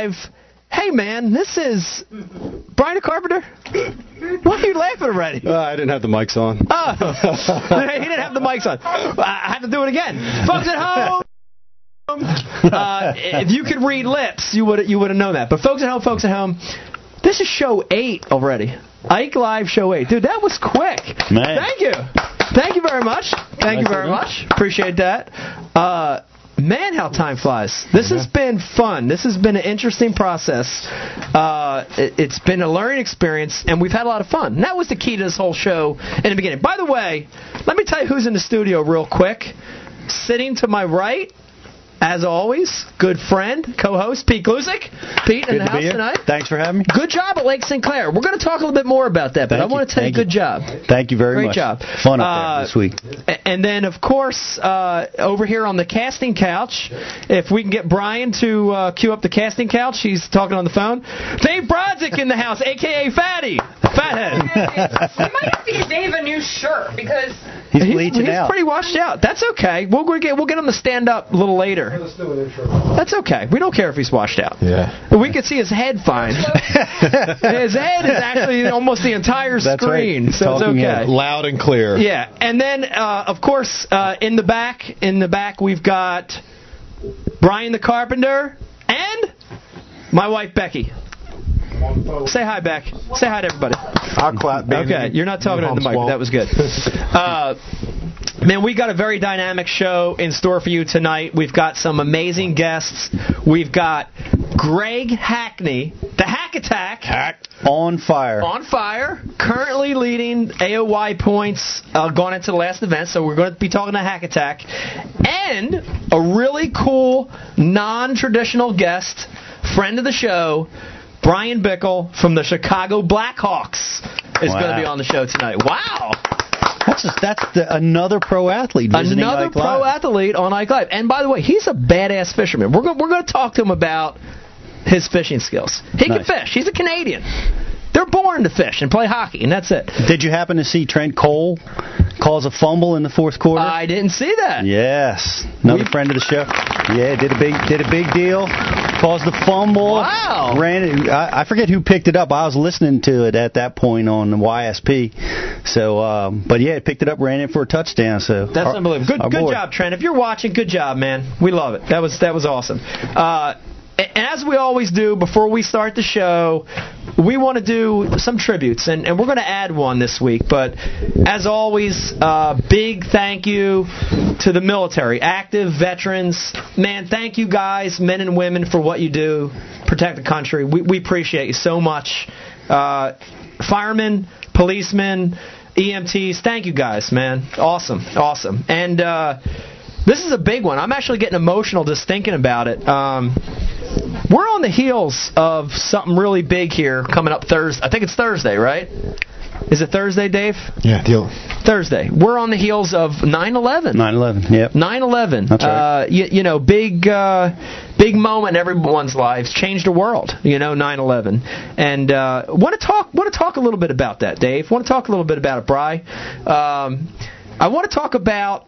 Live. Hey man, this is Brian Carpenter. Why are you laughing already? Uh, I didn't have the mics on. Oh, he didn't have the mics on. I have to do it again, folks at home. Uh, if you could read lips, you would you would have known that. But folks at home, folks at home, this is show eight already. Ike Live show eight, dude. That was quick. Man. Thank you, thank you very much. Thank you very much. Appreciate that. Uh, Man, how time flies. This has been fun. This has been an interesting process. Uh, it, it's been a learning experience, and we've had a lot of fun. And that was the key to this whole show in the beginning. By the way, let me tell you who's in the studio real quick. Sitting to my right, as always, good friend, co-host Pete Gluszek. Pete in Good the to house be here. tonight. Thanks for having me. Good job at Lake St. Clair. We're going to talk a little bit more about that, but Thank I want to tell you, Thank good job. Thank you very Great much. job. Fun up Uh, there this week. And then, of course, uh, over here on the casting couch, if we can get Brian to uh, cue up the casting couch, he's talking on the phone. Dave Brodzik in the house, a.k.a. Fatty. Fathead. we might have to get Dave a new shirt because He's, he's bleaching he's out. pretty washed out. That's okay. We'll, we'll get we'll get him to stand up a little later. That's okay. We don't care if he's washed out. Yeah. We can see his head fine. his head is actually almost the entire That's screen, right. so it's okay. Loud and clear. Yeah, and then uh, of course uh, in the back, in the back we've got Brian the Carpenter and my wife Becky. Say hi, Beck. Say hi to everybody. I'll clap, baby. Okay, you're not talking into the mic. but That was good. Uh, man, we got a very dynamic show in store for you tonight. We've got some amazing guests. We've got Greg Hackney, the Hack Attack. Hack on fire. On fire, currently leading AOY points uh, going into the last event, so we're going to be talking to Hack Attack. And a really cool, non traditional guest, friend of the show, Bryan Bickell from the Chicago Blackhawks is Wow. going to be on the show tonight. Wow! That's just, that's the, another pro athlete Another pro athlete on Ike Live. And by the way, he's a badass fisherman. We're going we're going to talk to him about his fishing skills. He Nice. can fish. He's a Canadian. They're born to fish and play hockey, and that's it. Did you happen to see Trent Cole cause a fumble in the fourth quarter? I didn't see that. yes, another We- friend of the show. Yeah, did a big did a big deal, caused a fumble. Wow. Ran it. I, I forget who picked it up. I was listening to it at that point on the YSP. So, um, but yeah, picked it up, ran it for a touchdown. So That's our- unbelievable. Good, good boy. job, Trent. If you're watching, good job, man. We love it. That was that was awesome. Uh, and as we always do before we start the show, we want to do some tributes, and, and we're going to add one this week. But as always, uh, big thank you to the military, active veterans. Man, thank you guys, men and women, for what you do, protect the country. We, we appreciate you so much. Uh, firemen, policemen, EMTs, thank you guys, man. Awesome, awesome. And uh, this is a big one. I'm actually getting emotional just thinking about it. Um, we're on the heels of something really big here coming up Thursday. I think it's Thursday, right? Is it Thursday, Dave? Yeah, deal. Thursday. We're on the heels of 9/11. 9/11. Yep. 9/11. That's right. Uh, you, you know, big, uh, big moment in everyone's lives. Changed the world. You know, 9/11. And uh, want to talk. Want to talk a little bit about that, Dave. Want to talk a little bit about it, Bry. Um, I want to talk about.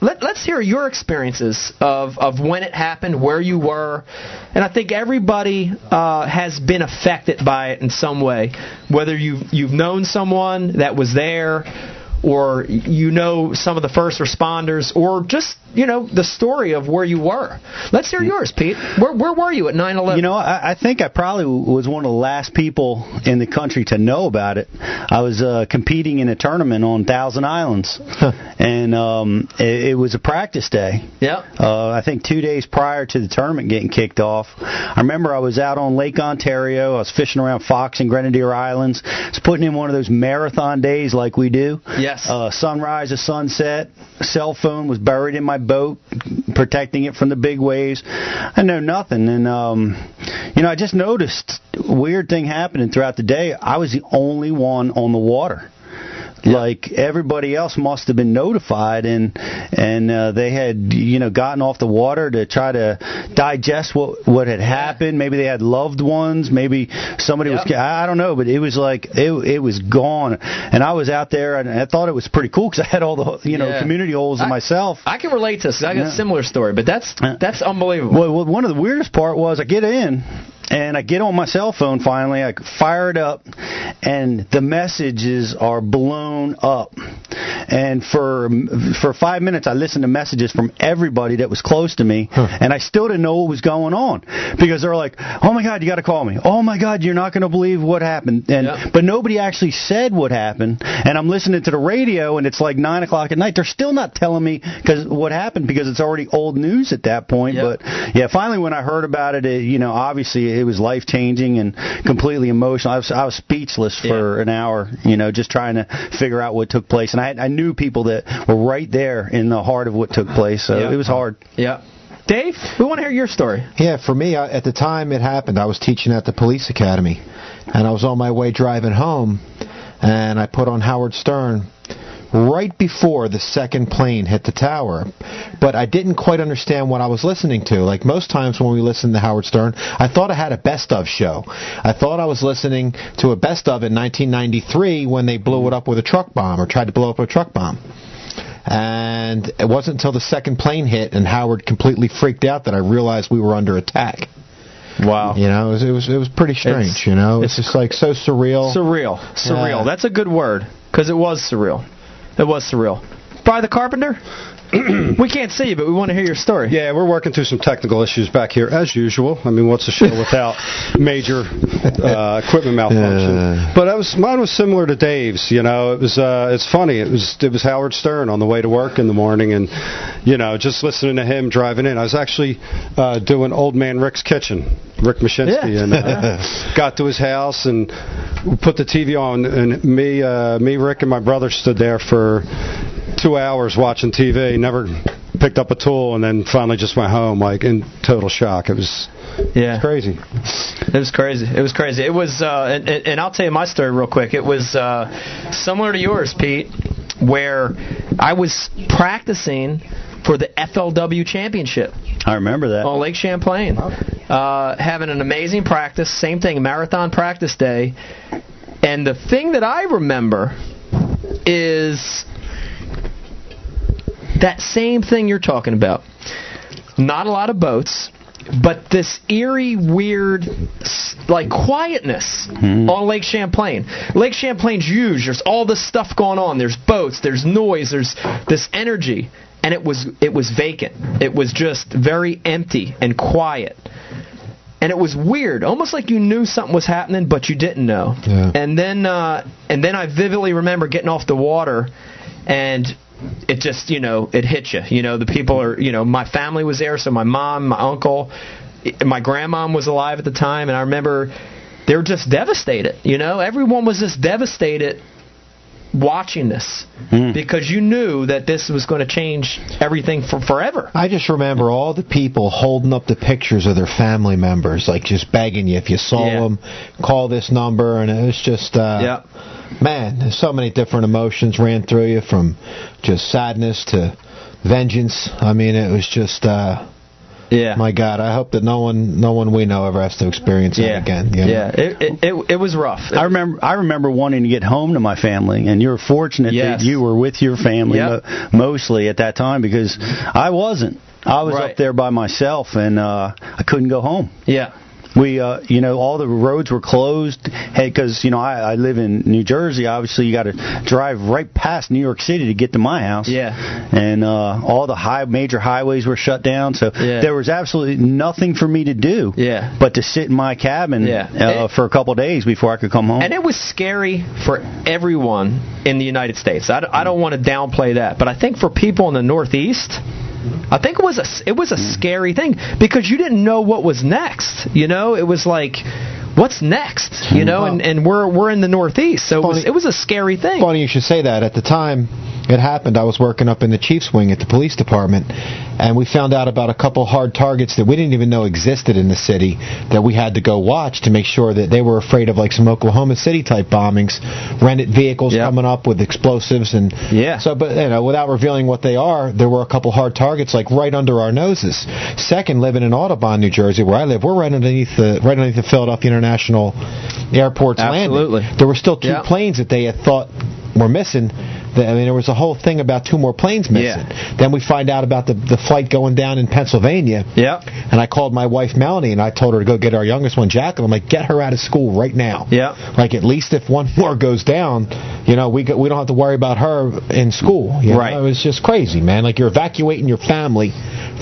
Let, let's hear your experiences of, of when it happened, where you were, and I think everybody uh, has been affected by it in some way. Whether you've you've known someone that was there, or you know some of the first responders, or just you know the story of where you were. Let's hear yours, Pete. Where, where were you at 9/11? You know, I, I think I probably was one of the last people in the country to know about it. I was uh, competing in a tournament on Thousand Islands, and um, it, it was a practice day. Yep. Uh, I think two days prior to the tournament getting kicked off, I remember I was out on Lake Ontario. I was fishing around Fox and Grenadier Islands. I was putting in one of those marathon days like we do. Yes. Uh, sunrise to sunset. Cell phone was buried in my boat, protecting it from the big waves. I know nothing, and um, you know, I just noticed weird thing happening throughout the day. I was the only one on the water. Like everybody else must have been notified, and and uh, they had you know gotten off the water to try to digest what what had happened. Maybe they had loved ones. Maybe somebody was. I don't know, but it was like it it was gone, and I was out there, and I thought it was pretty cool because I had all the you know Yeah. community holes in myself. I can relate to this. I got Yeah. a similar story, but that's that's unbelievable. Well, well, one of the weirdest part was I get in, and I get on my cell phone finally. I fire it up, and the messages are blown up. And for for five minutes, I listened to messages from everybody that was close to me, and I still didn't know what was going on because they're like, "Oh my God, you got to call me! Oh my God, you're not going to believe what happened!" And but nobody actually said what happened. And I'm listening to the radio, and it's like nine o'clock at night. They're still not telling me because what happened because it's already old news at that point. But yeah, finally when I heard about it, it you know, obviously it was life changing and completely emotional. I was I was speechless for Yeah. an hour, you know, just trying to figure out what took place. And I had, I knew people that were right there in the heart of what took place, so Yeah. it was hard. Yeah. Dave, we want to hear your story. Yeah, for me, I, at the time it happened, I was teaching at the police academy, and I was on my way driving home, and I put on Howard Stern right before the second plane hit the tower. But I didn't quite understand what I was listening to. Like most times when we listen to Howard Stern, I thought I had a best of show. I thought I was listening to a best of in 1993 when they blew it up with a truck bomb or tried to blow up a truck bomb. And it wasn't until the second plane hit and Howard completely freaked out that I realized we were under attack. Wow. You know, it was it was, it was pretty strange. It's- you know, it's, it's just like so surreal. Surreal. Surreal. Yeah. That's a good word because it was surreal. It was surreal. By the Carpenter? We can't see you, but we want to hear your story. Yeah, we're working through some technical issues back here, as usual. I mean, what's a show without major uh, equipment malfunction? But that was mine was similar to Dave's. You know, it was uh, it's funny. It was it was Howard Stern on the way to work in the morning, and you know, just listening to him driving in. I was actually uh, doing Old Man Rick's Kitchen, Rick Mashinsky, Yeah. and uh, got to his house and put the TV on, and me, uh, me, Rick, and my brother stood there for two hours watching TV. Never picked up a tool, and then finally just went home like in total shock. It was Yeah. crazy. It was crazy. It was crazy. It was, uh, and, and and I'll tell you my story real quick. It was uh, similar to yours, Pete, where I was practicing for the FLW championship I remember that. on Lake Champlain, uh, having an amazing practice. Same thing, marathon practice day. And the thing that I remember is that same thing you're talking about. Not a lot of boats, but this eerie, weird, like quietness on Lake Champlain. Lake Champlain's huge. There's all this stuff going on. There's boats. There's noise. There's this energy, and it was it was vacant. It was just very empty and quiet. And it was weird, almost like you knew something was happening, but you didn't know. Yeah. And then, uh, and then I vividly remember getting off the water, and it just, you know, it hit you. You know, the people are, you know, my family was there, so my mom, my uncle, my grandmom was alive at the time, and I remember they were just devastated. You know, everyone was just devastated watching this because you knew that this was going to change everything for forever. I just remember all the people holding up the pictures of their family members, like just begging you if you saw Yeah. them, call this number, and it was just, uh, Yeah. man, so many different emotions ran through you from just sadness to vengeance. I mean, it was just, uh, Yeah. my God. I hope that no one, no one we know ever has to experience that yeah. again. you know? Yeah. It, it, it, it was rough. I remember I remember wanting to get home to my family, and you're fortunate Yes. that you were with your family Yep. mostly at that time because I wasn't. I was Right. up there by myself, and uh, I couldn't go home. Yeah. We, uh, you know, all the roads were closed because you know I, I live in New Jersey. Obviously, you got to drive right past New York City to get to my house. Yeah. and uh, all the high major highways were shut down, so Yeah. there was absolutely nothing for me to do. Yeah. but to sit in my cabin Yeah. uh, It- for a couple of days before I could come home. And it was scary for everyone in the United States. I don't want to downplay that, but I think for people in the Northeast, I think it was a it was a mm. scary thing because you didn't know what was next. You know, it was like, what's next? You know, and, and we're we're in the Northeast, so it was, it was a scary thing. Funny you should say that. At the time it happened, I was working up in the Chiefs wing at the police department, and we found out about a couple hard targets that we didn't even know existed in the city that we had to go watch to make sure that they were afraid of like some Oklahoma City type bombings, rented vehicles Yep. coming up with explosives and Yeah. So, but you know, without revealing what they are, there were a couple hard targets like right under our noses. Second, living in Audubon, New Jersey, where I live, we're right underneath the right underneath the Philadelphia International Airport's Absolutely. landing. There were still two Yeah. planes that they had thought were missing. I mean, there was a whole thing about two more planes missing. Then we find out about the the flight going down in Pennsylvania. Yep. And I called my wife Melanie and I told her to go get our youngest one, Jacqueline. I'm like, get her out of school right now. Yeah. Like at least if one more goes down, you know, we we don't have to worry about her in school. you know? Right. It was just crazy, man. Like you're evacuating your family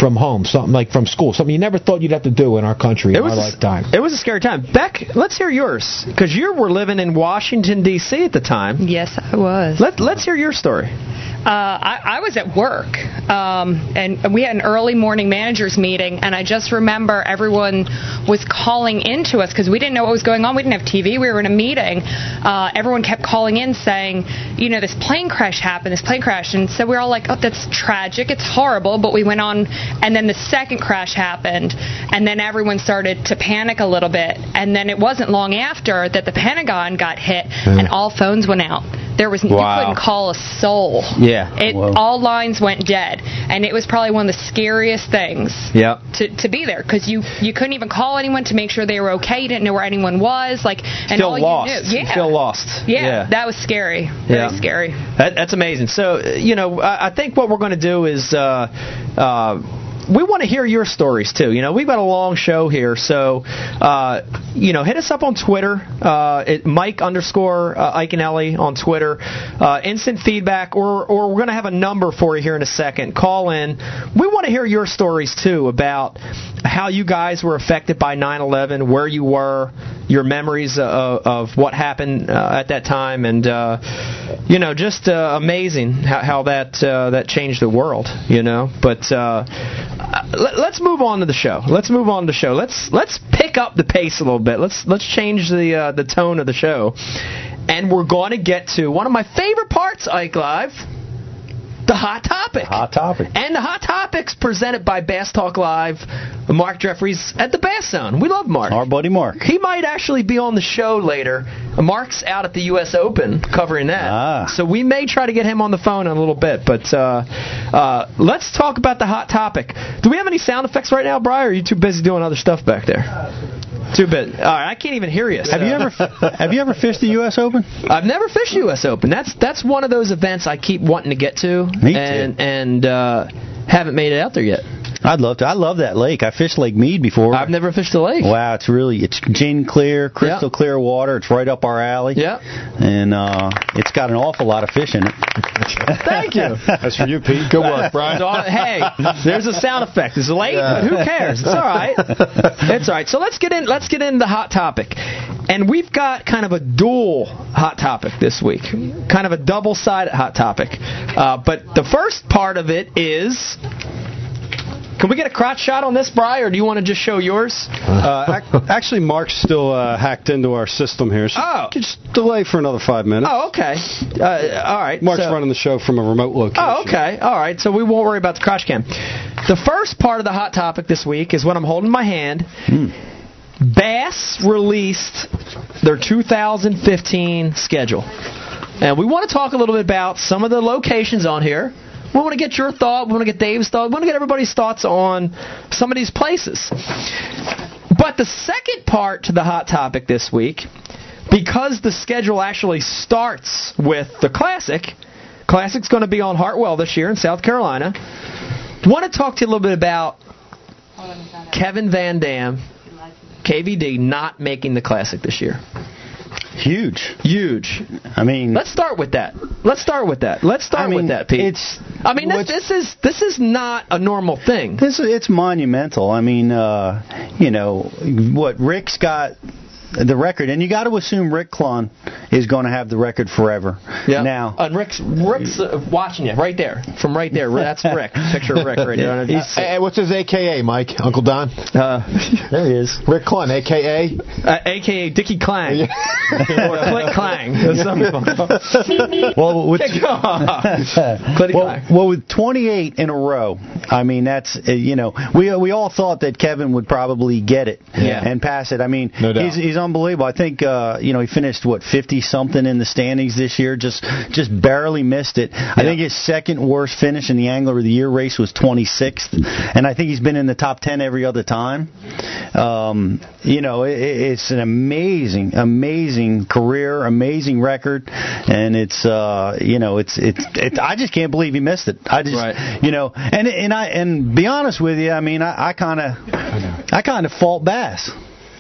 from home, something like from school, something you never thought you'd have to do in our country It in was our a- lifetime. It was a scary time. Beck, let's hear yours because you were living in Washington D.C. at the time. Yes, I was. Let Let's hear your story. Uh, I, I was at work, um, and we had an early morning managers meeting, and I just remember everyone was calling into us because we didn't know what was going on. We didn't have TV. We were in a meeting. Uh, everyone kept calling in saying, you know, this plane crash happened, this plane crash, and so we're all like, oh, that's tragic, it's horrible. But we went on, and then the second crash happened, and then everyone started to panic a little bit, and then it wasn't long after that the Pentagon got hit, and all phones went out. There was you Wow. couldn't call a soul. Yeah. It, Whoa. all lines went dead, and it was probably one of the scariest things Yep. to, to be there because you you couldn't even call anyone to make sure they were okay. You didn't know where anyone was. Like, and Feel all lost. you knew, yeah, feel lost. Yeah, Yeah. that was scary. Very Yeah. scary. That, that's amazing. So, uh, you know, I, I think what we're going to do is uh, uh, we want to hear your stories too. You know, we've got a long show here, so uh, you know, hit us up on Twitter, uh, at Mike underscore uh, Iaconelli on Twitter. Uh, instant feedback, or or we're to have a number for you here in a second. Call in. We want to hear your stories too about how you guys were affected by 9/11, where you were, your memories of, of what happened uh, at that time, and uh, you know, just uh, amazing how, how that uh, that changed the world. You know, but uh, let, let's move on to the show. Let's move on to the show. Let's let's pick up the pace a little bit. Let's let's change the uh, the tone of the show, and we're going to get to one of my favorite parts, Ike Live. The hot topic. Hot topic. And the hot topics presented by Bass Talk Live. Mark Jeffries at the Bass Zone. We love Mark. Our buddy Mark. He might actually be on the show later. Mark's out at the U.S. Open covering that. Ah. So we may try to get him on the phone in a little bit. But uh, uh, let's talk about the hot topic. Do we have any sound effects right now, Brian? Or are you too busy doing other stuff back there? Too busy. All right, I can't even hear you. Have you ever have you ever fished the U.S. Open? I've never fished U.S. Open. That's that's one of those events I keep wanting to get to, Me too. and and uh, haven't made it out there yet. I'd love to. I love that lake. I fished Lake Mead before. I've never fished the lake. Wow, it's really it's gin clear, crystal Yeah. clear water. It's right up our alley. Yeah. and uh, it's got an awful lot of fish in it. Thank you. That's for you, Pete. Good work, Brian. So, uh, hey, there's a sound effect. It's late, but who cares? It's all right. It's all right. So let's get in. Let's get into the hot topic, and we've got kind of a dual hot topic this week, kind of a double-sided hot topic. Uh, but the first part of it is. Can we get a crotch shot on this, Bry, or do you want to just show yours? Uh, ac- actually, Mark's still uh, hacked into our system here, so Oh. just delay for another five minutes. Oh, okay. Uh, all right. Mark's so- running the show from a remote location. Oh, okay. All right. So we won't worry about the crotch cam. The first part of the hot topic this week is what I'm holding in my hand. Bass released their 2015 schedule. And we want to talk a little bit about some of the locations on here. We want to get your thought. We want to get Dave's thought. We want to get everybody's thoughts on some of these places. But the second part to the hot topic this week, because the schedule actually starts with the Classic, Classic's going to be on Hartwell this year in South Carolina. Want to talk to you a little bit about Kevin Van Dam, KVD, not making the Classic this year. Huge. Huge. I mean, Let's start with that. Let's start with that. Let's start I mean, with that, Pete. it's- I mean, this, this is this is not a normal thing. This it's monumental. I mean, uh, you know what Rick's got the record, and you got to assume Rick Clunn is going to have the record forever. Yeah. Now, and Rick's Rick's uh, watching you right there, from right there. That's Rick. Picture of Rick right there. He's- Hey, hey, what's his AKA, Mike? Uncle Don? Uh, there he is. Rick Clunn, AKA? uh, AKA Dickie Clang or Clint Clang. Well, with Clitty well, well, with 28 in a row, I mean that's uh, you know we we all thought that Kevin would probably get it Yeah. and pass it. I mean No doubt. he's he's unbelievable. I think uh, you know he finished what 50 something in the standings this year, just just barely missed it. I think his second worst finish in the Angler of the Year race was 26th, and I think he's been in the top 10 every other time. um, you know, it, it's an amazing, amazing career, amazing record, and it's, uh, you know, it's, it's, it's, I just can't believe he missed it. I just, Right. you know, and and I and be honest with you, I mean, I kind of, I kind of fault Bass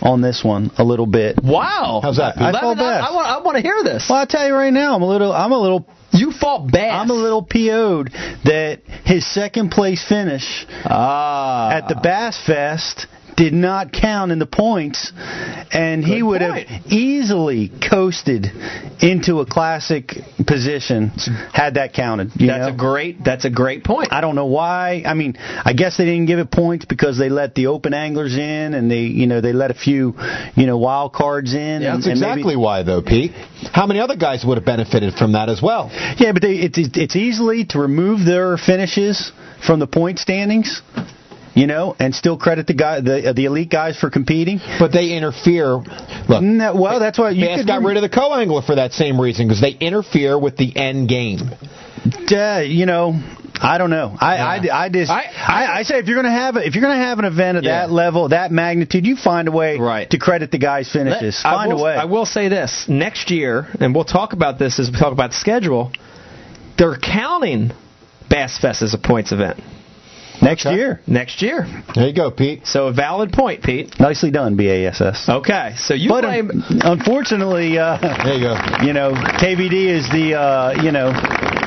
on this one a little bit. Wow. How's that? I felt bad. I want, I want to hear this. Well, I'll tell you right now, I'm a little, I'm a little You fought Bass. I'm a little PO'd that his second place finish ah at the Bass Fest did not count in the points, and he would point. have easily coasted into a classic position had that counted. That's know? a great. That's a great point. I don't know why. I mean, I guess they didn't give it points because they let the open anglers in, and they, you know, they let a few, you know, wild cards in. Yeah, and, That's and maybe- exactly why, though, Pete. How many other guys would have benefited from that as well? Yeah, but they, it's it's easily to remove their finishes from the point standings, you know, and still credit the guy the the elite guys for competing. But they interfere. Look, No, well, that's why you got rid of the co-angler for that same reason because they interfere with the end game. Uh, you know, I don't know. I I, I just I- I, I, say if you're gonna have a, if you're gonna have an event of Yeah. that level, that magnitude, you find a way Right. to credit the guys' finishes. I find will, a way. I will say this: next year, and we'll talk about this as we talk about the schedule. They're counting Bass Fest as a points event Next year. next year. There you go, Pete. So a valid point, Pete. Nicely done, BASS. Okay, so you but blame. un- unfortunately, uh, There you go. you know, KVD is the uh, you know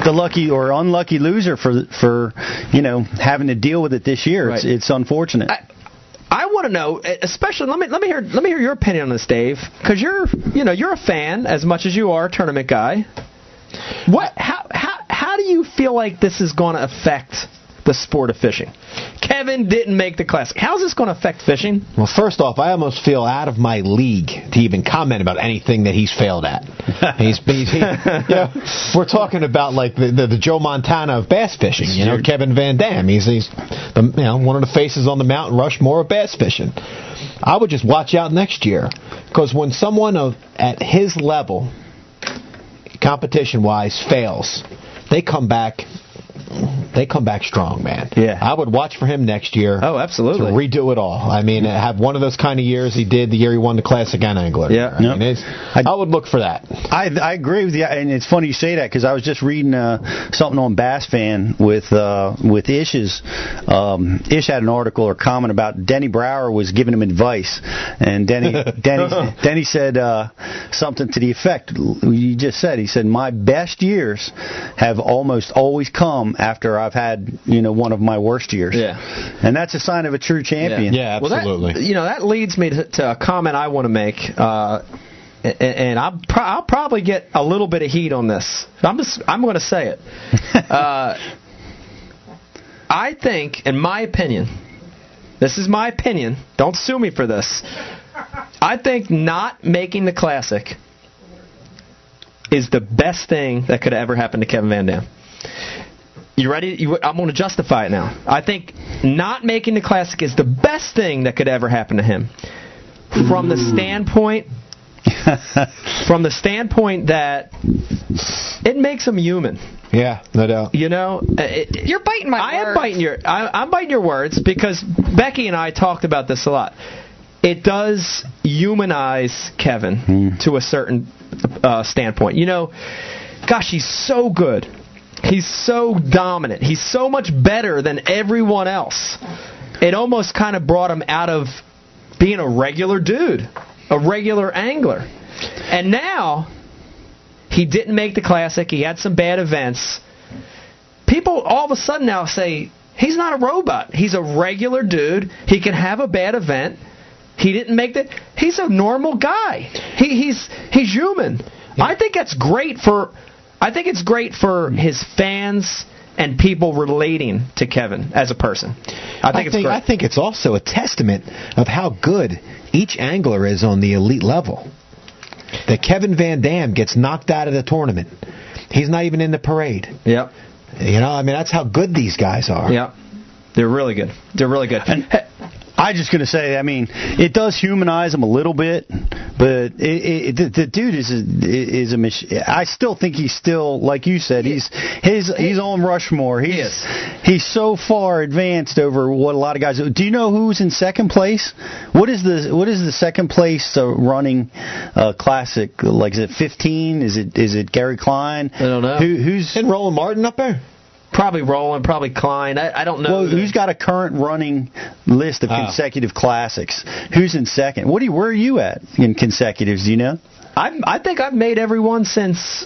the lucky or unlucky loser for for you know having to deal with it this year. It's it's unfortunate. I, I want to know, especially let me let me hear let me hear your opinion on this, Dave, because you're you know you're a fan as much as you are a tournament guy. What how how how do you feel like this is going to affect the sport of fishing? Kevin didn't make the classic. How's this going to affect fishing? Well, first off, I almost feel out of my league to even comment about anything that he's failed at. he's, he's he, you know, we're talking about like the, the, the Joe Montana of bass fishing. You know, Kevin Van Dam. He's he's the, you know one of the faces on the Mount Rushmore of bass fishing. I would just watch out next year because when someone of at his level, competition wise, fails, they come back. They come back strong, man. Yeah. I would watch for him next year. Oh, absolutely. To redo it all. I mean, have one of those kind of years he did the year he won the Classic and Angler. Yeah. I, mean, it's, I would look for that. I I agree with you, and it's funny you say that because I was just reading uh, something on Bass Fan with uh, with Ish's. Um, Ish had an article or comment about Denny Brauer was giving him advice, and Denny Denny Denny said uh, something to the effect you just said. He said, "My best years have almost always come after I've had you know one of my worst years." Yeah. and that's a sign of a true champion. Yeah, Well, that- absolutely. you know, that leads me to, to a comment I want to make, uh, and, and I'll, pro- I'll probably get a little bit of heat on this. I'm just, I'm going to say it. uh, I think, in my opinion, this is my opinion. Don't sue me for this. I think not making the classic is the best thing that could ever happen to Kevin Van Dam. You ready? You, I'm going to justify it now. I think not making the classic is the best thing that could ever happen to him. From the standpoint, from the standpoint that it makes him human. Yeah, no doubt. You know, Uh, it, You're biting my I am biting your I, I'm biting your words because Becky and I talked about this a lot. It does humanize Kevin to a certain uh, standpoint. You know, gosh, he's so good. He's so dominant. He's so much better than everyone else. It almost kind of brought him out of being a regular dude, a regular angler. And now he didn't make the classic. He had some bad events people all of a sudden now say he's not a robot. He's a regular dude. He can have a bad event. He didn't make the. He's a normal guy. He, he's he's human. I think that's great for. I think it's great for his fans and people relating to Kevin as a person. I think it's great. I think it's also a testament of how good each angler is on the elite level. That Kevin Van Dam gets knocked out of the tournament. He's not even in the parade. yep. You know, I mean, that's how good these guys are. Yep. They're really good. They're really good. And I just going to say, I mean, it does humanize him a little bit, But it, it, the, the dude is a, is a machine. I still think he's still like you said. He's his he's on Rushmore. He's He is. he's so far advanced over what a lot of guys. do. Do you know who's in second place? What is the what is the second place uh, running uh, classic? Like is it 15? Is it is it Gary Klein? I don't know. Who, who's Isn't Roland Martin up there? Probably Roland, probably Klein. I, I don't know. well, who's got a current running list of Ah. consecutive classics? Who's in second? What do you, where are you at in consecutives? Do you know? I, I think I've made every one since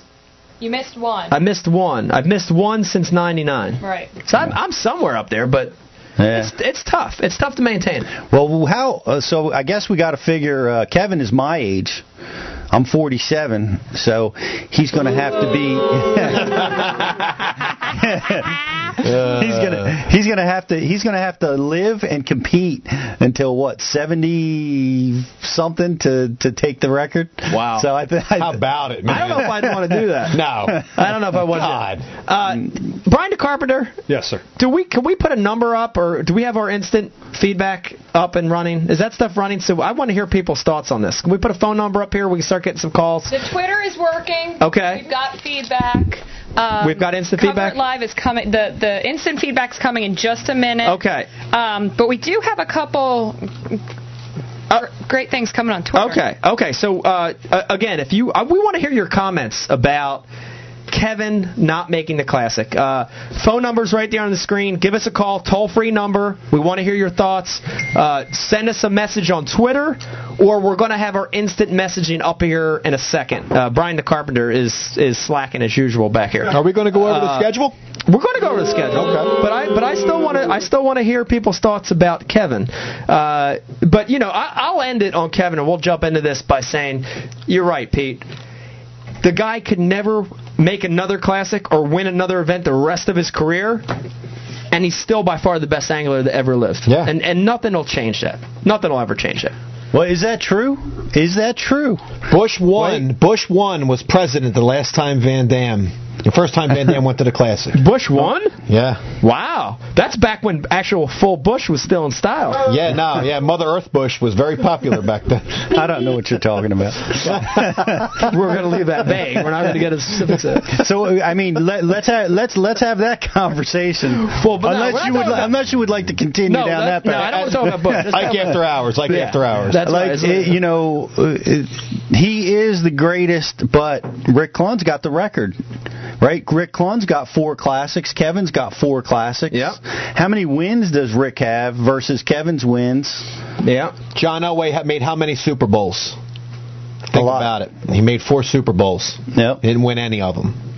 You missed one. I missed one. I've missed one since '99. right. So I'm, I'm somewhere up there, but Yeah. it's it's tough. It's tough to maintain. Well, how? Uh, so I guess we got to figure. Uh, Kevin is my age. I'm 47, so he's going to have to be. he's gonna he's gonna have to he's gonna have to live and compete until what 70 something to to take the record. Wow. So I think How about it, man? I don't know if I'd want to do that. No. I don't know if I want God. to. Uh, Brian DeCarpenter, Yes, sir. do we can we put a number up or do we have our instant feedback up and running? Is that stuff running? So I want to hear people's thoughts on this. Can we put a phone number up here? We can start getting some calls. The Twitter is working. Okay. We've got feedback. Um, We've got instant feedback? Live is coming. The the instant feedback's coming in just a minute. Okay. Um, but we do have a couple gr- great things coming on Twitter. Okay. Okay. So uh, uh, again, if you uh, we want to hear your comments about Kevin not making the classic. Uh, phone numbers right there on the screen. Give us a call, toll free number. We want to hear your thoughts. Uh, send us a message on Twitter, or we're going to have our instant messaging up here in a second. Uh, Brian the Carpenter is is slacking as usual back here. Are we going to go over the Uh, schedule? We're going to go over the schedule, Okay. but I but I still want to I still want to hear people's thoughts about Kevin. Uh, but you know, I, I'll end it on Kevin, and we'll jump into this by saying, you're right, Pete. The guy could never make another classic or win another event the rest of his career, and he's still by far the best angler that ever lived. Yeah. And and nothing will change that. Nothing will ever change that. Well, is that true? Is that true? Bush won. Bush won was president the last time Van Dam. The first time Van Dam went to the Classic. Bush won. Yeah. Wow, that's back when actual full Bush was still in style. Yeah, no, yeah. Mother Earth Bush was very popular back then. I don't know what you're talking about. We're going to leave that vague. We're not going to get into specifics. of. So I mean, let, let's have let's let's have that conversation. Well, but no, unless we're you would talking about- unless you would like to continue No, down that- that, no, path. I don't want to talk about Bush. Let's like after hours, like Yeah. after hours. That's like right. it- you know, uh, it- he is the greatest, but Rick Clunn's got the record, right? Rick Clunn's got four classics. Kevin's got four classics. Yep. How many wins does Rick have versus Kevin's wins? yeah. John Elway made how many Super Bowls? Think lot. about it. He made four Super Bowls. Yep. Didn't win any of them.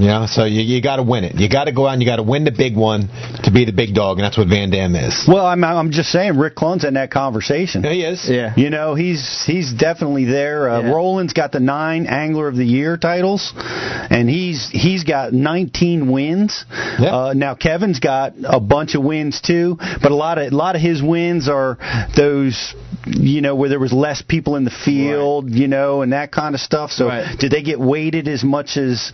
You know, so you, you got to win it. You got to go out and you got to win the big one to be the big dog, and that's what Van Dam is. Well, I'm I'm just saying Rick Clunn's in that conversation. He is. Yeah. You know, he's he's definitely there. Uh, Yeah. Roland's got the nine Angler of the Year titles, and he's he's got 19 wins. Yeah. Uh, now Kevin's got a bunch of wins too, but a lot of a lot of his wins are those you know where there was less people in the field, you know, and that kind of stuff. So Right. did they get weighted as much as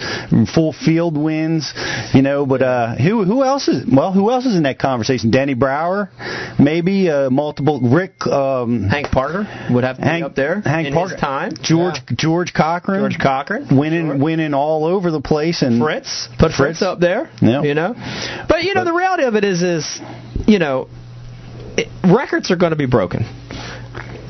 full field wins? You know, but uh, who who else is well who else is in that conversation? Danny Brauer, maybe uh, multiple Rick. Um, Hank Parker would have to Hank- be up there Hank Parker. time. George George Cochran. George Cochran. winning winning all over the place and Fritts. Put Fritts, Fritts. up there. Yeah. You know? But, you know, the reality of it is, is you know, it, records are going to be broken.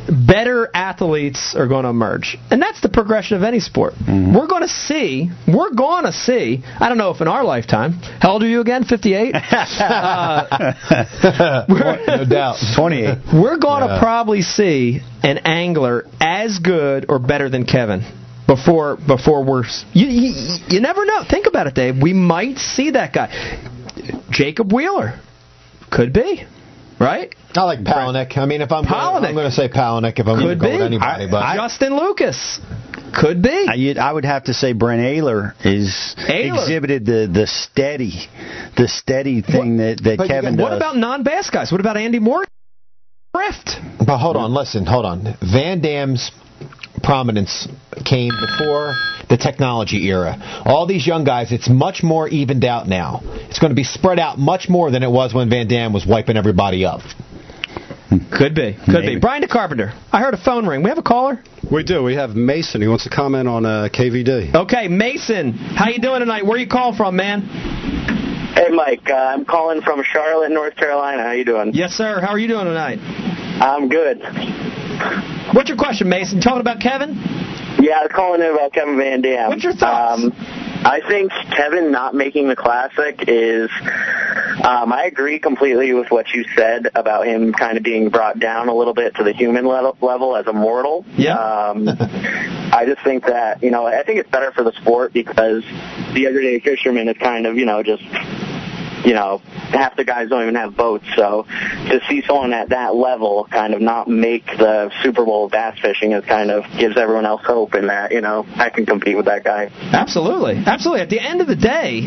Better athletes are going to emerge. And that's the progression of any sport. Mm-hmm. We're going to see, we're going to see, I don't know if in our lifetime, how old are you again? 58? uh, no doubt. 28. we're going to Yeah. probably see an angler as good or better than Kevin before before we're you, you you never know. Think about it, Dave. We might see that guy, Jacob Wheeler, could be, right? I like Palaniuk. I mean, if I'm going, I'm going to say Palaniuk if I'm going to Could go be. with anybody. I- but I- Justin Lucas, could be. I, you'd- I would have to say Brent Ehrler is Ehrler. exhibited the, the steady the steady thing that, that but Kevin what does. about non-bass guys? What about Andy Moore? Rift. But hold on, listen, hold on. Van Dam's prominence came before the technology era. All these young guys, it's much more evened out now. It's going to be spread out much more than it was when Van Dam was wiping everybody up. Could be. Could Maybe. be. Brian the Carpenter. I heard a phone ring. We have a caller. We do. We have Mason. He wants to comment on uh, KVD. Okay, Mason. How you doing tonight? Where you calling from, man? Hey, Mike. Uh, I'm calling from Charlotte, North Carolina. How you doing? Yes, sir. How are you doing tonight? I'm good. What's your question, Mason? Talking about Kevin? Yeah, I was calling in about Kevin Van Dam. What's your thoughts? Um, I think Kevin not making the classic is. Um, I agree completely with what you said about him kind of being brought down a little bit to the human level, level as a mortal. Yeah. Um, I just think that you know I think it's better for the sport because the everyday fisherman is kind of you know just you know, half the guys don't even have boats. So to see someone at that level kind of not make the Super Bowl bass fishing is kind of gives everyone else hope in that, you know, I can compete with that guy. Absolutely. Absolutely. At the end of the day,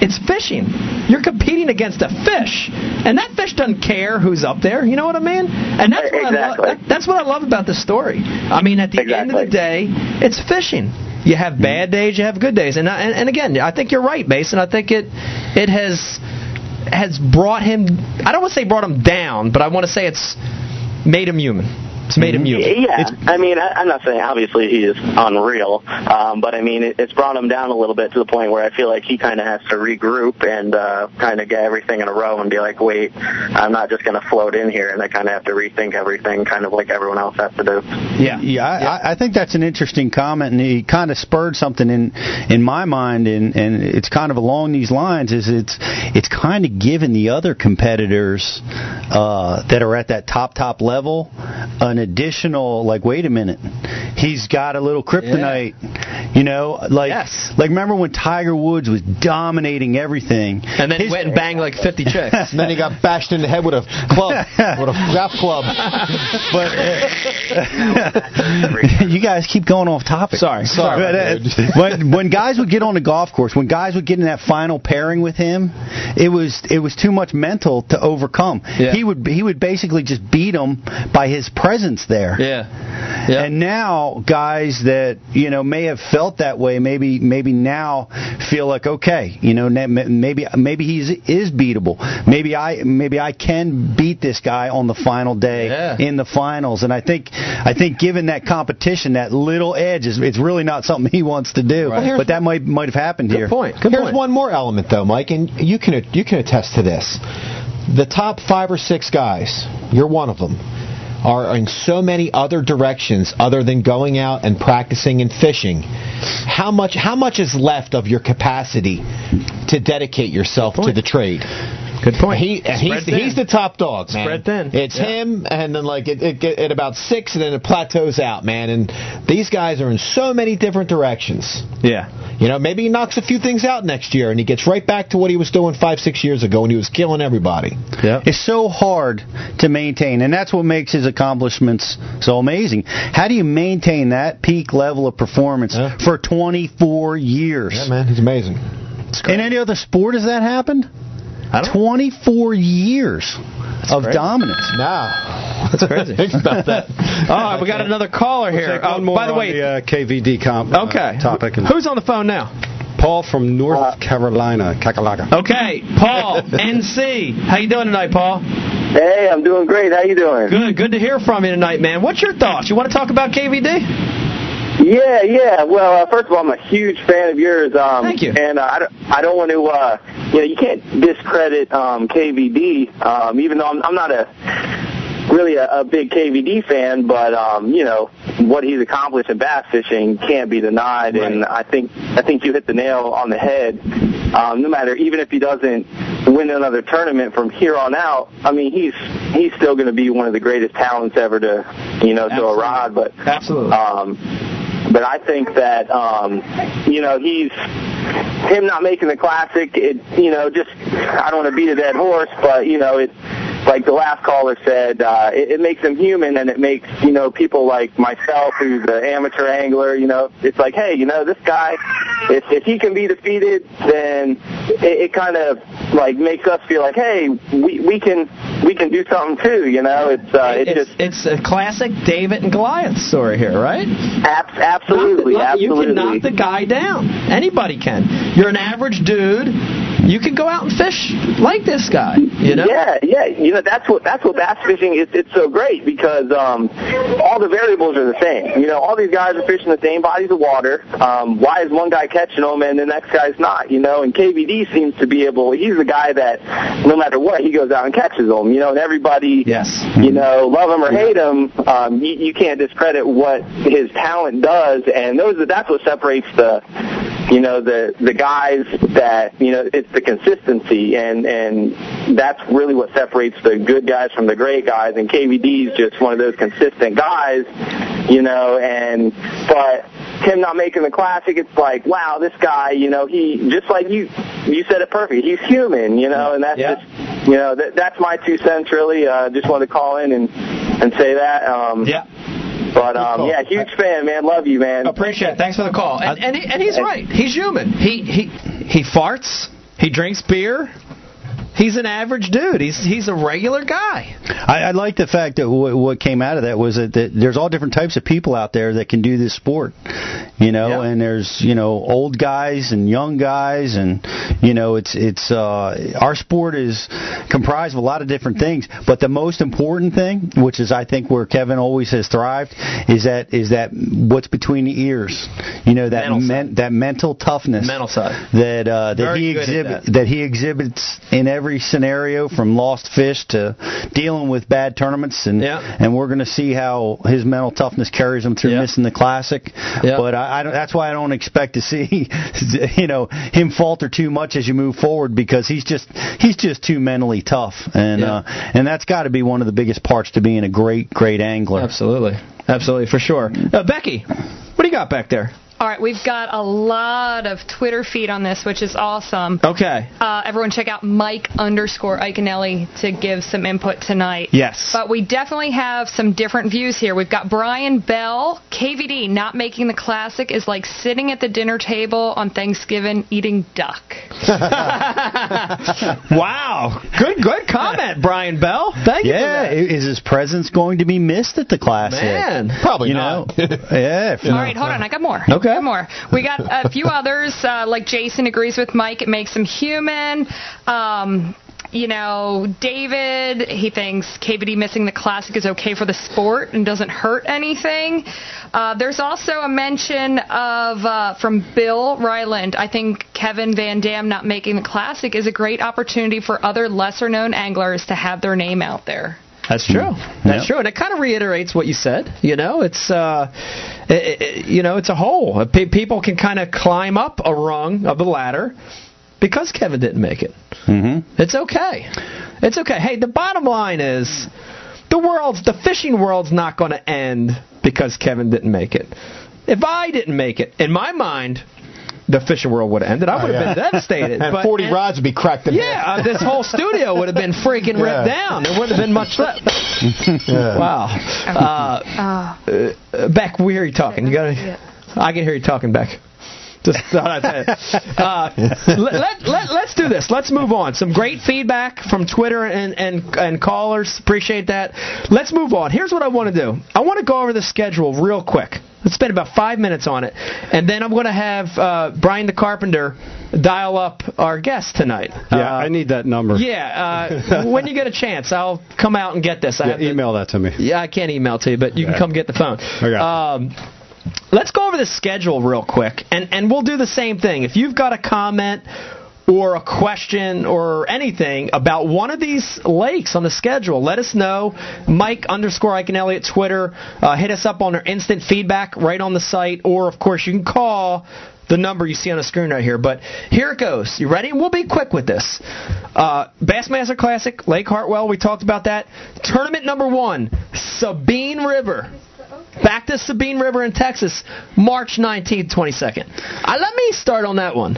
it's fishing. You're competing against a fish. And that fish doesn't care who's up there. You know what I mean? And that's what, I, Exactly. lo- that, that's what I love about the story. I mean, at the end of the day, it's fishing. You have bad days, you have good days. And, I, and, and again, I think you're right, Mason. I think it it has has brought him, I don't want to say brought him down, but I want to say it's made him human. It's made him human. Yeah, I mean, I, I'm not saying obviously he is unreal, um, but I mean it, it's brought him down a little bit to the point where I feel like he kind of has to regroup and uh, kind of get everything in a row and be like, wait, I'm not just going to float in here, and I kind of have to rethink everything, kind of like everyone else has to do. Yeah. Yeah, I, I- I think that's an interesting comment, and he kind of spurred something in in my mind, and and it's kind of along these lines. Is it's it's kind of given the other competitors uh, that are at that top top level an additional like, wait a minute, he's got a little kryptonite, you know, like Yes. like remember when Tiger Woods was dominating everything, And then he went and banged like 50 chicks. And then he got bashed in the head with a club, with a golf club. But you guys keep going off topic. Sorry. Sorry, But, uh, dude. when when guys would get on the golf course, when guys would get in that final pairing with him, it was it was too much mental to overcome. Yeah. He would he would basically just beat them by his presence there. Yeah. Yeah. And now guys that you know may have felt that way, maybe maybe now feel like okay, you know maybe maybe he is beatable. Maybe I maybe I can beat this guy on the final day Yeah. in the finals. And I think I think given that competition, that little edge is it's really not something he wants to do. Well, but that might might have happened Good here. point. Good Here's point. one more element, though, Mike, and you can you can attest to this. The top five or six guys, you're one of them, are in so many other directions other than going out and practicing and fishing. How much how much is left of your capacity to dedicate yourself to the trade? Good point. He he's he's the top dog, man. Spread thin. It's Yeah. him, and then like it, it, it at about six, and then it plateaus out, man. And these guys are in so many different directions. Yeah. You know, maybe he knocks a few things out next year, and he gets right back to what he was doing five, six years ago when he was killing everybody. Yeah. It's so hard to maintain, and that's what makes his accomplishments so amazing. How do you maintain that peak level of performance Yeah. for 24 years? Yeah, man, he's amazing. In any other sport has that happened? I don't- 24 years of crazy. dominance. Now, That's crazy. think about that. All right, we got another caller here. Take Uh, one more by the on way, the uh, KVD comp, uh, okay. topic. And Who's on the phone now? Paul from North Carolina, Kakalaka. Okay, Paul, NC. How you doing tonight, Paul? Hey, I'm doing great. How you doing? Good. Good to hear from you tonight, man. What's your thoughts? You want to talk about KVD? Yeah, yeah. Well, uh, first of all, I'm a huge fan of yours. Um, Thank you. And uh, I don't, I don't want to, uh, you know, you can't discredit um, KVD, um, even though I'm, I'm not a really a, a big KVD fan, but um, you know what he's accomplished in bass fishing can't be denied, and I think I think you hit the nail on the head. Um, no matter, even if he doesn't win another tournament from here on out, I mean he's he's still going to be one of the greatest talents ever to you know throw a rod, but Absolutely. um, but I think that um, you know he's him not making the classic. It you know just I don't want to beat a dead horse, but you know it like the last caller said, uh, it, it makes them human, and it makes you know people like myself, who's an amateur angler. You know, it's like, hey, you know, this guy, if if he can be defeated, then it, it kind of like makes us feel like, hey, we we can we can do something too. You know, it's uh, it it's, just it's a classic David and Goliath story here, right? abs- absolutely, the- absolutely. You can knock the guy down. Anybody can. You're an average dude. You can go out and fish like this guy. You know? Yeah, yeah. You know that's what that's what bass fishing is. It's so great because um, all the variables are the same. You know, all these guys are fishing the same bodies of water. Um, why is one guy catching them and the next guy's not? You know, and KVD seems to be able. He's the guy that no matter what, he goes out and catches them. You know, and everybody, Yes. you know, love him or hate him, um, you, you can't discredit what his talent does. And those that's what separates the you know the the guys that you know it's the consistency and and that's really what separates the good guys from the great guys and KVD is just one of those consistent guys you know and but him not making the classic it's like wow this guy you know he just like you you said it perfect he's human you know and that's Yeah. just you know that that's my two cents really uh just wanted to call in and and say that um Yeah. But um yeah huge fan man love you man Appreciate it. Thanks for the call. And and, he, and he's right. He's human. He he he farts. He drinks beer. He's an average dude. He's he's a regular guy. I, I like the fact that w- what came out of that was that, that there's all different types of people out there that can do this sport, you know, Yeah. and there's you know old guys and young guys, and you know it's it's uh, our sport is comprised of a lot of different things, but the most important thing, which is I think where Kevin always has thrived, is that is that what's between the ears, you know that Mental men, that mental toughness, Mental side. that uh, that Very he exhibit that. that he exhibits in every scenario from lost fish to dealing with bad tournaments and Yeah. and we're going to see how his mental toughness carries him through Yeah. missing the classic Yeah. but I, I that's why I don't expect to see you know him falter too much as you move forward because he's just he's just too mentally tough and uh, and that's got to be one of the biggest parts to being a great great angler Absolutely. Absolutely, for sure. Uh, Becky, what do you got back there? All right, we've got a lot of Twitter feed on this, which is awesome. Okay. Uh, everyone check out Mike underscore Iaconelli to give some input tonight. Yes. But we definitely have some different views here. We've got Bryan Bickell, KVD, not making the classic is like sitting at the dinner table on Thanksgiving eating duck. wow. Good good comment, Bryan Bickell. Thank you. yeah is his presence going to be missed at the classic Man. Probably you not. know yeah if All right, hold on. I got more. Okay. Got more. We got a few others. Uh, like Jason agrees with Mike. It makes him human. Um, you know, David, he thinks KVD missing the classic is okay for the sport and doesn't hurt anything. Uh, there's also a mention of uh, from Bill Ryland. I think Kevin Van Dam not making the classic is a great opportunity for other lesser known anglers to have their name out there. That's true. That's Yep. true, and it kind of reiterates what you said. You know, it's uh, it, it, you know, it's a hole. Pe- People can kind of climb up a rung of the ladder because Kevin didn't make it. mm-hmm. It's okay. It's okay. Hey, the bottom line is the world's the fishing world's not going to end because Kevin didn't make it. If I didn't make it, in my mind, the fishing world would have ended. I would have Oh, yeah. been devastated. and but, 40 rods would be cracked in Yeah, uh, this whole studio would have been freaking ripped Yeah. down. There wouldn't have been much left. Yeah. Wow. Uh, uh, Beck, we hear you talking. You got to. I can hear you talking, Beck. Just thought I'd say it. Uh, let, let, let, let's do this. Let's move on. Some great feedback from Twitter and, and, and callers. Appreciate that. Let's move on. Here's what I want to do I want to go over the schedule real quick. Let's spend about five minutes on it. And then I'm going to have uh, Brian the Carpenter dial up our guest tonight. Yeah, Uh, I need that number. yeah, uh, when you get a chance, I'll come out and get this. I Yeah, email that to me. yeah, I can't email to you, but you can come get the phone. Okay. Um, let's go over the schedule real quick, and and we'll do the same thing. If you've got a comment or a question or anything about one of these lakes on the schedule, let us know. Mike underscore Iaconelli at Twitter. Uh, hit us up on our instant feedback right on the site, or of course you can call the number you see on the screen right here. But here it goes. You ready? We'll be quick with this. Uh, Bassmaster Classic, Lake Hartwell. We talked about that. Tournament number one, Sabine River. Back to Sabine River in Texas, March 19th, 22nd. Uh, let me start on that one.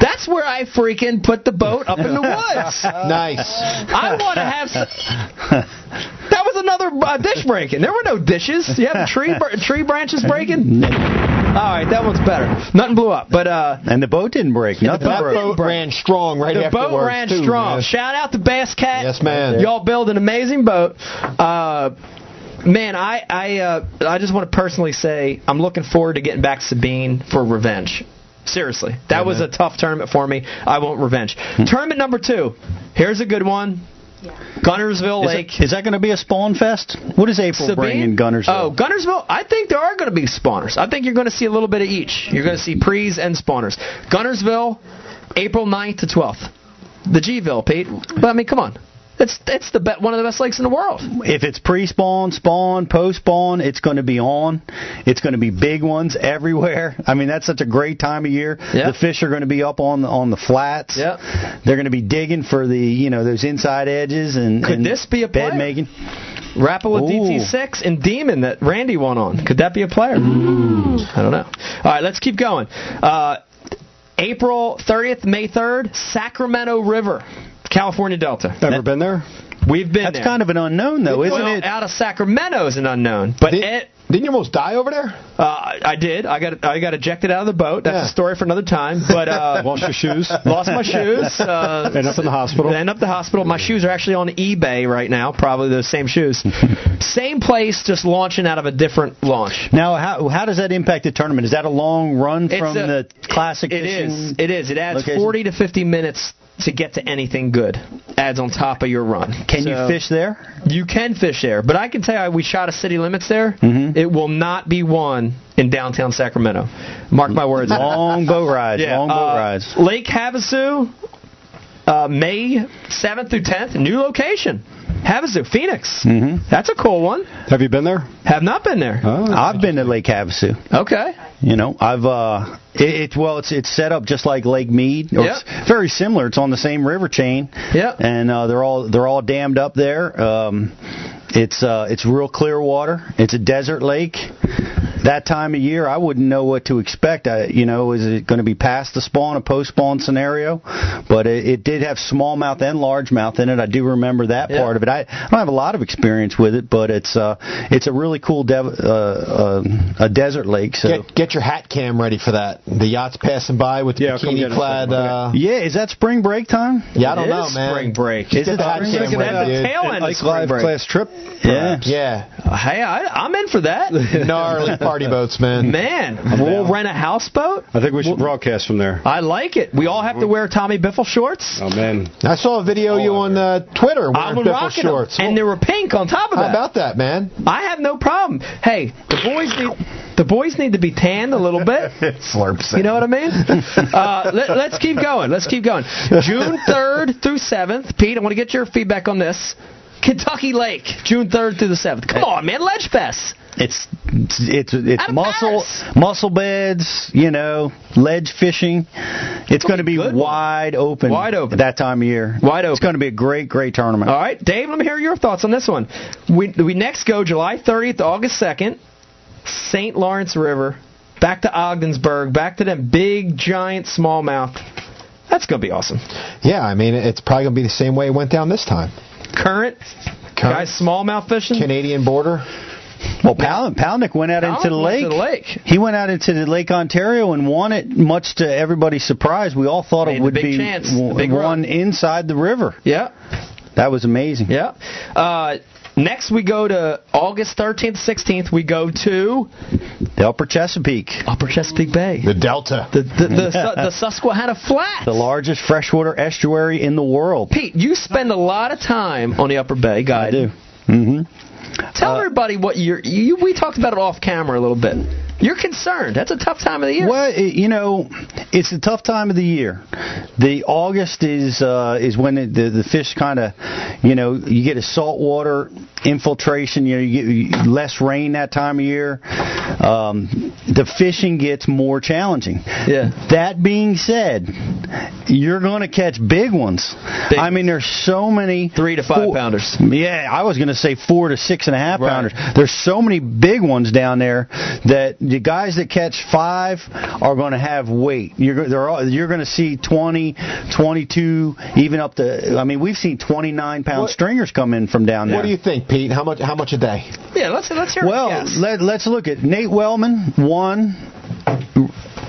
That's where I freaking put the boat up in the woods. Nice. I want to have. s that was another uh, dish breaking. There were no dishes. You have tree br- tree branches breaking. All right, that one's better. Nothing blew up, but uh, and the boat didn't break nothing That broke boat ran strong right the afterwards. boat ran too, strong. man. Shout out to Bass Cat. Yes, man. Y'all build an amazing boat. Uh, man, I I uh, I just want to personally say I'm looking forward to getting back to Sabine for revenge. Seriously, that was a tough tournament for me. I won't revenge. Hmm. tournament number two. Here's a good one. Yeah. Guntersville Is, Lake. it, is that going to be a spawn fest? What does April bring in Guntersville? Oh, Guntersville. I think there are going to be spawners. I think you're going to see a little bit of each. You're going to see prees and spawners. Guntersville, April 9th to 12th. The Gville, Pete. But I mean, come on. It's it's the be- one of the best lakes in the world. if it's pre-spawn, spawn, post-spawn, it's going to be on. It's going to be big ones everywhere. I mean, that's such a great time of year. Yeah. The fish are going to be up on the, on the flats. Yeah. They're going to be digging for the you know those inside edges and Could and this be a bed player? making. Rapala Ooh. DT6 and Demon that Randy won on. Could that be a player? I don't know. All right, let's keep going. Uh, April 30th, May 3rd, Sacramento River, California Delta. Ever been there? We've been That's there. kind of an unknown though, isn't well, it? out of Sacramento is an unknown, but Did, it, didn't you almost die over there? uh, I did. I got I got ejected out of the boat. That's Yeah. a story for another time. But uh, Lost your shoes? lost my shoes. Uh, End up in the hospital? End up the hospital. My shoes are actually on eBay right now. Probably the same shoes. same place, just launching out of a different launch. Now, how how does that impact the tournament? Is that a long run from a- the classic It is. It is. It adds location? 40 to 50 minutes to get to anything good. Adds on top of your run. Can you fish there? You can fish there, but I can tell you, we shot a city limits there. Mhm. It will not be won in downtown Sacramento. Mark my words. Long boat rides. long boat uh, rides. Lake Havasu, uh, May 7th through 10th, new location. Havasu, Phoenix. Mhm. That's a cool one. Have you been there? Have not been there. Oh. I've been to Lake Havasu. Okay. You know, I've uh, it, it's well, it's it's set up just like Lake Mead. Or Yeah. It's very similar. It's on the same river chain. Yeah. And uh, they're all they're all dammed up there. Um, it's uh, it's real clear water. It's a desert lake. That time of year, I wouldn't know what to expect. I, you know, is it going to be past the spawn, a post spawn scenario? But it, it did have smallmouth and largemouth in it. I do remember that Yeah. part of it. I, I don't have a lot of experience with it, but it's uh, it's a really cool dev, uh, uh, a desert lake. So. Get, get your hat cam ready for that. The yacht's passing by with the Yeah, I'll come get bikini it. clad. Uh, Yeah, is that spring break time? yeah, I don't It know, is man. spring break. Just Is get the it hat spring cam break? At ready, the dude. tail end of spring Live break. class trip? Yeah. Yeah, Hey, I, I'm in for that. gnarly party boats, man. Man, we'll rent a houseboat. I think we should broadcast from there. I like it. We all have to wear Tommy Biffle shorts. Oh, man. I saw a video of you on uh, Twitter I'm Biffle rocking them, shorts. and they were pink on top of it. How that. about that, man? I have no problem. Hey, the boys need the boys need to be tanned a little bit. Slurps. You know what I mean? Uh, let, let's keep going. Let's keep going. June 3rd through 7th. Pete, I want to get your feedback on this. Kentucky Lake, June 3rd through the 7th. Come on, man. Ledge Fest. It's it's it's, it's muscle Paris. mussel beds, you know, ledge fishing. It's going to be good one. wide open. Wide open. at that time of year. Wide open. It's going to be a great great tournament. All right, Dave, let me hear your thoughts on this one. We, we next go July 30th to August 2nd, St. Lawrence River, back to Ogdensburg, back to them big, giant smallmouth. That's going to be awesome. Yeah, I mean, it's probably going to be the same way it went down this time. Current, guys smallmouth fishing. Canadian border. Well, Pal- Palaniuk went out into the went lake. to the lake. He went out into the Lake Ontario and won it. Much to everybody's surprise, we all thought Made it the would big be chance, w- big one run. inside the river. Yeah, That was amazing. yeah. Uh, next we go to August 13th, 16th. We go to The Upper Chesapeake, Upper Chesapeake Bay, The Delta. the the, the, Su- the Susquehanna Flats. the largest freshwater estuary in the world. Pete, you spend a lot of time on the Upper Bay, guy. I do. Mm-hmm. Tell everybody what you're. You, we talked about it off camera a little bit. You're concerned. That's a tough time of the year. Well, you know, it's a tough time of the year. The August is uh, is when the the, the fish kind of, you know, you get a saltwater infiltration. You know, you get less rain that time of year. Um, the fishing gets more challenging. Yeah. That being said, you're going to catch big ones. Big I mean, there's so many Three to five four- pounders. Yeah, I was going to say four to six and a half Right. pounders. There's so many big ones down there that the guys that catch five are going to have weight. You're they're all, you're going to see 20, 22, even up to. I mean, we've seen 29 pound What- stringers come in from down there. What do you think, Pete? How much? How much a day? Yeah, let's let's hear. Well, it. Yes. let, let's look at Nate Wellman won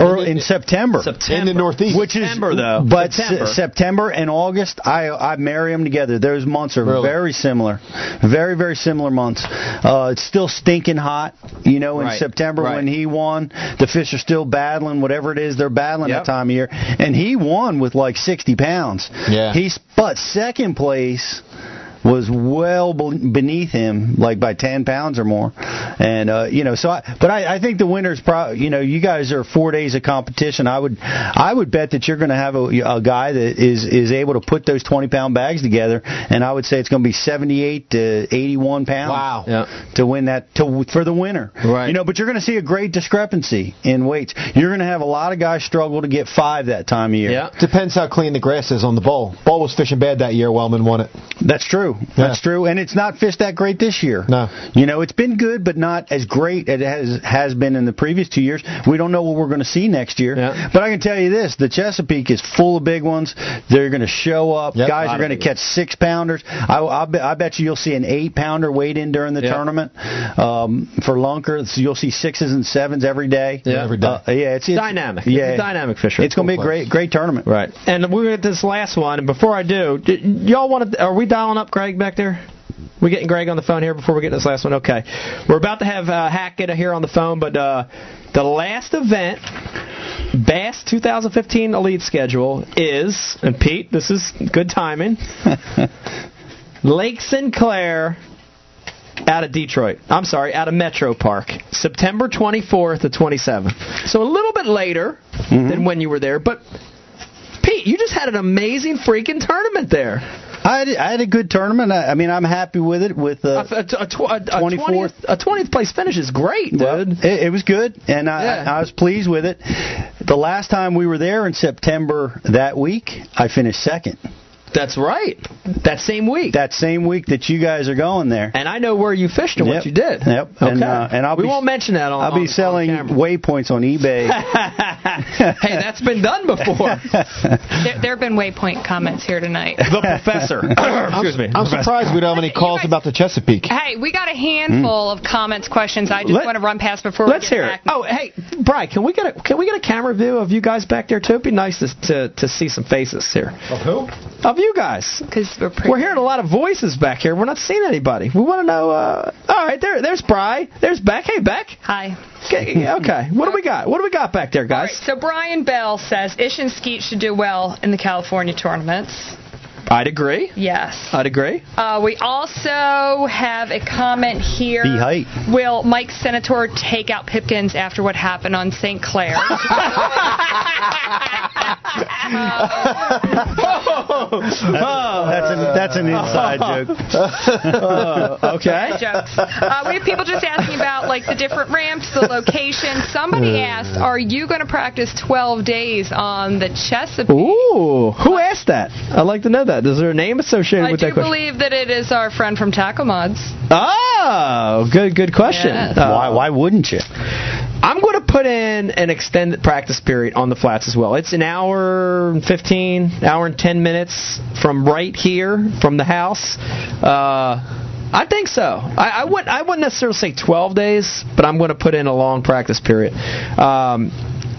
Early in September. September. In the Northeast. Which is September, though. but September. Se- September and August, I I marry them together. Those months are Really? very similar, very very similar months. Uh, it's still stinking hot, you know. In Right, September right. when he won, the fish are still battling whatever it is they're battling Yep. that time of year, and he won with like 60 pounds. Yeah. He's but second place was well beneath him, like by 10 pounds or more. And, uh, you know, so I, but I, I think the winner's probably, you know, you guys are four days of competition. I would, I would bet that you're going to have a, a guy that is, is able to put those 20 pound bags together. And I would say it's going to be 78 to 81 pounds. Wow. Yeah. To win that, to, for the winner. Right. You know, but you're going to see a great discrepancy in weights. You're going to have a lot of guys struggle to get five that time of year. Yeah. Depends how clean the grass is on the bowl. Bowl was fishing bad that year. Wellman won it. That's true. That's true, and it's not fished that great this year. No. you know it's been good, but not as great as it has has been in the previous two years. We don't know what we're going to see next year. Yeah. But I can tell you this: the Chesapeake is full of big ones. They're going to show up. Yep. Guys are going to catch six pounders. I, I, bet, I bet you you'll see an eight pounder weighed in during the Yeah. tournament. Um, for lunker, so you'll see sixes and sevens every day. Yeah. Every day. Uh, yeah, it's, it's Dynamic. It's Yeah, a dynamic fishery. It's going to be a great, great tournament. Right. And we're at this last one. And before I do, d- y'all want to? Are we dialing up Greg back there? We getting Greg on the phone here before we get this last one. Okay. We're about to have uh, Hackett here on the phone, but uh, the last event, Bass 2015 Elite schedule is, and Pete, this is good timing. Lake St. Clair out of Detroit. I'm sorry, out of Metro Park. September 24th to 27th. So a little bit later than when you were there, but Pete, you just had an amazing freaking tournament there. I had, I had a good tournament. I, I mean, I'm happy with it. With A, uh, a, a, tw- a, a 24th. 20th, a 20th place finish is great, dude. Well, it, it was good, and I, Yeah. I was pleased with it. The last time we were there in September that week, I finished second. That's right. That same week. That same week that you guys are going there. and I know where you fished and Yep. what you did. Yep. Okay. And, uh, and I'll we be- won't mention that on I'll on- be selling on waypoints on eBay. hey, that's been done before. There, there have been waypoint comments here tonight. the professor. Excuse me. I'm surprised we don't have any calls guys- about the Chesapeake. Hey, we got a handful of comments, questions. I just Let- want to run past before Let's we get hear back. it. Oh, hey, Brian, can we get a can we get a camera view of you guys back there too? It'd be nice to to, to see some faces here Of who? of you guys. because we're pretty. We're hearing a lot of voices back here. We're not seeing anybody. We want to know. Uh, all right, there, there's Bry. There's Beck. Hey, Beck. Hi. Okay, okay. What do we got? What do we got back there, right, guys? so Bryan Bickell says Ish and Skeet should do well in the California tournaments. I'd agree. Yes. I'd agree. Uh, we also have a comment here. Be height. Will Mike Senator take out Pipkins after what happened on St. Clair? That's an that's an inside joke. Uh, okay. jokes. Uh, we have people just asking about like the different ramps, the location. Somebody asked, "Are you going to practice 12 days on the Chesapeake?" Ooh, who asked that? I'd like to know that. Is there a name associated I with do that question? I do believe that it is our friend from Tackle Mods. Oh, good, good question. Yes. Uh, why why wouldn't you? I'm going to put in an extended practice period on the flats as well. It's an hour and 15, hour and 10 minutes from right here, from the house. Uh, I think so. I, I wouldn't. I wouldn't necessarily say 12 days, but I'm going to put in a long practice period. Um,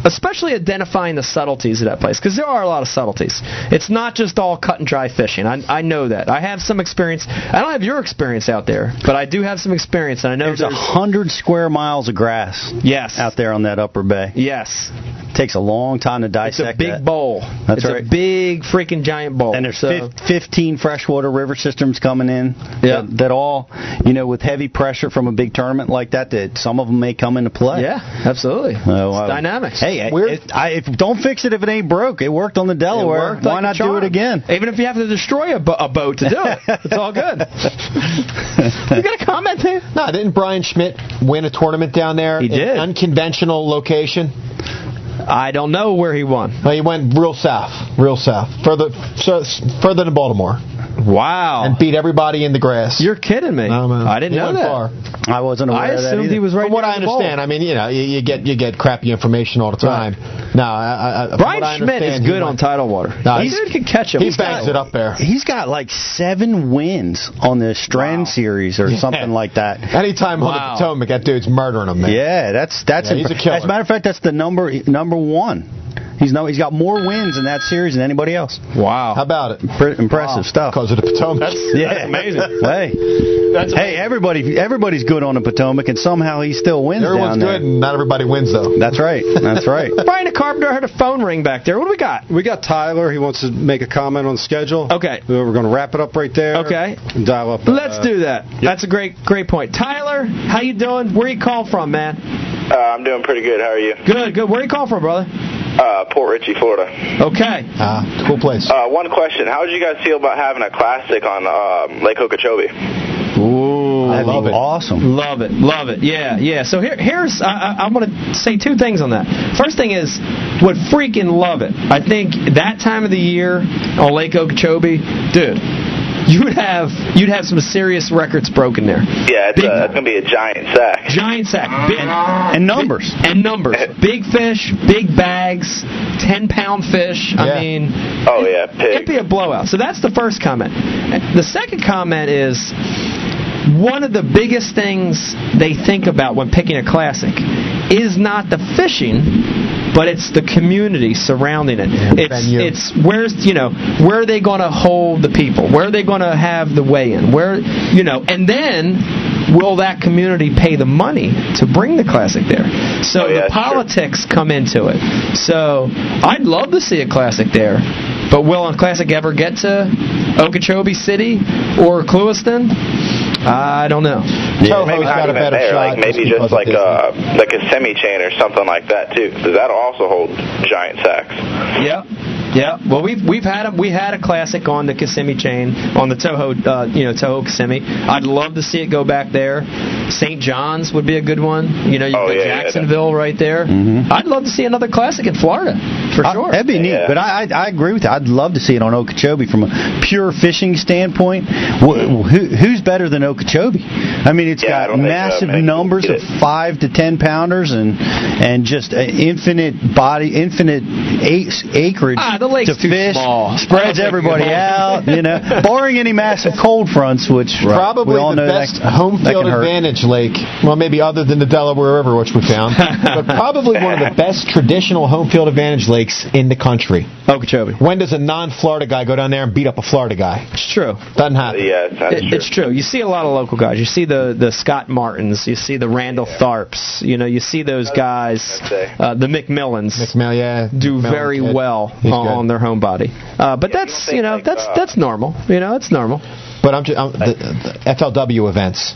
especially identifying the subtleties of that place because there are a lot of subtleties. It's not just all cut and dry fishing. I, I know that. I have some experience. I don't have your experience out there, but I do have some experience, and I know There's a hundred square miles of grass yes out there on that upper bay. Yes. Takes a long time to dissect. It's dissect a big that. bowl. That's it's right. a big freaking giant bowl. And there's so, fif- 15 freshwater river systems coming in Yeah. that, that all, you know, with heavy pressure from a big tournament like that, that some of them may come into play. yeah, absolutely. So, it's uh, dynamic. Hey, We're- it, I, if, don't fix it if it ain't broke. It worked on the Delaware. worked Why like a not do it again? Even if you have to destroy a, bo- a boat to do it, it's all good. you got a comment there? No, didn't Brian Schmidt win a tournament down there? He in did. an unconventional location. I don't know where he won. Oh, he went real south, real south, further further than Baltimore. Wow. and beat everybody in the grass. You're kidding me. No, man. I didn't He know that. far. I wasn't aware I of that assumed either. he was right From what I the bowl. understand, I mean, you know, you, you get you get crappy information all the time. No, I, I, Brian what I Schmidt is good on tidal water. No, he he's- dude can catch him. He bangs it up there. He's got like seven wins on the Stren series or something like that. Anytime on the Potomac, that dude's murdering them, man. Yeah, that's that's Yeah, he's a killer. as a matter of fact, that's the number number one. He's no, he's got more wins in that series than anybody else. Wow. How about it? Pre- impressive stuff. Because of the Potomac. That's, Yeah, that's amazing. Hey, That's hey, everybody, everybody's good on the Potomac, and somehow he still wins Everyone's down there. good, and not everybody wins, though. That's right. That's right. Brian the Carpenter I heard a phone ring back there. What do we got? We got Tyler. He wants to make a comment on the schedule. Okay. We're going to wrap it up right there. Okay. And dial up. Let's uh, do that. That's a great great point. Tyler, how you doing? Where you call from, man? Uh, I'm doing pretty good. How are you? Good, good. Where you calling from, brother? Uh, Port Richey, Florida. Okay. Ah, cool place. Uh, one question: How did you guys feel about having a classic on um, Lake Okeechobee? Ooh, That'd love it. awesome. Love it, love it. Yeah, yeah. So here, here's I, I, I want to say two things on that. First thing is, would freaking love it. I think that time of the year on Lake Okeechobee, dude, you would have you'd have some serious records broken there. Yeah, it's, Big- uh, it's gonna be a giant sack. Giant sack, big, And numbers. and numbers, big fish, big bags, ten pound fish. Yeah. I mean, Oh yeah, It'd be a blowout. So that's the first comment. The second comment is one of the biggest things they think about when picking a classic is not the fishing, but it's the community surrounding it. it's it's where's you know where are they going to hold the people? Where are they going to have the weigh-in? Where you know, and then will that community pay the money to bring the classic there? So Oh, yeah, the that's true. politics come into it. So I'd love to see a classic there, but will a classic ever get to Okeechobee City or Clewiston? I don't know. Toho's Maybe not got a even better there. shot. Like maybe because just like Disney. uh, like a semi chain or something like that too, because that'll also hold giant sacks. Yeah. Yeah, well, we've we've had a we had a classic on the Kissimmee chain on the Toho, uh, you know Toho Kissimmee. I'd love to see it go back there. St. John's would be a good one. You know, you've Oh, got yeah, yeah, Jacksonville right there. I'd love to see another classic in Florida for I- sure. that'd be neat. Yeah. But I, I I agree with you. I'd love to see it on Okeechobee from a pure fishing standpoint. Wh- Who, who's better than Okeechobee? I mean, it's Yeah, I got don't think, uh, massive many people numbers of five to ten pounders and and just uh, infinite body, infinite acreage Ah, the lake's to too fish. small. Spreads everybody out. You know, barring any massive cold fronts, which Probably we all the know best that, home field can hurt. advantage lake. Well, maybe other than the Delaware River, which we found, but probably one of the best traditional home field advantage lakes in the country. Okeechobee. When does a non-Florida guy go down there and beat up a Florida guy? It's true. Doesn't happen. Yeah, that's It- true. It's true. You see a lot of local guys. You see the the Scott Martins. You see the Randall Tharps. You know, you see those guys, uh, the McMillans. McMill, yeah, do McMillan very kid. well He's on, good. On their home body. Uh, but Yeah, that's you know like, that's uh, that's normal. You know, it's normal. But I'm just I'm, the, the FLW events.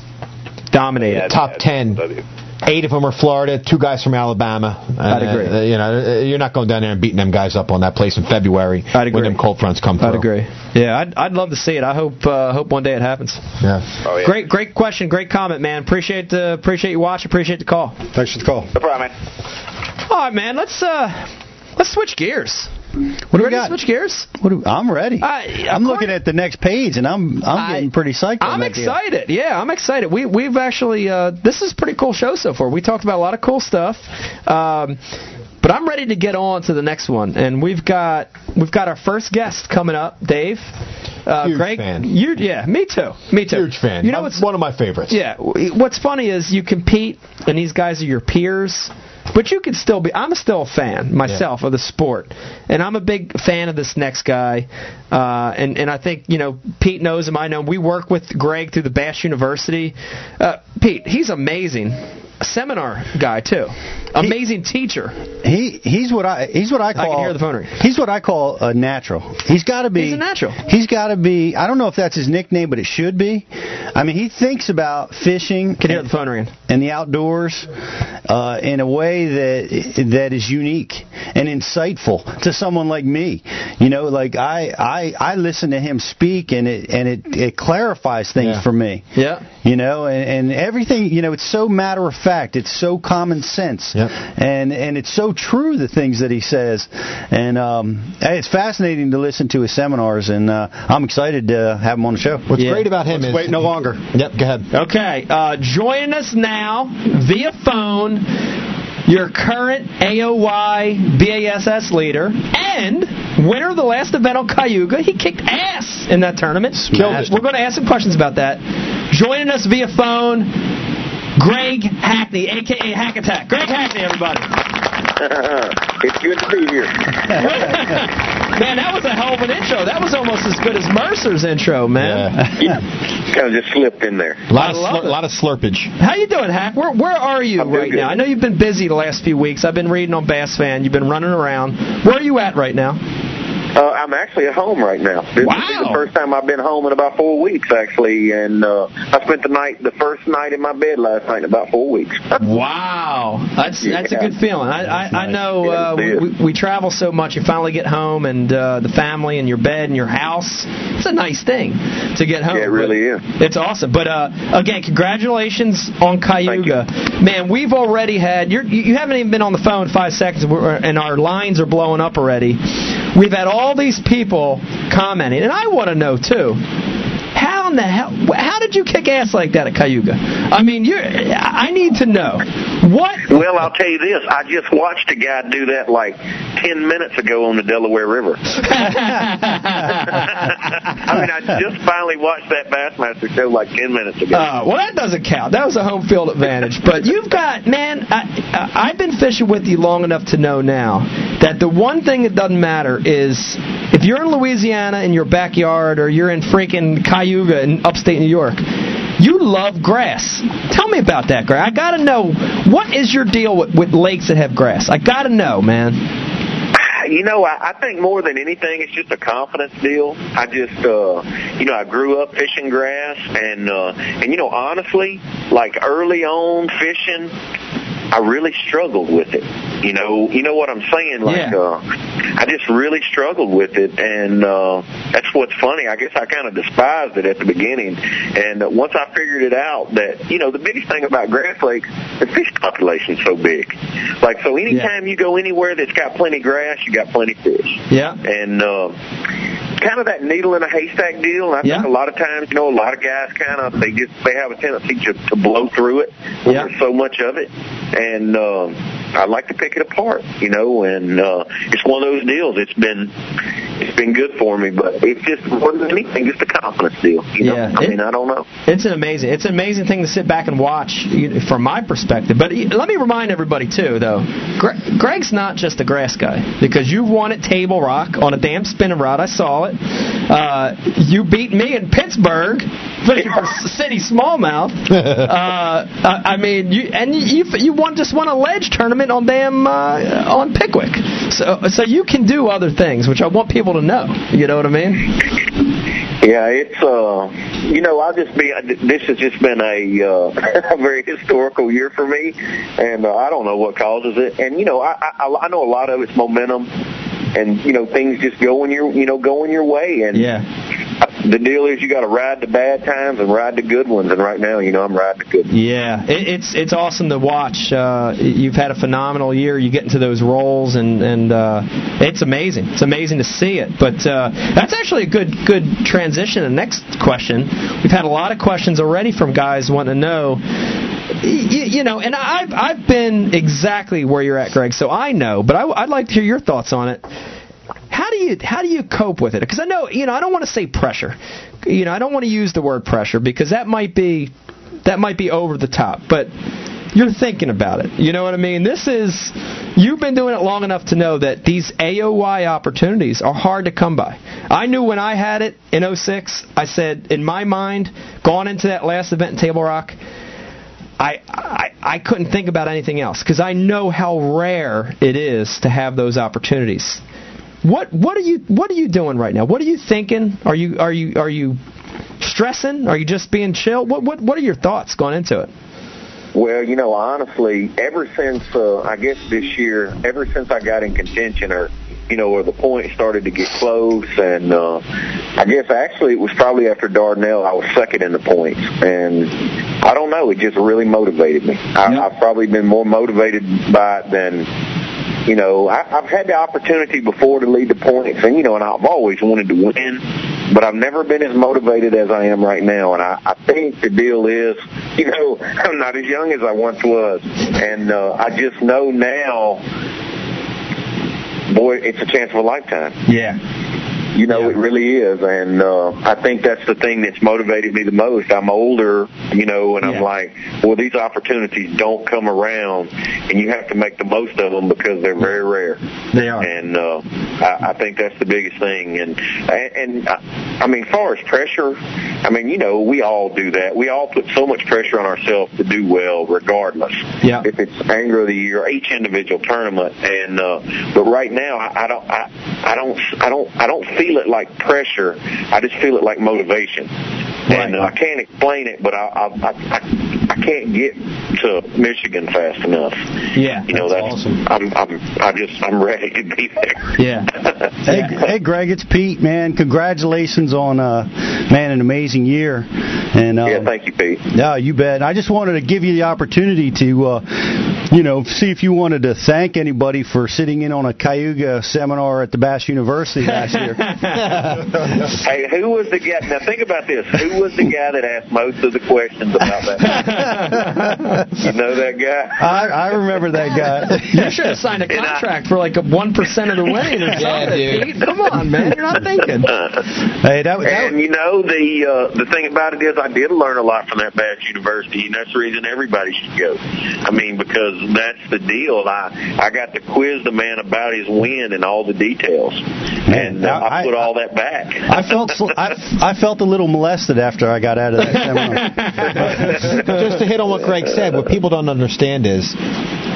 dominated Yeah, top yeah, 10. W. Eight of them are Florida. Two guys from Alabama. I'd Uh, agree. uh, you know, uh, you're not going down there and beating them guys up on that place in February I'd agree. when them cold fronts come through. I'd agree. Yeah, I'd, I'd love to see it. I hope uh, hope one day it happens. Yeah. Oh yeah. Great great question, great comment, man. Appreciate the appreciate you watching. Appreciate the call. Thanks for the call. No problem, man. All right, man. Let's uh let's switch gears. What do we Ready to got? switch gears? What do, I'm ready. I- I'm looking at the next page, and I'm I'm I- getting pretty psyched. I'm that deal. excited. Yeah, I'm excited. We we've actually uh, this is a pretty cool show so far. We talked about a lot of cool stuff. Um, but I'm ready to get on to the next one, and we've got we've got our first guest coming up, Dave. Uh, Huge Greg, fan. You, yeah, me too. Me too. Huge fan. You know I'm what's one of my favorites. yeah. What's funny is you compete, and these guys are your peers, but you can still be. I'm still a fan myself of the sport, and I'm a big fan of this next guy. Uh, and and I think you know Pete knows him. I know him. we work with Greg through the Bass University. Uh, Pete, he's amazing. A seminar guy too. Amazing teacher. He he's what I he's what I call. I can hear the phone ring. He's what I call a natural. He's got to be He's a natural. He's got to be. I don't know if that's his nickname, but it should be. I mean, he thinks about fishing Can hear the phone ringing. and the outdoors uh, in a way that that is unique and insightful to someone like me. You know, like I I I listen to him speak and it and it it clarifies things Yeah. for me. Yeah. You know, and, and everything. You know, it's so matter of fact. fact. It's so common sense, Yep. and and it's so true the things that he says, and um, it's fascinating to listen to his seminars, and uh, I'm excited to have him on the show. What's Yeah. great about him Let's is wait no longer. Yep, go ahead. Okay, uh, joining us now via phone, your current AOY BASS leader and winner of the last event on Cayuga. He kicked ass in that tournament. We're going to ask some questions about that. Joining us via phone, Greg Hackney, aka Hack Attack. Greg Hackney, everybody. it's good to be here. man, that was a hell of an intro. That was almost as good as Mercer's intro, man. kind of just slipped in there. A lot of, slur- it. lot of slurpage. How you doing, Hack? Where where are you I'm right now? I know you've been busy the last few weeks. I've been reading on Bass Fan. You've been running around. Where are you at right now? Uh, I'm actually at home right now. This Wow. is the first time I've been home in about four weeks, actually, and uh, I spent the night, the first night in my bed last night in about four weeks. Wow, that's that's a good feeling. I I, I know Yeah, uh, we, we we travel so much. You finally get home and uh, the family and your bed and your house. It's a nice thing to get home. Yeah, it really is. It's awesome. But uh, again, congratulations on Cayuga, man. We've already had you're, you you haven't even been on the phone five seconds, and our lines are blowing up already. We've had all these people commenting, and I want to know too. How in the hell? How did you kick ass like that at Cayuga? I mean, you. I need to know what. Well, I'll tell you this. I just watched a guy do that like 10 minutes ago on the Delaware River. I mean, I just finally watched that Bassmaster show like 10 minutes ago. Uh, well, that doesn't count. That was a home field advantage. But you've got, man, I, I, I've been fishing with you long enough to know now that the one thing that doesn't matter is if you're in Louisiana in your backyard or you're in freaking Cayuga in upstate New York, you love grass. Tell me about that, Greg. I got to know what is your deal with, with lakes that have grass. I got to know, man. You know, I, I think more than anything, it's just a confidence deal. I just, uh, you know, I grew up fishing grass, and uh, and you know, honestly, like early on fishing, I really struggled with it. You know, you know what I'm saying? Like, Yeah. uh, I just really struggled with it, and uh, that's what's funny. I guess I kind of despised it at the beginning, and uh, once I figured it out, that you know, the biggest thing about Grass Lakes, the fish population's so big. Like, so anytime you go anywhere that's got plenty of grass, you got plenty of fish Yeah. and uh, kind of that needle in a haystack deal. And I Yeah. think a lot of times, you know, a lot of guys kind of they just they have a tendency to, to blow through it. Yeah. There's so much of it, and um, I like to pick it apart, you know. And uh, it's one of those deals. It's been it's been good for me, but it's just more than anything, just a confidence deal. You know, Yeah. I It- mean, I don't know. It's an amazing. It's an amazing thing to sit back and watch you- from my perspective. But let me remind everybody too, though. Gre- Greg's not just a grass guy because you won at Table Rock on a damn spinning rod. I saw it. Uh, you beat me in Pittsburgh fishing for City Smallmouth. uh, I I mean, you and you you won just won a ledge tournament on damn uh, on Pickwick. So so you can do other things, which I want people to know. You know what I mean? Yeah, it's uh, you know, I'll just be. This has just been a uh, a very historical year for me, and uh, I don't know what causes it. And you know, I, I I know a lot of it's momentum, and you know, things just going your you know going your way. And Yeah. The deal is you got to ride the bad times and ride the good ones. And right now, you know, I'm riding the good. ones. Yeah, it, it's it's awesome to watch. Uh, you've had a phenomenal year. You get into those roles, and and uh, it's amazing. It's amazing to see it. But uh, that's actually a good good transition. The next question. We've had a lot of questions already from guys wanting to know. You, you know, and I've I've been exactly where you're at, Greg. So I know, but I, I'd like to hear your thoughts on it. How do you how do you cope with it? Because I know you know I don't want to say pressure. You know I don't want to use the word pressure because that might be that might be over the top. But you're thinking about it. You know what I mean? This is you've been doing it long enough to know that these AOY opportunities are hard to come by. I knew when I had it in 06, I said in my mind, going into that last event in Table Rock, I, I I couldn't think about anything else because I know how rare it is to have those opportunities. What what are you what are you doing right now? What are you thinking? Are you are you are you stressing? Are you just being chill? What what what are your thoughts going into it? Well, you know, honestly, ever since uh, I guess this year, ever since I got in contention, or you know, where the points started to get close, and uh, I guess actually it was probably after Dardanelle I was second in the points, and I don't know, it just really motivated me. I, I've probably been more motivated by it than you know, I, I've had the opportunity before to lead the points, and you know, and I've always wanted to win, but I've never been as motivated as I am right now. And I, I think the deal is, you know, I'm not as young as I once was, and uh, I just know now, boy, it's a chance of a lifetime. Yeah. You know, it really is, and uh, I think that's the thing that's motivated me the most. I'm older, you know, and I'm like, well, these opportunities don't come around, and you have to make the most of them because they're very rare. They are. And uh, I, I think that's the biggest thing. And and, I, I mean, as far as pressure, I mean, you know, we all do that. We all put so much pressure on ourselves to do well, regardless. Yeah. If it's Angler of the Year, each individual tournament, and uh, but right now, I, I don't, I, I don't, I don't, I don't feel it like pressure. I just feel it like motivation. And uh, I can't explain it, but I, I, I, I can't get to Michigan fast enough. Yeah, You know, that's that's, awesome. I'm, I'm, I just, I'm ready to be there. Yeah. Hey, hey, Greg, it's Pete, man. Congratulations on, uh, man, an amazing year. And uh, yeah, thank you, Pete. Yeah, you bet. I just wanted to give you the opportunity to, uh, you know, see if you wanted to thank anybody for sitting in on a Cayuga seminar at the Bass University last year. hey, who was the guy? Now think about this. Who was the guy that asked most of the questions about that? you know that guy? I, I remember that guy. You should have signed a contract for like a one percent of the winnings or Yeah, something. dude. Pete. Come on, man. You're not thinking. Hey, that, and you know the uh, the thing about it is I did learn a lot from that Bass University, and that's the reason everybody should go. I mean, because that's the deal. I I got to quiz the man about his win and all the details, and uh, I, I- put all that back. I felt I, I felt a little molested after I got out of that seminar. Just to hit on what Greg said, what people don't understand is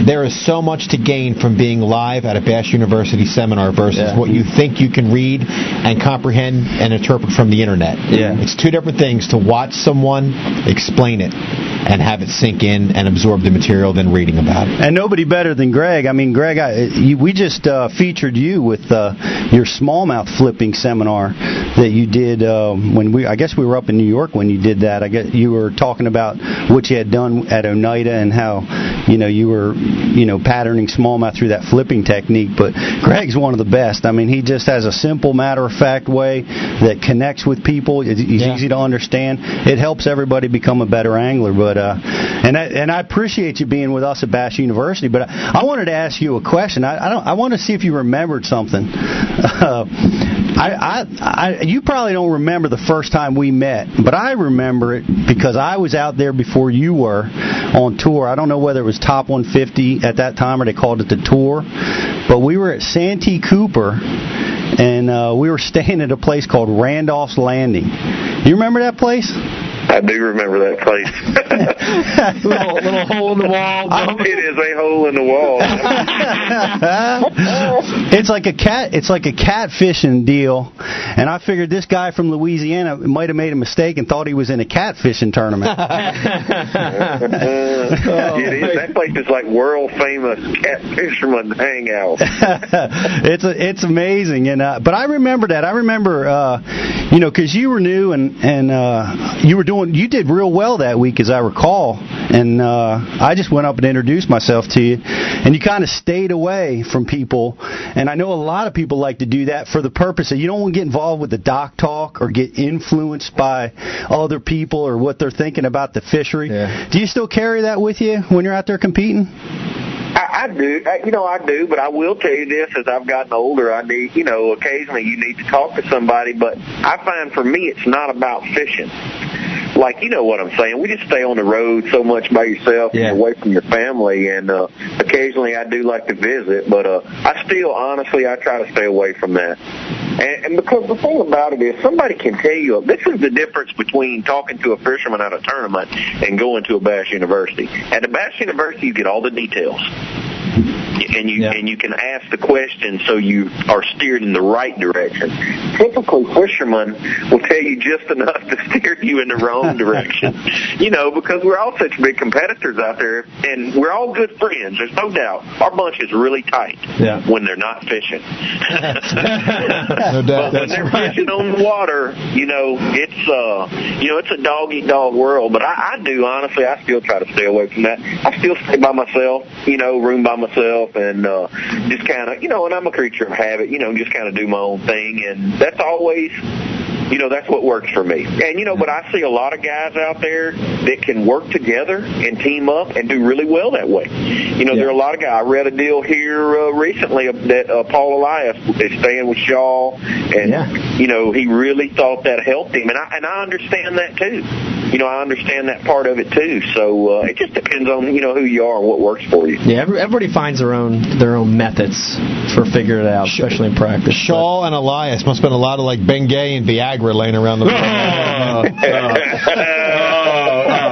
there is so much to gain from being live at a Bass University seminar versus what you think you can read and comprehend and interpret from the internet. Yeah. It's two different things to watch someone explain it and have it sink in and absorb the material than reading about it. And nobody better than Greg. I mean, Greg, I, you, we just uh, featured you with uh, your smallmouth flipping seminar that you did um, when we. I guess we were up in New York when you did that. I guess you were talking about what you had done at Oneida and how you know you were you know patterning smallmouth through that flipping technique. But Greg's one of the best. I mean, he just has a simple, matter of fact way that connects with people. He's easy to understand. It helps everybody become a better angler. But uh, and I, and I appreciate you being with us at Bass University. But I, I wanted to ask you a question. I I, don't, I want to see if you remembered something. Uh, I, I, I, you probably don't remember the first time we met, but I remember it because I was out there before you were on tour. I don't know whether it was Top 150 at that time or they called it the tour, but we were at Santee Cooper and uh, we were staying at a place called Randolph's Landing. You remember that place? I do remember that place. little, little hole in the wall. it is a hole in the wall. it's like a cat. It's like a catfishing deal, and I figured this guy from Louisiana might have made a mistake and thought he was in a catfishing tournament. it is. That place is like world famous catfisherman hangout. it's a, it's amazing, and uh, but I remember that. I remember, uh, you know, because you were new and and uh, you were doing you did real well that week, as I recall. And uh, I just went up and introduced myself to you, and you kind of stayed away from people. And I know a lot of people like to do that for the purpose of you don't want to get involved with the dock talk or get influenced by other people or what they're thinking about the fishery. Do you still carry that with you when you're out there competing? I, I do, I, you know, I do, but I will tell you this: as I've gotten older, I need, you know, occasionally you need to talk to somebody. But I find for me, it's not about fishing. Like you know what I'm saying? We just stay on the road so much by yourself and away from your family, and uh, occasionally I do like to visit, but uh, I still, honestly, I try to stay away from that. And, and because the thing about it is, somebody can tell you this is the difference between talking to a fisherman at a tournament and going to a Bass University. At the Bass University, you get all the details. And you and you can ask the question so you are steered in the right direction. Typically, fishermen will tell you just enough to steer you in the wrong direction. you know, because we're all such big competitors out there, and we're all good friends. There's no doubt. Our bunch is really tight Yeah. when they're not fishing. No doubt. But when they're fishing on the water, you know, it's uh you know, it's a dog eat dog world. But I, I do honestly I still try to stay away from that. I still stay by myself, you know, room by myself and uh just kinda you know, and I'm a creature of habit, you know, just kinda do my own thing. And that's always you know, that's what works for me. And, you know, but I see a lot of guys out there that can work together and team up and do really well that way. You know, there are a lot of guys. I read a deal here uh, recently that uh, Paul Elias is staying with Shaw, and, you know, he really thought that helped him. And I, and I understand that too. You know, I understand that part of it too. So uh, it just depends on, you know, who you are and what works for you. Yeah, every, everybody finds their own their own methods for figuring it out, especially in practice. Shaw and Elias must have been a lot of like Bengay and Viagra laying around the.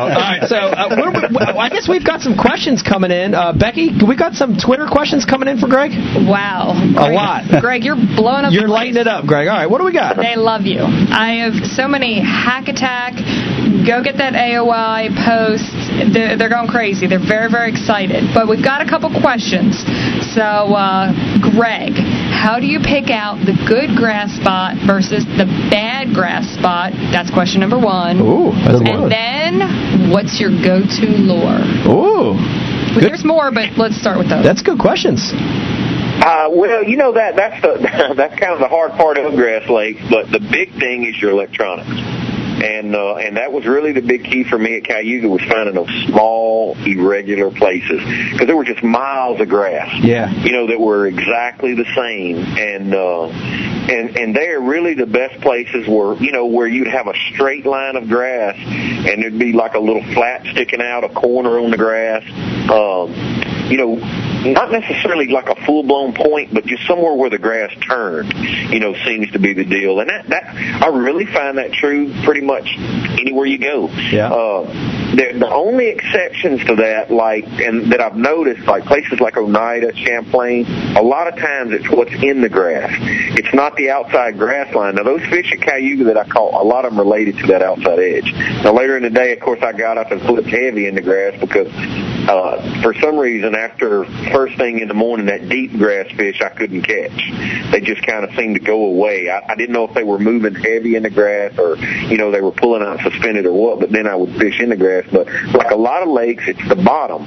All right, so uh, we, I guess we've got some questions coming in. Uh, Becky, we got some Twitter questions coming in for Greg. Wow. A lot. Greg, you're blowing up. You're lighting it up, Greg. All right, what do we got? They love you. I have so many hack attack. Go get that AOY post. They're, they're going crazy. They're very, very excited. But we've got a couple questions. So, uh, Greg, how do you pick out the good grass spot versus the bad grass spot? That's question number one. Ooh, that's and good. then, what's your go-to lure? Ooh, Well, There's more, but let's start with those. that's good questions. Uh, well, you know that that's the that's kind of the hard part of grass lakes, but the big thing is your electronics. And uh, and that was really the big key for me at Cayuga was finding those small, irregular places because there were just miles of grass. Yeah. You know that were exactly the same, and uh, and and they're really the best places were you know where you'd have a straight line of grass, and there'd be like a little flat sticking out, a corner on the grass. Um, you know, not necessarily like a full blown point, but just somewhere where the grass turned, you know, seems to be the deal. And that, that I really find that true pretty much anywhere you go. Yeah. Uh, the, the only exceptions to that, like, and that I've noticed, like places like Oneida, Champlain, a lot of times it's what's in the grass. It's not the outside grass line. Now those fish at Cayuga that I caught, a lot of them related to that outside edge. Now later in the day, of course, I got up and flipped heavy in the grass because, uh, for some reason after first thing in the morning, that deep grass fish I couldn't catch. They just kind of seemed to go away. I, I didn't know if they were moving heavy in the grass or, you know, they were pulling out suspended or what, but then I would fish in the grass. But like a lot of lakes, it's the bottom.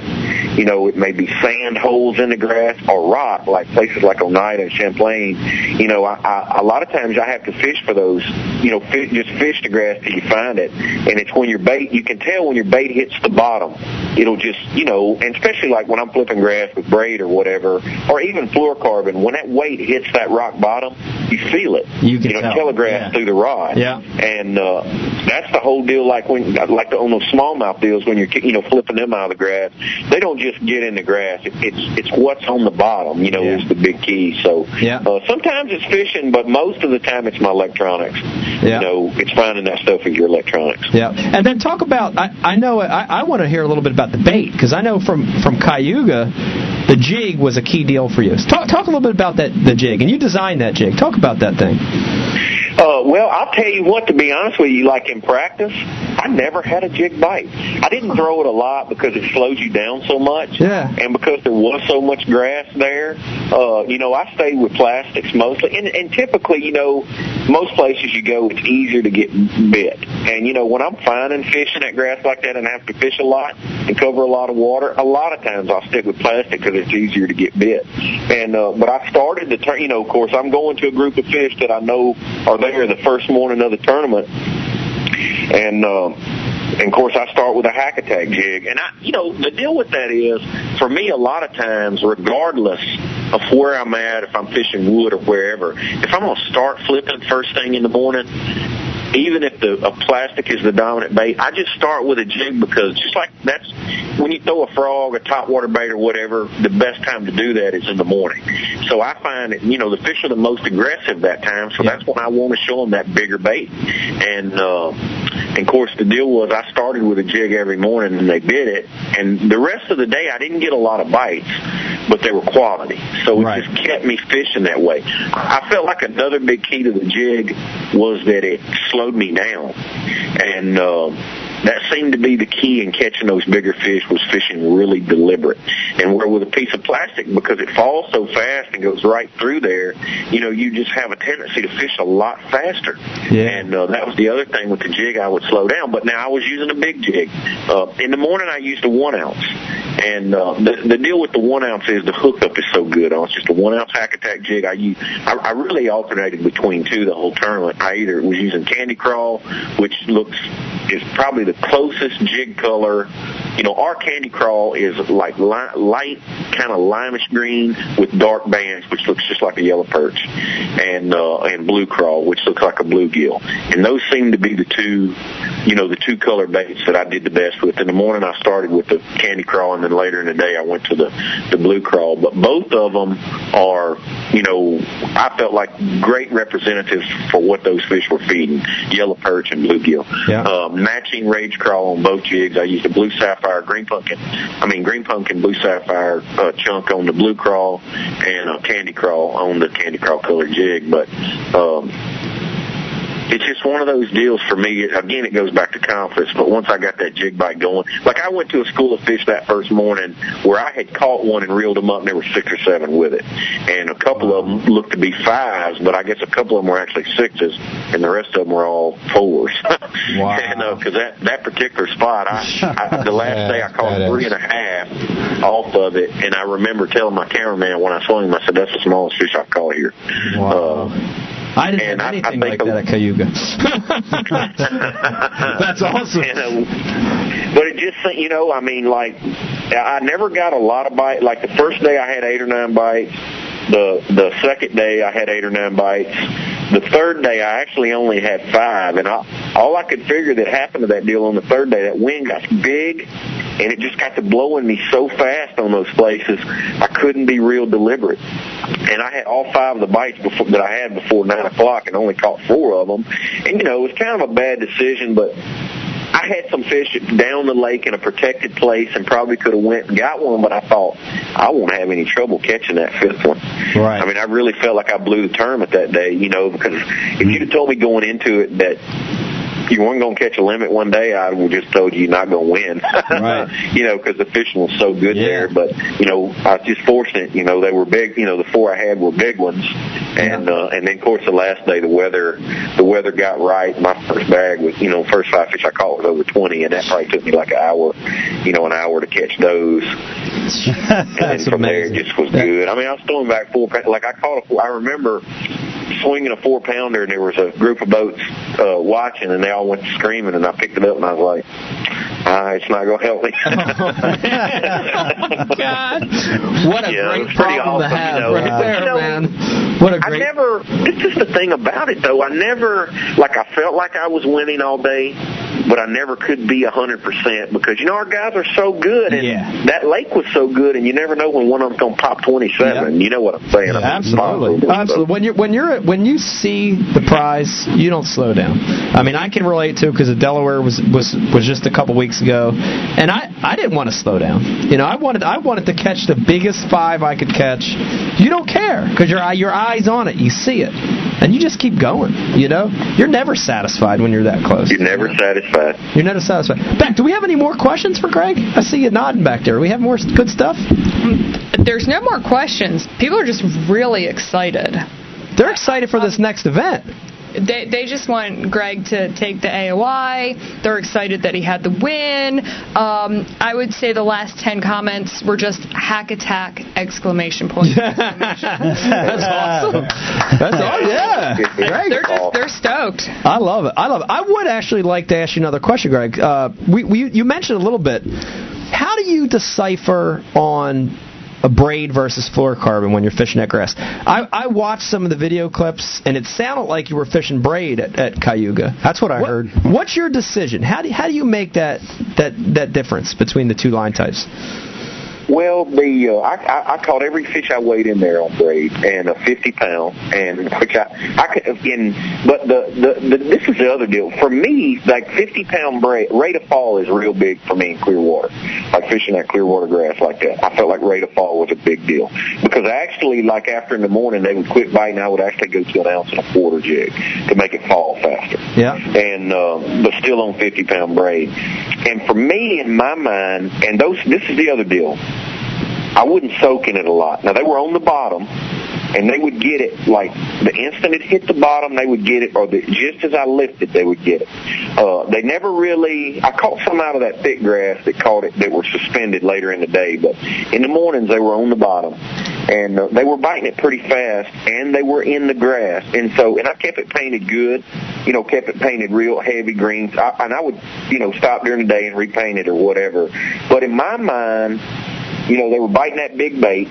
You know, it may be sand holes in the grass or rock, like places like Oneida and Champlain. You know, I, I, a lot of times I have to fish for those, you know, fish, just fish the grass till you find it. And it's when your bait, you can tell when your bait hits the bottom. It'll just, you know, and especially like when I'm flipping grass with braid or whatever, or even fluorocarbon, when that weight hits that rock bottom, you feel it. You can know, tell. telegraph Yeah. through the rod. Yeah. And uh, that's the whole deal. Like when, like the, on those smallmouth deals, when you're, you know, flipping them out of the grass, they don't just get in the grass. It, it's it's what's on the bottom. You know, Yeah. is the big key. So Yeah. uh, sometimes it's fishing, but most of the time it's my electronics. Yeah. You know, it's finding that stuff in your electronics. Yeah, and then talk about. I, I know. I, I want to hear a little bit about the bait because I know from from Cayuga, the jig was a key deal for you. Talk talk a little bit about that the jig, and you designed that jig. Talk about that thing. Uh, well, I'll tell you what, to be honest with you, like in practice, I never had a jig bite. I didn't throw it a lot because it slows you down so much. Yeah. And because there was so much grass there, uh, you know, I stayed with plastics mostly. And, and typically, you know, most places you go, it's easier to get bit. And, you know, when I'm finding fish in that grass like that and I have to fish a lot and cover a lot of water, a lot of times I'll stick with plastic because it's easier to get bit. And, uh, but I started to turn, you know, of course, I'm going to a group of fish that I know are there the first morning of the tournament. And, uh, and of course, I start with a hack attack jig. And I, you know, the deal with that is, for me, a lot of times, regardless of where I'm at, if I'm fishing wood or wherever, if I'm to start flipping first thing in the morning, even if the a plastic is the dominant bait, I just start with a jig because just like that's when you throw a frog, a topwater bait, or whatever, the best time to do that is in the morning. So I find that you know the fish are the most aggressive that time, so that's when I want to show them that bigger bait. And uh, and of course, the deal was I started with a jig every morning, and they bit it, and the rest of the day I didn't get a lot of bites, but they were quality. So it Right. just kept me fishing that way. I felt like another big key to the jig was that it slowed me down, and uh, that seemed to be the key in catching those bigger fish was fishing really deliberate. And where with a piece of plastic, because it falls so fast and goes right through there, you know, you just have a tendency to fish a lot faster. Yeah. And uh, that was the other thing with the jig, I would slow down. But now I was using a big jig. Uh, in the morning, I used a one ounce. And uh, the the deal with the one ounce is the hookup is so good. On it's just a one ounce hack attack jig. I use I, I really alternated between two the whole tournament. I either was using Candy Crawl, which looks is probably the closest jig color. You know, our Candy Crawl is like li- light, kind of limeish green with dark bands, which looks just like a yellow perch, and uh, and Blue Crawl, which looks like a bluegill. And those seem to be the two, you know, the two color baits that I did the best with. In the morning, I started with the Candy Crawl, and then later in the day, I went to the the Blue Crawl. But both of them are, you know, I felt like great representatives for what those fish were feeding: yellow perch and bluegill. Yeah. Uh, matching Rage Craw on both jigs. I used a blue sapphire, green pumpkin. I mean green pumpkin, blue sapphire uh, chunk on the blue crawl, and a candy crawl on the candy crawl color jig. But um, it's just one of those deals for me. Again, it goes back to confidence. But once I got that jig bite going, like I went to a school of fish that first morning where I had caught one and reeled them up, and there were six or seven with it, and a couple of them looked to be fives, but I guess a couple of them were actually sixes, and the rest of them were all fours. Wow. and because that that particular spot, I, I the last Yeah, day I caught three is. and a half off of it, and I remember telling my cameraman when I saw him, I said, "That's the smallest fish I've caught here." Wow. Uh, I didn't And have I- I anything think like that at Cayuga. That's awesome. And, uh, but it just, you know, I mean, like, I never got a lot of bites. Like the first day, I had eight or nine bites. The the second day, I had eight or nine bites. The third day, I actually only had five, and I, all I could figure that happened to that deal on the third day, that wind got big, and it just got to blowing me so fast on those places, I couldn't be real deliberate. And I had all five of the bites before, that I had before nine o'clock, and only caught four of them. And you know, it was kind of a bad decision, but I had some fish down the lake in a protected place and probably could have went and got one, but I thought I won't have any trouble catching that fifth one. Right. I mean, I really felt like I blew the tournament that day, you know, because if you'd have told me going into it that you weren't going to catch a limit one day, I would just told you you're not going to win. Right. you know, because the fishing was so good Yeah. there. But you know, I was just fortunate. You know, they were big. You know, the four I had were big ones, and uh, and then of course the last day the weather the weather got right. My first bag was you know first five fish I caught was over twenty, and that probably took me like an hour, you know, an hour to catch those. And then That's from there it just was That- good. I mean, I was throwing back four pounds. Like I caught a four. I remember swinging a four pounder, and there was a group of boats uh, watching, and they all went screaming, and I picked it up, and I was like, ah, "It's not going to help me." God, what a Yeah, great was pretty problem to have you know. right there, You know, man. What a I great. I never. This is the thing about it, though. I never like. I felt like I was winning all day, but I never could be a hundred percent because you know our guys are so good, and Yeah. that lake was so good, and you never know when one of them's going to pop twenty-seven. You know what I'm saying? I mean, Absolutely, possible, absolutely. When you're when you're when you see the prize, you don't slow down. I mean, I can relate to because the Delaware was was was just a couple weeks ago, and I I didn't want to slow down. You know, I wanted I wanted to catch the biggest five I could catch. You don't care because your your eyes on it, you see it, and you just keep going. You know, you're never satisfied when you're that close. You're never satisfied. You're never satisfied. Beck, do we have any more questions for Greg? I see you nodding back there. Do we have more good stuff? Um, there's no more questions. People are just really excited. They're excited for this next event. They they just want Greg to take the AOY. They're excited that he had the win. Um, I would say the last ten comments were just hack attack exclamation point. That's awesome. That's awesome. Yeah. Greg. They're just they're stoked. I love it. I love it. I would actually like to ask you another question, Greg. Uh, we, we you mentioned a little bit. How do you decipher on a braid versus fluorocarbon when you're fishing that grass. I, I watched some of the video clips, and it sounded like you were fishing braid at, at Cayuga. That's what I What- heard. What's your decision? How do you, how do you make that that that difference between the two line types? Well, the uh, I, I, I caught every fish I weighed in there on braid, and a 50 pound, and which I I could in. But the, the the this is the other deal for me. Like 50 pound braid rate of fall is real big for me in clear water, like fishing that clear water grass like that. I felt like rate of fall was a big deal because actually, like after in the morning, they would quit biting. I would actually go to an ounce and a quarter jig to make it fall faster Yeah. and uh, but still on 50 pound braid. And for me, in my mind, and those this is the other deal. I wouldn't soak in it a lot. Now they were on the bottom, and they would get it like the instant it hit the bottom, they would get it, or the, just as I lifted, they would get it. Uh, they never really. I caught some out of that thick grass that caught it that were suspended later in the day, but in the mornings they were on the bottom, and uh, they were biting it pretty fast, and they were in the grass, and so and I kept it painted good, you know, kept it painted real heavy greens, I, and I would you know stop during the day and repaint it or whatever. But in my mind you know, they were biting that big bait,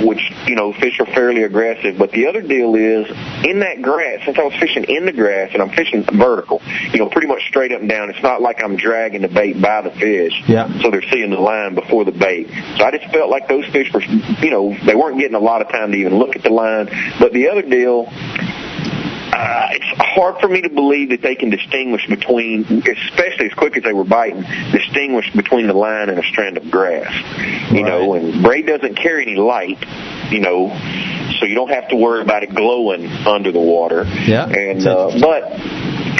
which, you know, fish are fairly aggressive. But the other deal is, in that grass, since I was fishing in the grass and I'm fishing vertical, you know, pretty much straight up and down, it's not like I'm dragging the bait by the fish. Yeah. So they're seeing the line before the bait. So I just felt like those fish were, you know, they weren't getting a lot of time to even look at the line. But the other deal, uh, it's hard for me to believe that they can distinguish between, especially as quick as they were biting, distinguish between the line and a strand of grass. You know, and braid doesn't carry any light, you know, so you don't have to worry about it glowing under the water. Yeah. And uh, but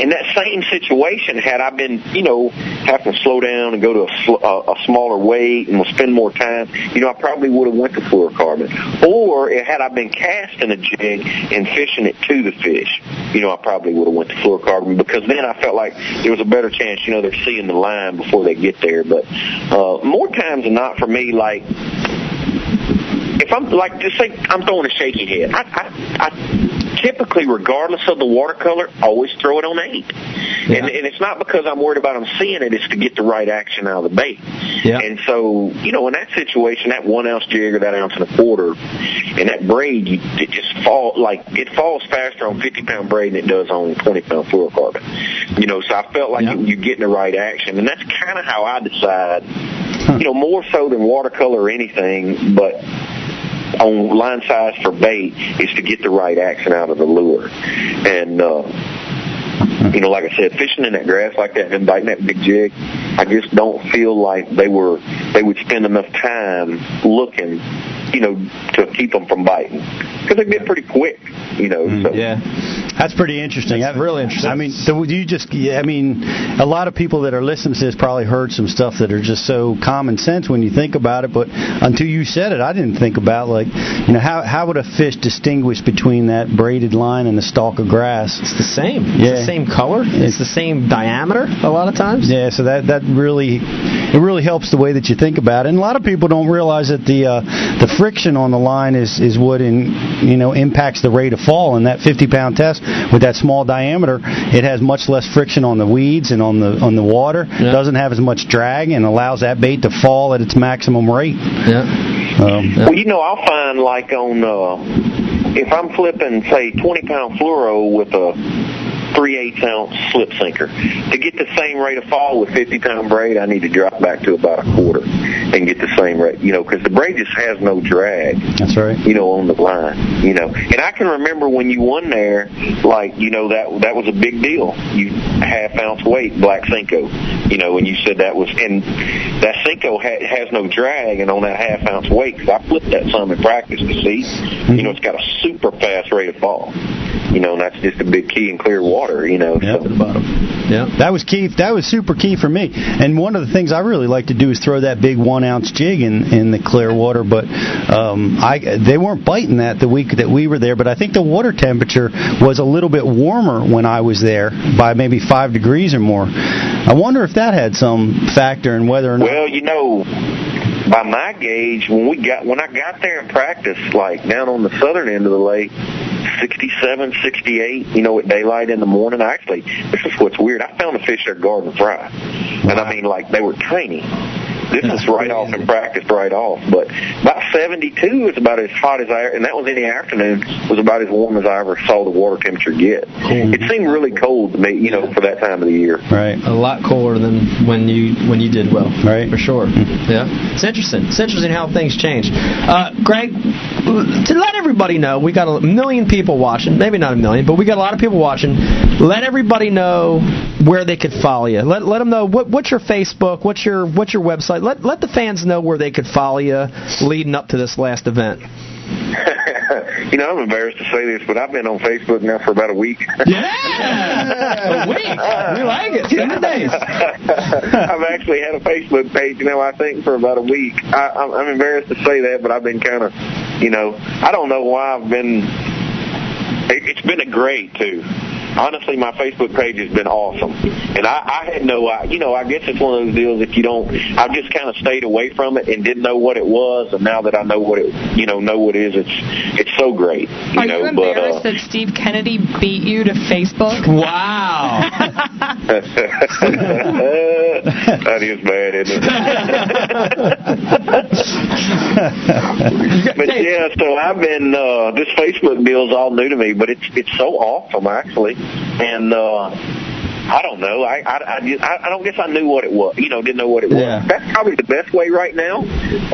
in that same situation, had I been, you know, having to slow down and go to a, sl- a, a smaller weight and spend more time, you know, I probably would have went to fluorocarbon. Or had I been casting a jig and fishing it to the fish, you know, I probably would have went to fluorocarbon because then I felt like there was a better chance, you know, they're seeing the line before they get there. But uh, more times than not, for me, like if I'm like just say I'm throwing a shaky head, I, I, I typically, regardless of the watercolor, always throw it on eight. And, and it's not because I'm worried about them seeing it; it's to get the right action out of the bait. Yeah. And so, you know, in that situation, that one ounce jig or that ounce and a quarter, and that braid, you, it just fall like it falls faster on 50 pound braid than it does on 20 pound fluorocarbon. You know, so I felt like Yeah. you, you're getting the right action, and that's kind of how I decide. You know, more so than watercolor or anything, but on line size for bait is to get the right action out of the lure. And uh you know, like I said, fishing in that grass like that and biting that big jig, I just don't feel like they were they would spend enough time looking, you know, to keep them from biting because they've been pretty quick, you know. So. Yeah. That's pretty interesting. That's really interesting. I mean, you just, yeah, I mean, a lot of people that are listening to this probably heard some stuff that are just so common sense when you think about it. But until you said it, I didn't think about like, you know, how how would a fish distinguish between that braided line and the stalk of grass? It's the same. It's Yeah. the same color. It's the same diameter a lot of times. Yeah, so that that really it really helps the way that you think about it. And a lot of people don't realize that the uh, the friction on the line is is what in you know impacts the rate of fall. In that 50 pound test with that small diameter, it has much less friction on the weeds and on the on the water. Yeah. Doesn't have as much drag and allows that bait to fall at its maximum rate. Yeah. Um, Well, you know, I'll find like on uh, if I'm flipping say 20 pound fluoro with a three eighths ounce slip sinker to get the same rate of fall with 50 pound braid, I need to drop back to about a quarter and get the same rate. You know, because the braid just has no drag. that's right. you know, on the line, you know. And I can remember when you won there, like, you know, that that was a big deal. You half ounce weight black Cinco, you know, and you said that was, and that Cinco ha- has no drag, and on that half ounce weight, 'cause I flipped that some in practice to see, you know, mm-hmm. it's got a super fast rate of fall, you know, and that's just a big key in clear water, you know. Yep. So. Yeah. That was key. That was super key for me. And one of the things I really like to do is throw that big one ounce jig in in the clear water. But um, I they weren't biting that the week that we were there. But I think the water temperature was a little bit warmer when I was there by maybe five degrees or more. I wonder if that had some factor in whether or not. Well, you know, by my gauge, when we got when I got there in practice, like down on the southern end of the lake, 67, 68, you know, at daylight in the morning. I actually, this is what's weird. I found a fish there garden fry, and I mean, like they were tiny. This is right off and practice, right off. But about 72 is about as hot as I, and that was in the afternoon, was about as warm as I ever saw the water temperature get. It seemed really cold to me, you know, for that time of the year. Right. A lot cooler than when you when you did well. Right. For sure. Yeah. It's interesting. It's interesting how things change. Uh, Greg, to let everybody know, we got a million people watching. Maybe not a million, but we got a lot of people watching. Let everybody know where they could follow you. Let let them know what what's your Facebook, what's your what's your website. Let let the fans know where they could follow you leading up to this last event. you know, I'm embarrassed to say this, but I've been on Facebook now for about a week. Yeah, a week. We like it. Seven days. I've actually had a Facebook page now, I think, for about a week. I, I'm, I'm embarrassed to say that, but I've been kind of, you know, I don't know why I've been. It, it's been a great too. Honestly, my Facebook page has been awesome, and I, I had no, I, you know, I guess it's one of those deals. If you don't, I've just kind of stayed away from it and didn't know what it was, and now that I know what it, you know, know what it is, it's it's so great. You Are know, you but embarrassed uh, that Steve Kennedy beat you to Facebook? Wow. that is bad, isn't it? but yeah, so I've been uh this Facebook deal's all new to me, but it's it's so awesome actually, and uh I don't know. I I I, just, I I don't guess I knew what it was. You know, didn't know what it was. Yeah. That's probably the best way right now.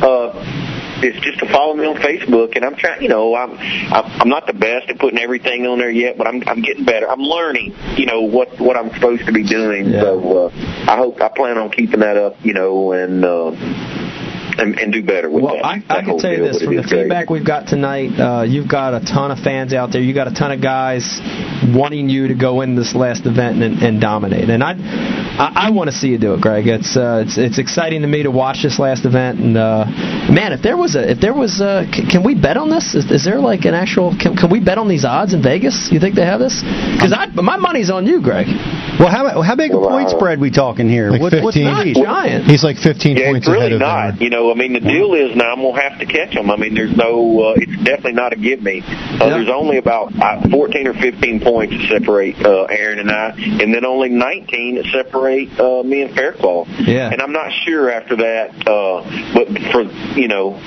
Uh is just to follow me on Facebook, and I'm trying. You know, I'm I'm I'm not the best at putting everything on there yet, but I'm I'm getting better. I'm learning. You know what what I'm supposed to be doing. Yeah. So uh, I hope I plan on keeping that up. You know, and uh, and, and do better with Well, that. I, that I can tell you this from the is great. feedback we've got tonight. Uh, you've got a ton of fans out there. You got a ton of guys wanting you to go in this last event and, and dominate. And I, I, I want to see you do it, Greg. It's uh, it's it's exciting to me to watch this last event. And uh, man, if there was a if there was a, c- can we bet on this? Is, is there like an actual? Can, can we bet on these odds in Vegas? You think they have this? Because my money's on you, Greg. Well, how how big a point Wow. spread we talking here? Like What- what's 15. the Not giant. He's like 15 Yeah, points it's really ahead of not. Aaron. You know, I mean, the deal is now I'm gonna have to catch them. I mean, there's no. Uh, it's definitely not a give me. Uh, Yeah. There's only about uh, 14 or 15 points that separate uh, Aaron and I, and then only 19 that separate uh, me and Faircloth. Yeah. And I'm not sure after that, uh, but for you know,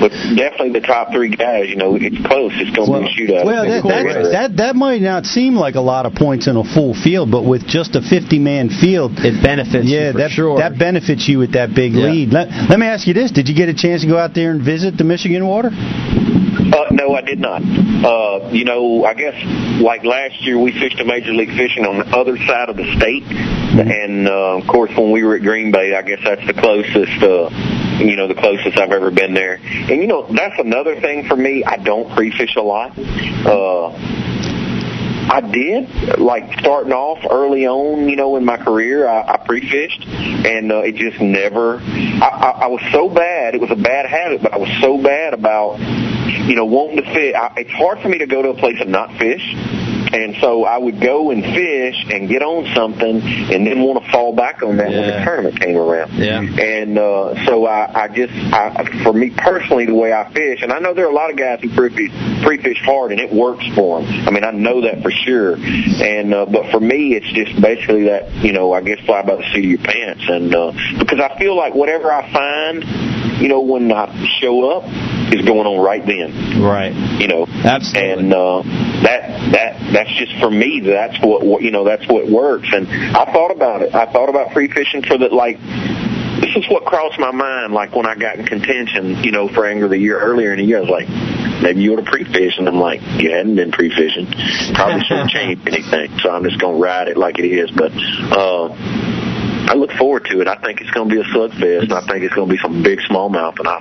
but definitely the top three guys. You know, it's close. It's gonna be a shootout. Well, that, that, that that might not seem like a lot of points in a full field, but with just a 50 man field, It benefits yeah, you for that sure. that benefits you with that big Yeah. lead. Let, let me ask you this: Did you get a chance to go out there and visit the Michigan water? Uh, no, I did not. Uh, you know, I guess like last year we fished a major league fishing on the other side of the state, and uh, of course when we were at Green Bay, I guess that's the closest. Uh, you know, the closest I've ever been there. And you know, that's another thing for me. I don't pre-fish a lot. Uh, I did, like starting off early on, you know, in my career, I, I pre-fished, and uh, it just never. I, I, I was so bad; it was a bad habit, but I was so bad about, you know, wanting to fish. I, it's hard for me to go to a place and not fish, and so I would go and fish and get on something, and then want to fall back on that when the tournament came around. Yeah. And uh, so I, I just, I, for me personally, the way I fish, and I know there are a lot of guys who pre-fish, pre-fish hard, and it works for them. I mean, I know that for sure. And uh, but for me, it's just basically that, you know, I guess fly by the seat of your pants, and uh, because I feel like whatever I find, you know, when I show up, is going on right then right. you know. Absolutely. And uh, that that that's just for me. That's what, you know. That's what works. And I thought about it. I thought about free fishing for the like. This is what crossed my mind. Like when I got in contention, you know, for Angler of the Year earlier in the year, I was like, maybe you ought to pre-fish. And I'm like, you hadn't been pre-fishing. Probably shouldn't change anything. So I'm just gonna ride it like it is. But. uh I look forward to it. I think it's going to be a slugfest, I think it's going to be some big smallmouth. And I,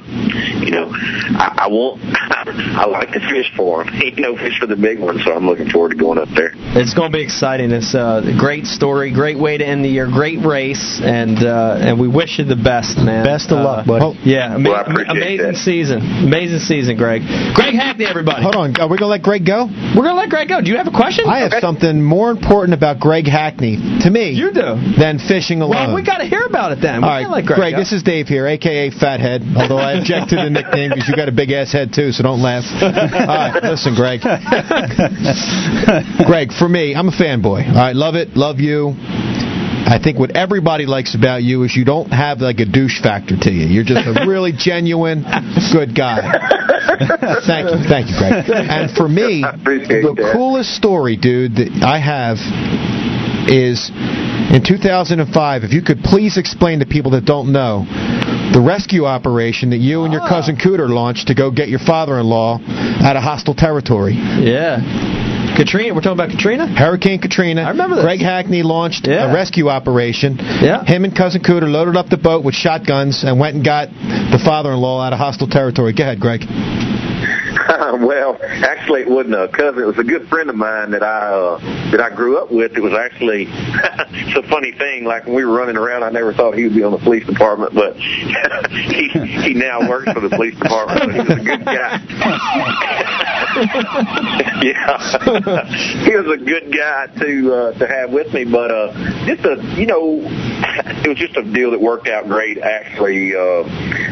you know, I, I won't. I like to fish for them, you know, fish for the big ones. So I'm looking forward to going up there. It's going to be exciting. It's uh, a great story, great way to end the year, great race, and uh, and we wish you the best, man. Best of Uh, luck, buddy. oh, Yeah, ama- Well, I appreciate amazing that. season, amazing season, Greg. Greg Hackney, everybody. Hold on. Are we going to let Greg go? We're gonna let Greg go. Do you have a question? I have something more important about Greg Hackney, to me, You do. than fishing alone. Well, we um, got to hear about it then. We All right, can't Greg, Greg, this is Dave here, a.k.a. Fathead, although I object to the nickname because you got a big-ass head, too, so don't laugh. All right, uh, listen, Greg. Greg, for me, I'm a fanboy. All right, love it, love you. I think what everybody likes about you is you don't have like a douche factor to you. You're just a really genuine, good guy. thank you, thank you, Greg. And for me, the that. coolest story, dude, that I have is in 2005. If you could please explain to people that don't know the rescue operation that you and your ah. cousin Cooter launched to go get your father-in-law out of hostile territory. Yeah. Katrina, we're talking about Katrina? Hurricane Katrina. I remember that. Greg Hackney launched Yeah. a rescue operation. Yeah. Him and cousin Cooter loaded up the boat with shotguns and went and got the father-in-law out of hostile territory. Go ahead, Greg. well, actually, it wasn't a cousin. It was a good friend of mine that I uh, that I grew up with. It was actually it's a funny thing. Like when we were running around, I never thought he would be on the police department, but he he now works for the police department. He was a good guy. yeah, he was a good guy to uh, to have with me. But uh, just a you know, it was just a deal that worked out great. Actually, uh,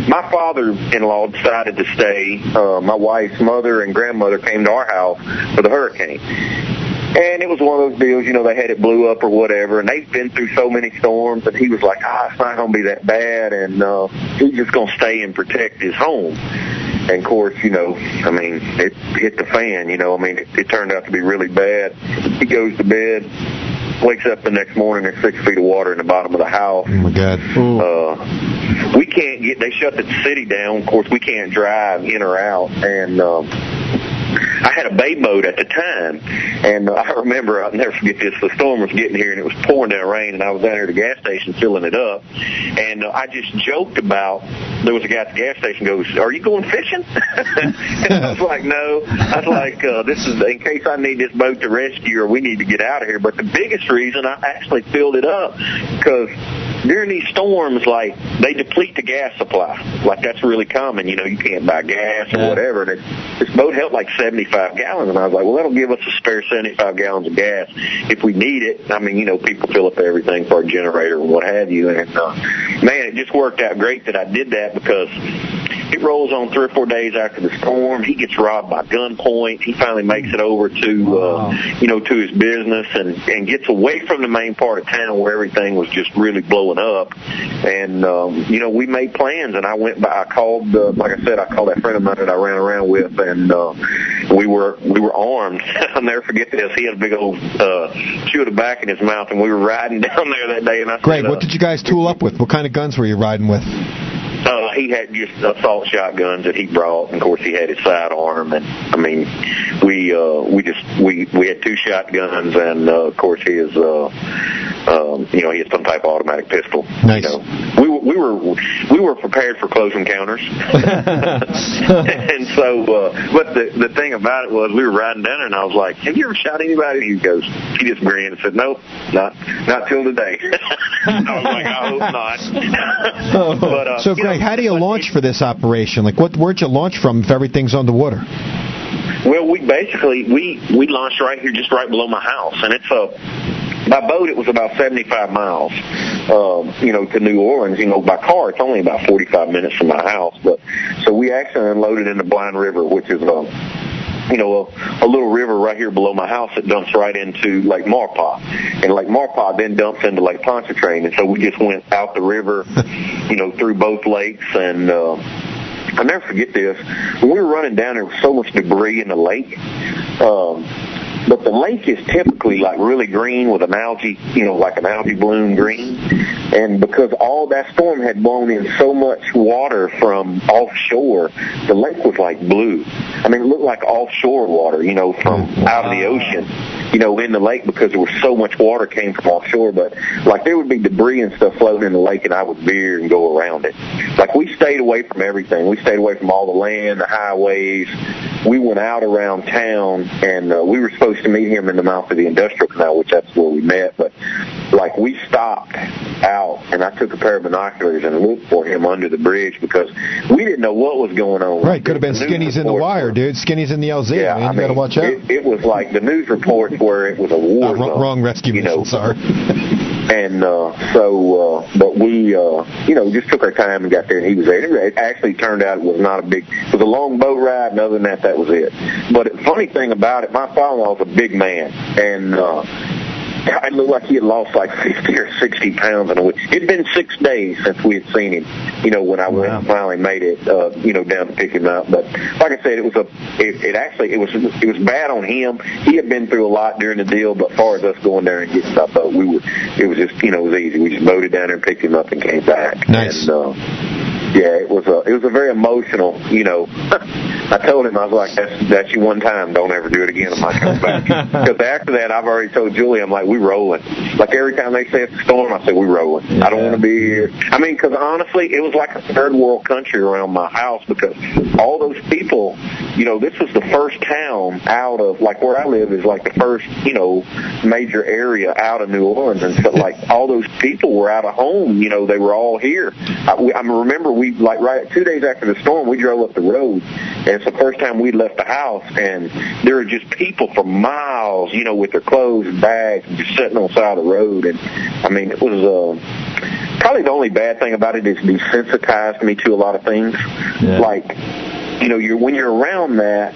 my father-in-law decided to stay. Uh, my wife's mother and grandmother came to our house for the hurricane. And it was one of those deals, you know, they had it blew up or whatever, and they've been through so many storms, and he was like, ah, it's not going to be that bad, and uh, he's just going to stay and protect his home. And of course, you know, I mean, it hit the fan, you know, I mean, it, it turned out to be really bad. He goes to bed, wakes up the next morning, there's six feet of water in the bottom of the house. Oh my God. Uh, we can't get, they shut the city down. Of course, we can't drive in or out. And, um, I had a bay boat at the time, and uh, I remember I'll never forget this. The storm was getting here, and it was pouring down rain, and I was down here at the gas station filling it up, and uh, I just joked about. There was a guy at the gas station goes, "Are you going fishing?" and I was like, "No." I was like, uh, "This is in case I need this boat to rescue, or we need to get out of here." But the biggest reason I actually filled it up because during these storms, like they deplete the gas supply. Like that's really common. You know, you can't buy gas or whatever. And it, this boat held like 75 gallons, and I was like, well, that'll give us a spare 75 gallons of gas if we need it. I mean, you know, people fill up everything for a generator and what have you. And uh, man, it just worked out great that I did that because it rolls on three or four days after the storm. He gets robbed by gunpoint. He finally makes it over to, uh, you know, to his business and and gets away from the main part of town where everything was just really blowing up. And um, you know, we made plans, and I went by. I called, uh, like I said, I called that friend of mine that I ran around with, and uh, we were we were armed. I'll never forget this. He had a big old uh, chew of tobacco in his mouth, and we were riding down there that day. And I Greg, said, what uh, did you guys tool up with? What kind of guns were you riding with? uh, he had just assault shotguns that he brought, and of course he had his sidearm. And I mean, we uh, we just we we had two shotguns, and uh, of course his uh, um, you know he had some type of automatic pistol. Nice. You know, we were- we were we were prepared for close encounters. and so, uh, but the the thing about it was we were riding down there, and I was like, "Have you ever shot anybody?" He goes, he just grinned and said, "Nope, not not till today." I was like, "I hope not." but uh, so, you know, how do you launch for this operation? Like, what where'd you launch from if everything's underwater? Well, we basically we we launched right here, just right below my house, and it's a by boat it was about 75 miles, um, you know, to New Orleans. You know, by car it's only about 45 minutes from my house, but so we actually unloaded in the Blind River, which is um, you know, a, a little river right here below my house that dumps right into Lake Maurepas. And Lake Maurepas then dumps into Lake Pontchartrain. And so we just went out the river, you know, through both lakes and, uh, I'll never forget this. When we were running down, there was so much debris in the lake. Um, but the lake is typically like really green with an algae, you know, like an algae bloom green. And because all that storm had blown in so much water from offshore, the lake was like blue. I mean, it looked like offshore water, you know, from mm-hmm. out of the ocean, you know, in the lake because there was so much water came from offshore. But like there would be debris and stuff floating in the lake, and I would veer and go around it. Like we stayed away from everything. We stayed away from all the land, the highways. We went out around town, and uh, we were supposed to meet him in the mouth of the industrial canal, which that's where we met. But like we stopped out, and I took a pair of binoculars and looked for him under the bridge because we didn't know what was going on. Right, could have been skinnies in the wire, dude. Skinnies in the LZ. yeah, man. I You got to watch out. It, it was like the news reports where it was a war Uh, wrong, wrong rescue you mission. know. Sorry. And uh, so, uh, but we, uh, you know, just took our time and got there, and he was there. It actually turned out it was not a big. It was a long boat ride, and other than that, that was it. But the funny thing about it, my father-in-law was a big man, and uh, it looked like he had lost like 50 or 60 pounds in a week. It'd been six days since we had seen him, you know, when I went and finally made it, uh, you know, down to pick him up. But like I said, it was a, it, it actually, it was, it was bad on him. He had been through a lot during the deal, but as far as us going there and getting our boat, we were, it was just, you know, it was easy. We just boated down there and picked him up and came back. Nice. And, uh, yeah, it was a it was a very emotional. You know, I told him I was like, "That's that's you one time. Don't ever do it again." I'm not coming back. Because after that, I've already told Julie, I'm like, "We rolling." Like every time they say it's a storm, I say, "We rolling." I don't want to be here. I mean, because honestly, it was like a third world country around my house because all those people. You know, this was the first town out of like where I live is like the first you know major area out of New Orleans, and so like all those people were out of home. You know, they were all here. I, we, I remember we like right two days after the storm, we drove up the road, and it's the first time we left the house, and there were just people for miles, you know, with their clothes and bags, and just sitting on the side of the road. And I mean, it was. uh Probably the only bad thing about it is desensitized me to a lot of things. Yeah. Like, you know, you're when you're around that,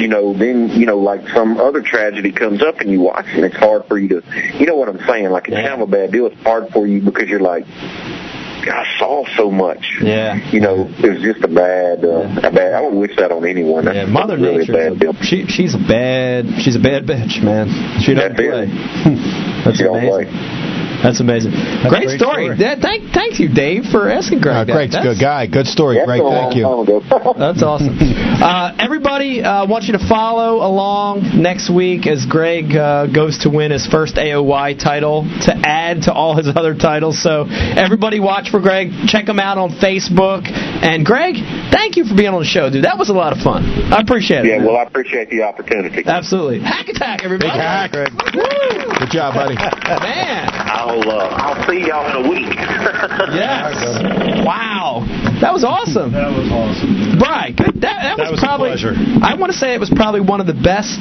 you know, then, you know, like some other tragedy comes up and you watch it and it's hard for you to, you know what I'm saying? Like it's kind of a bad deal. It's hard for you because you're like, I saw so much. Yeah. You know, it was just a bad, uh, a bad, I would wish that on anyone. That's Yeah, Mother really Nature. bad deal. She she's a bad she's a bad bitch, man. She doesn't That's it. play. That's She don't amazing. play. That's amazing. great, great story. story. Yeah, thank thank you, Dave, for asking Greg. Uh. Greg's a good guy. Good story. That's Greg, thank you. That's awesome. Uh, everybody uh, wants you to follow along next week as Greg uh, goes to win his first AOY title to add to all his other titles. So everybody watch for Greg. Check him out on Facebook. And Greg, thank you for being on the show, dude. That was a lot of fun. I appreciate it. yeah, man. well, I appreciate the opportunity. Absolutely. Hack attack, everybody. Big hack. Woo! Good job, buddy. Man. I'll, uh, I'll see y'all in a week. Yes. Wow. That was awesome. That was awesome. Right. That, that, was, was a probably. pleasure. I want to say it was probably one of the best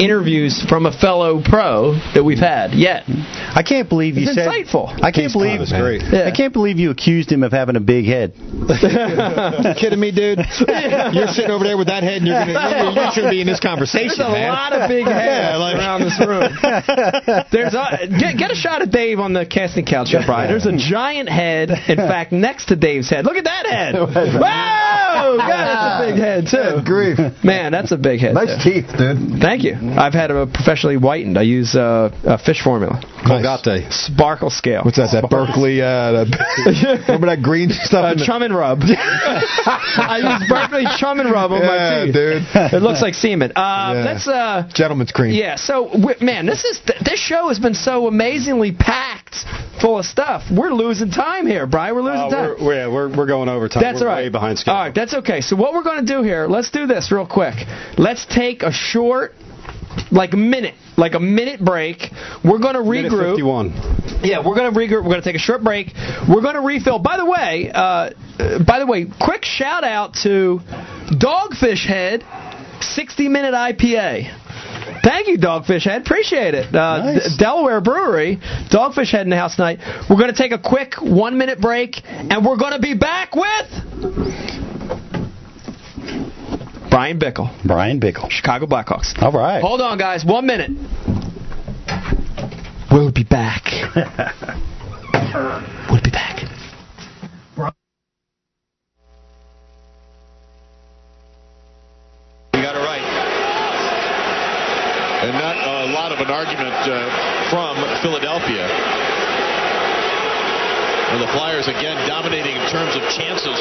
interviews from a fellow pro that we've had yet. I can't believe you It's said. insightful. I can't He's believe. fun, man. great. Yeah. I can't believe you accused him of having a big head. You kidding me, dude? You're sitting over there with that head, and you're gonna you shouldn't be in this conversation, There's a man. lot of big heads Yeah, like- around this room. There's a, get, get a shot of Dave on the casting couch here, Brian. There's a giant head, in fact, next to Dave's head. Look at that head. Whoa! God, that's a big head, too. grief. Man, that's a big head. Nice too. teeth, dude. Thank you. I've had it professionally whitened. I use uh, a fish formula. Colgate. Sparkle scale. What's that? That Berkley? Uh, the, remember that green stuff? Uh, chum and rub. I use Berkley chum and rub on yeah, my teeth. dude. It looks like semen. Uh, Yeah. Let's uh, Gentleman's cream. yeah. So man, this is th- this show has been so amazingly packed full of stuff. We're losing time here, Brian. We're losing Uh, time. we're, we're, yeah, we're, we're going over time. That's we're all right. way behind schedule. All right, that's okay. So what we're going to do here? Let's do this real quick. Let's take a short, like a minute, like a minute break. We're going to regroup. 51. Yeah, we're gonna regroup. We're gonna take a short break. We're gonna refill. By the way, uh, uh, by the way, quick shout out to Dogfish Head, 60 minute IPA. Thank you, Dogfish Head. Appreciate it. Uh, Nice. D- Delaware Brewery, Dogfish Head in the house tonight. We're going to take a quick one minute break, and we're going to be back with Bryan Bickell, Bryan Bickell. Chicago Blackhawks. All right. Hold on, guys. One minute. We'll be back. We'll be back. You got it right. And not a lot of an argument uh, from Philadelphia. And the Flyers again dominating in terms of chances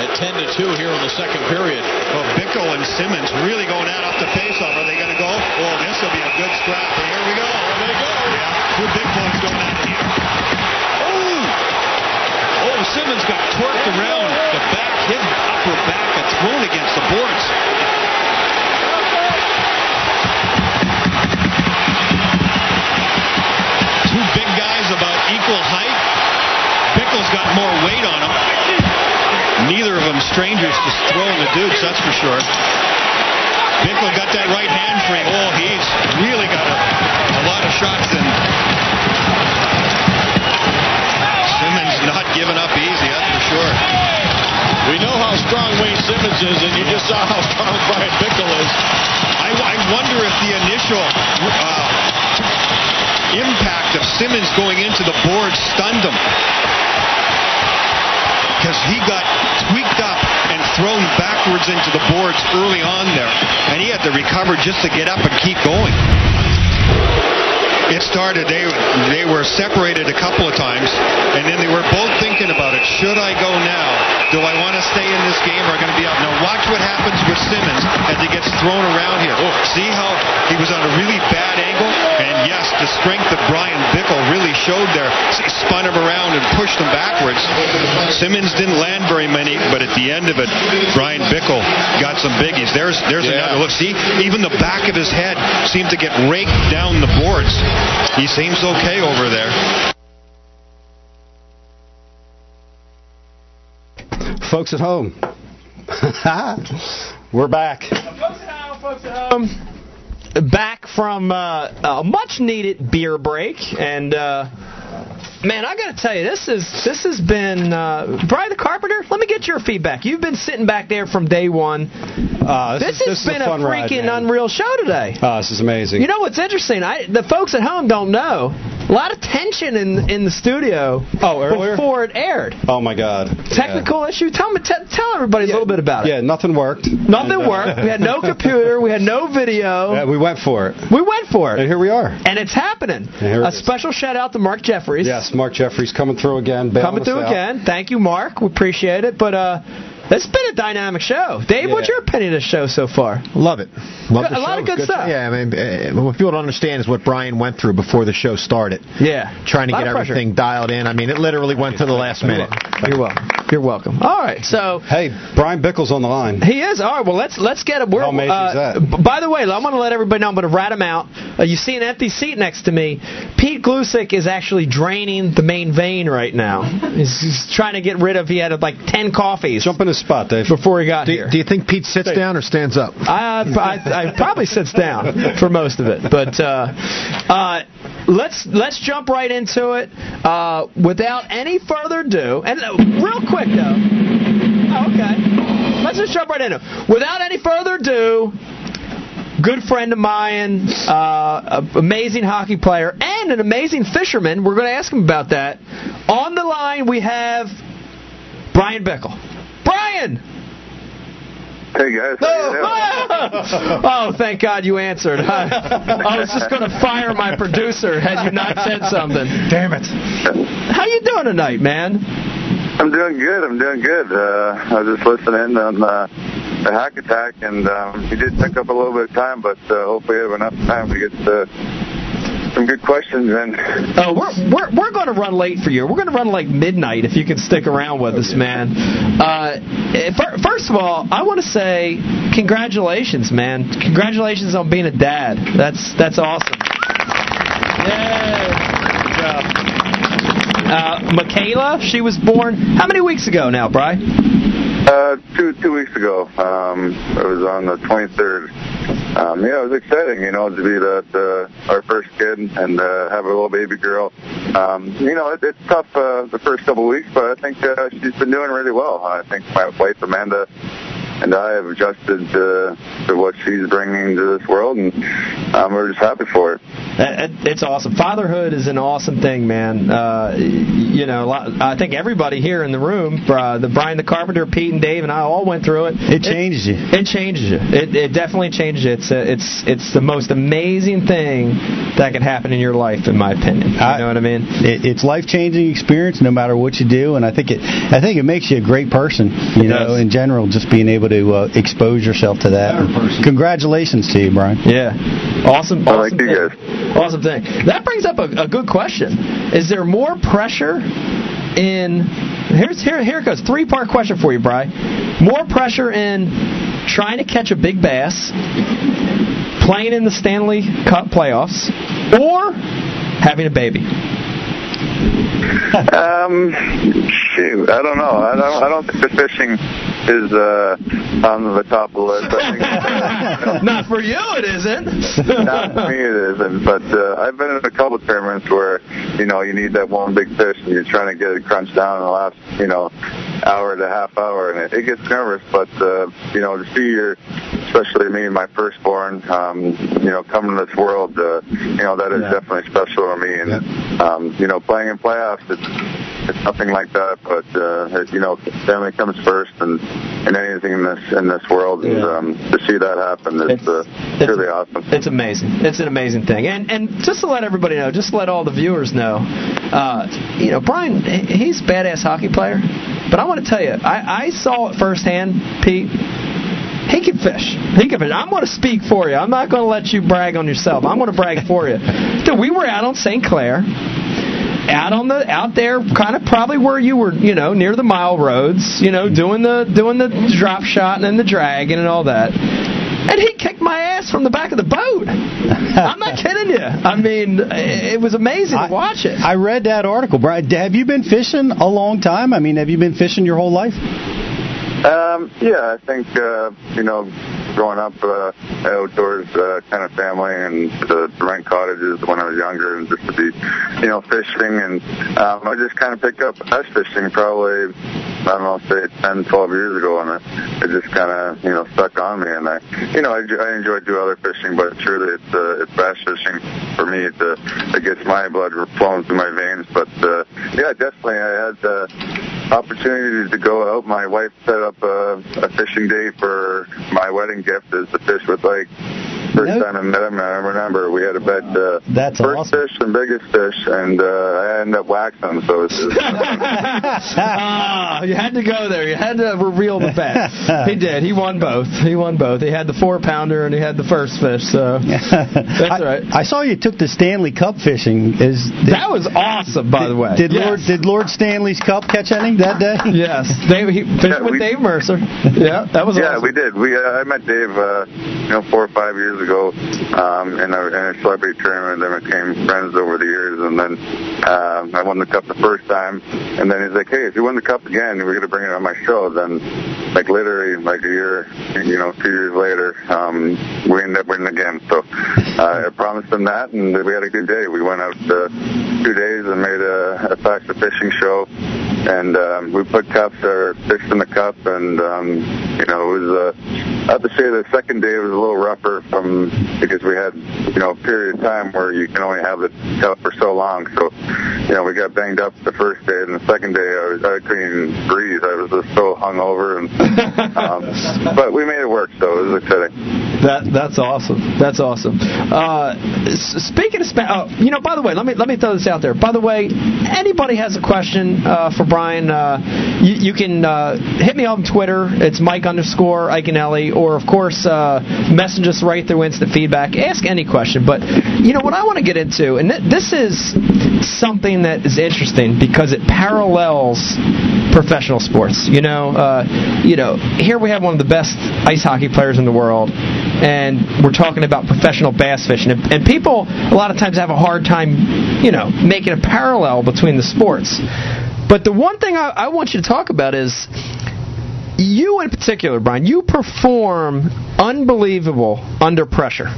at 10 to 2 here in the second period. Well, Bickell and Simmonds really going at off the faceoff. Are they going to go? Oh, this will be a good scrap. But here we go. There they go. Yeah, two big points going at here. Oh! Oh, Simmonds got twerked around the back, his upper back, and thrown against the boards. Strangers to throwing the Dukes, that's for sure. Bickell got that right hand frame. Oh, he's really got a, a lot of shots in. Simmonds not giving up easy, that's for sure. We know how strong Wayne Simmonds is, and you just saw how strong Bryan Bickell is. I, I wonder if the initial uh, impact of Simmonds going into the board stunned him. Because he got tweaked up and thrown backwards into the boards early on there. And he had to recover just to get up and keep going. It started, they, they were separated a couple of times, and then they were both thinking about it. Should I go now? Do I want to stay in this game or am I going to be out? Now watch what happens with Simmonds as he gets thrown around here. Oh, see how he was on a really bad angle? And yes, the strength of Bryan Bickell really showed there He spun him around and pushed him backwards. Simmonds didn't land very many, but at the end of it, Bryan Bickell got some biggies. There's there's Yeah. another look. See, even the back of his head seemed to get raked down the boards. He seems okay over there. Folks at home, we're back. Um, back from uh, a much needed beer break, and uh, man, I got to tell you, this is this has been uh, Brian the Carpenter. Let me get your feedback. You've been sitting back there from day one. Uh, This, is- has this is a been a, ride, freaking man. unreal show today. Oh, this is amazing. You know what's interesting? I the folks at home don't know. A lot of tension in in the studio. Oh, earlier? before it aired. oh my God. Technical issue. Tell me, t- tell everybody a little bit about it. Yeah, nothing worked. Nothing And, uh, worked. We had no computer. We had no video. Yeah, we went for it, We went for it. and here we are. and it's happening. here it A special shout out to Mark Jeffries. Yes, Mark Jeffries coming through again. coming through out. again. Thank you, Mark. We appreciate it. But uh, it's been a dynamic show. Dave, what's your opinion of the show so far? Love it. Love Good- the a lot of good stuff. Yeah, I mean, uh, what people don't understand is what Brian went through before the show started. Yeah, Trying to get everything dialed in. I mean, it literally went to the last minute. You're welcome. You're welcome. All right, so Hey, Bryan Bickell's on the line. He is. All right. Well, let's let's get him. We're, How amazing uh, is that? By the way, I'm going to let everybody know. I'm going to rat him out. Uh, you see an empty seat next to me. Pete Gluszek is actually draining the main vein right now. He's, he's trying to get rid of. He had like ten coffees Jump in his spot, Dave. before he got Do, here. do you think Pete sits down or stands up? I, I, I probably sits down for most of it, but uh, uh, let's let's jump right into it uh, without any further ado. And uh, real quick though, oh, okay, let's just jump right into it. Without any further ado, good friend of mine, uh, amazing hockey player, and an amazing fisherman. We're going to ask him about that. On the line, we have Bryan Bickell. Brian. Hey guys. Oh, oh, thank God you answered. I, I was just going to fire my producer had you not said something. Damn it. How you doing tonight, man? I'm doing good. I'm doing good. Uh, I was just listening on uh, the hack attack, and um, he did take up a little bit of time, but uh, hopefully we have enough time to get uh, some good questions in. Oh, we're we're we're going to run late for you. We're going to run like midnight if you can stick around with us, man. Uh, eh, first of all, I want to say congratulations, man. Congratulations on being a dad. That's that's awesome. Yay. Good job. Uh, Michaela, she was born how many weeks ago now, Bry? Uh, two two weeks ago. Um, it was on the 23rd. Um, yeah, it was exciting, you know, to be that the our first kid and uh, have a little baby girl. Um, you know, it, it's tough uh, the first couple of weeks, but I think uh, she's been doing really well. I think my wife Amanda and I have adjusted to, to what she's bringing to this world, and um, we're just happy for it. Uh, It's awesome. Fatherhood is an awesome thing, man. Uh, you know, I think everybody here in the room, uh, the Brian the Carpenter, Pete and Dave, and I all went through it. It changes you. It changes you. It, it definitely changes you. It's a, it's it's the most amazing thing that can happen in your life, in my opinion. You know what I mean? It, it's life changing experience no matter what you do, and I think it I think it makes you a great person. You It know, does. in general, just being able to uh, expose yourself to that. Congratulations to you, Brian. Yeah. Awesome. Well, awesome thank you, thing. Awesome thing. That brings up a, a good question. Is there more pressure in here's here here it goes. Three part question for you, Bry. More pressure in trying to catch a big bass, playing in the Stanley Cup playoffs, or having a baby. Um, shoot, I don't know. I don't. I don't think the fishing is uh, on the top of the list. Think Not for you, it isn't. not for me it isn't. But uh, I've been in a couple of tournaments where you know you need that one big fish and you're trying to get it crunched down in the last you know hour to half hour, and it, it gets nervous. But uh, you know to see your especially me, and my firstborn. Um, you know, coming to this world, uh, you know, that is Yeah. definitely special to me. And um, you know, playing in playoffs, it's it's nothing like that. But uh, you know, family comes first, and and anything in this in this world, and Yeah. um, to see that happen is uh, really awesome. It's amazing. It's an amazing thing. And and just to let everybody know, just to let all the viewers know, uh, you know, Brian, he's a badass hockey player. But I want to tell you, I, I saw it firsthand, Pete. He can fish. He can fish. I'm going to speak for you. I'm not going to let you brag on yourself. I'm going to brag for you. Dude, we were out on St. Clair out on the out there kind of probably where you were you know near the mile roads you know doing the doing the drop shot and then the dragon and all that and he kicked my ass from the back of the boat i'm not kidding you i mean it was amazing to watch it I read that article, Brian. Have you been fishing a long time? I mean, have you been fishing your whole life? Um, yeah, I think uh, you know, growing up uh, outdoors uh, kind of family, and to rent cottages when I was younger, and just to be, you know, fishing, and um, I just kind of picked up ice fishing probably. I don't know, say 10, 12 years ago, and it, it just kind of, you know, stuck on me. And I, you know, I, I enjoy do other fishing, but truly, it's uh, it's bass fishing for me. It, uh, it gets my blood flowing through my veins. But uh, yeah, definitely, I had the opportunity to go out. My wife set up a, a fishing day for my wedding gift is to fish with like. First time I met him, I remember we had a bet uh, That's first fish and biggest fish, and uh, I ended up waxing him. So it's just, Ah, you had to go there. You had to reveal the bet. He did. He won both. He won both. He had the four pounder and he had the first fish. So that's I, right. I saw you took the Stanley Cup fishing. Is That was awesome, by the way. Did Yes. Lord did Lord Stanley's Cup catch any that day? Yes, Dave, he fished Yeah, with we- Dave Mercer. Yeah, that was yeah, awesome. we did. We uh, I met Dave, uh, you know, four or five years ago, um, in a, in a celebrity tournament. Then became friends over the years, and then um, I won the cup the first time, and then he's like, "Hey, if you win the cup again, we're gonna bring it on my show." Then, like literally, like a year, you know, two years later, um, we ended up winning again. So uh, I promised him that, and we had a good day. We went out uh, two days and made a, a Facts of Fishing show and um, we put cups or fished in the cup, and um, you know it was. Uh, I have to say the second day was a little rougher from because we had you know a period of time where you can only have it for so long. So you know we got banged up the first day, and the second day I was I couldn't even breathe. I was just so hungover, and um, but we made it work, so it was exciting. That that's awesome. That's awesome. Uh, speaking of Spa- oh, you know, by the way, let me let me throw this out there. By the way, anybody has a question uh, for Brian, uh, you, you can uh, hit me on Twitter. It's Mike underscore Iaconelli, or of course, uh, message us right through instant feedback. Ask any question. But you know what I want to get into, and th- this is something that is interesting because it parallels professional sports. You know, uh, you know, here we have one of the best ice hockey players in the world, and we're talking about professional bass fishing. And, and people a lot of times have a hard time, you know, making a parallel between the sports. But the one thing I, I want you to talk about is you in particular, Brian, you perform unbelievable under pressure.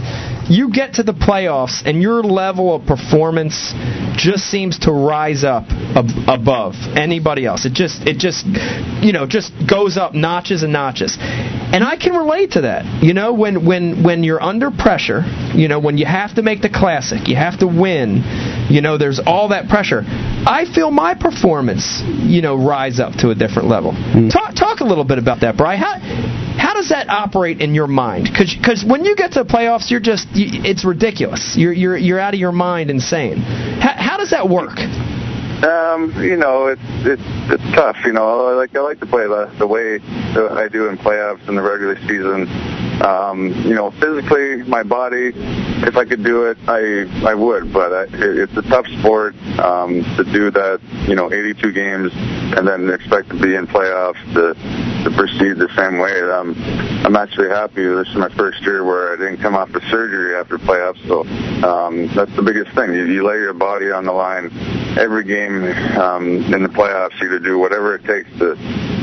You get to the playoffs, and your level of performance just seems to rise up ab- above anybody else. It just, it just, you know, just goes up notches and notches. And I can relate to that. You know, when when when you're under pressure, you know, when you have to make the classic, you have to win. You know, there's all that pressure. I feel my performance, you know, rise up to a different level. Hmm. Talk talk a little bit about that, Brian. How how does that operate in your mind? Because when you get to the playoffs, you're just it's ridiculous. You're you're you're out of your mind, insane. How, how does that work? Um, you know, it's it's it's tough. You know, I like I like to play the, the way that I do in playoffs in the regular season. Um, you know, physically, my body, if I could do it, I I would. But I, it, it's a tough sport um, to do that. You know, 82 games and then expect to be in playoffs to to proceed the same way. Um, I'm actually happy. This is my first year where I didn't come off the surgery after playoffs. So um, that's the biggest thing. You, you lay your body on the line every game um, in the playoffs. You to do whatever it takes to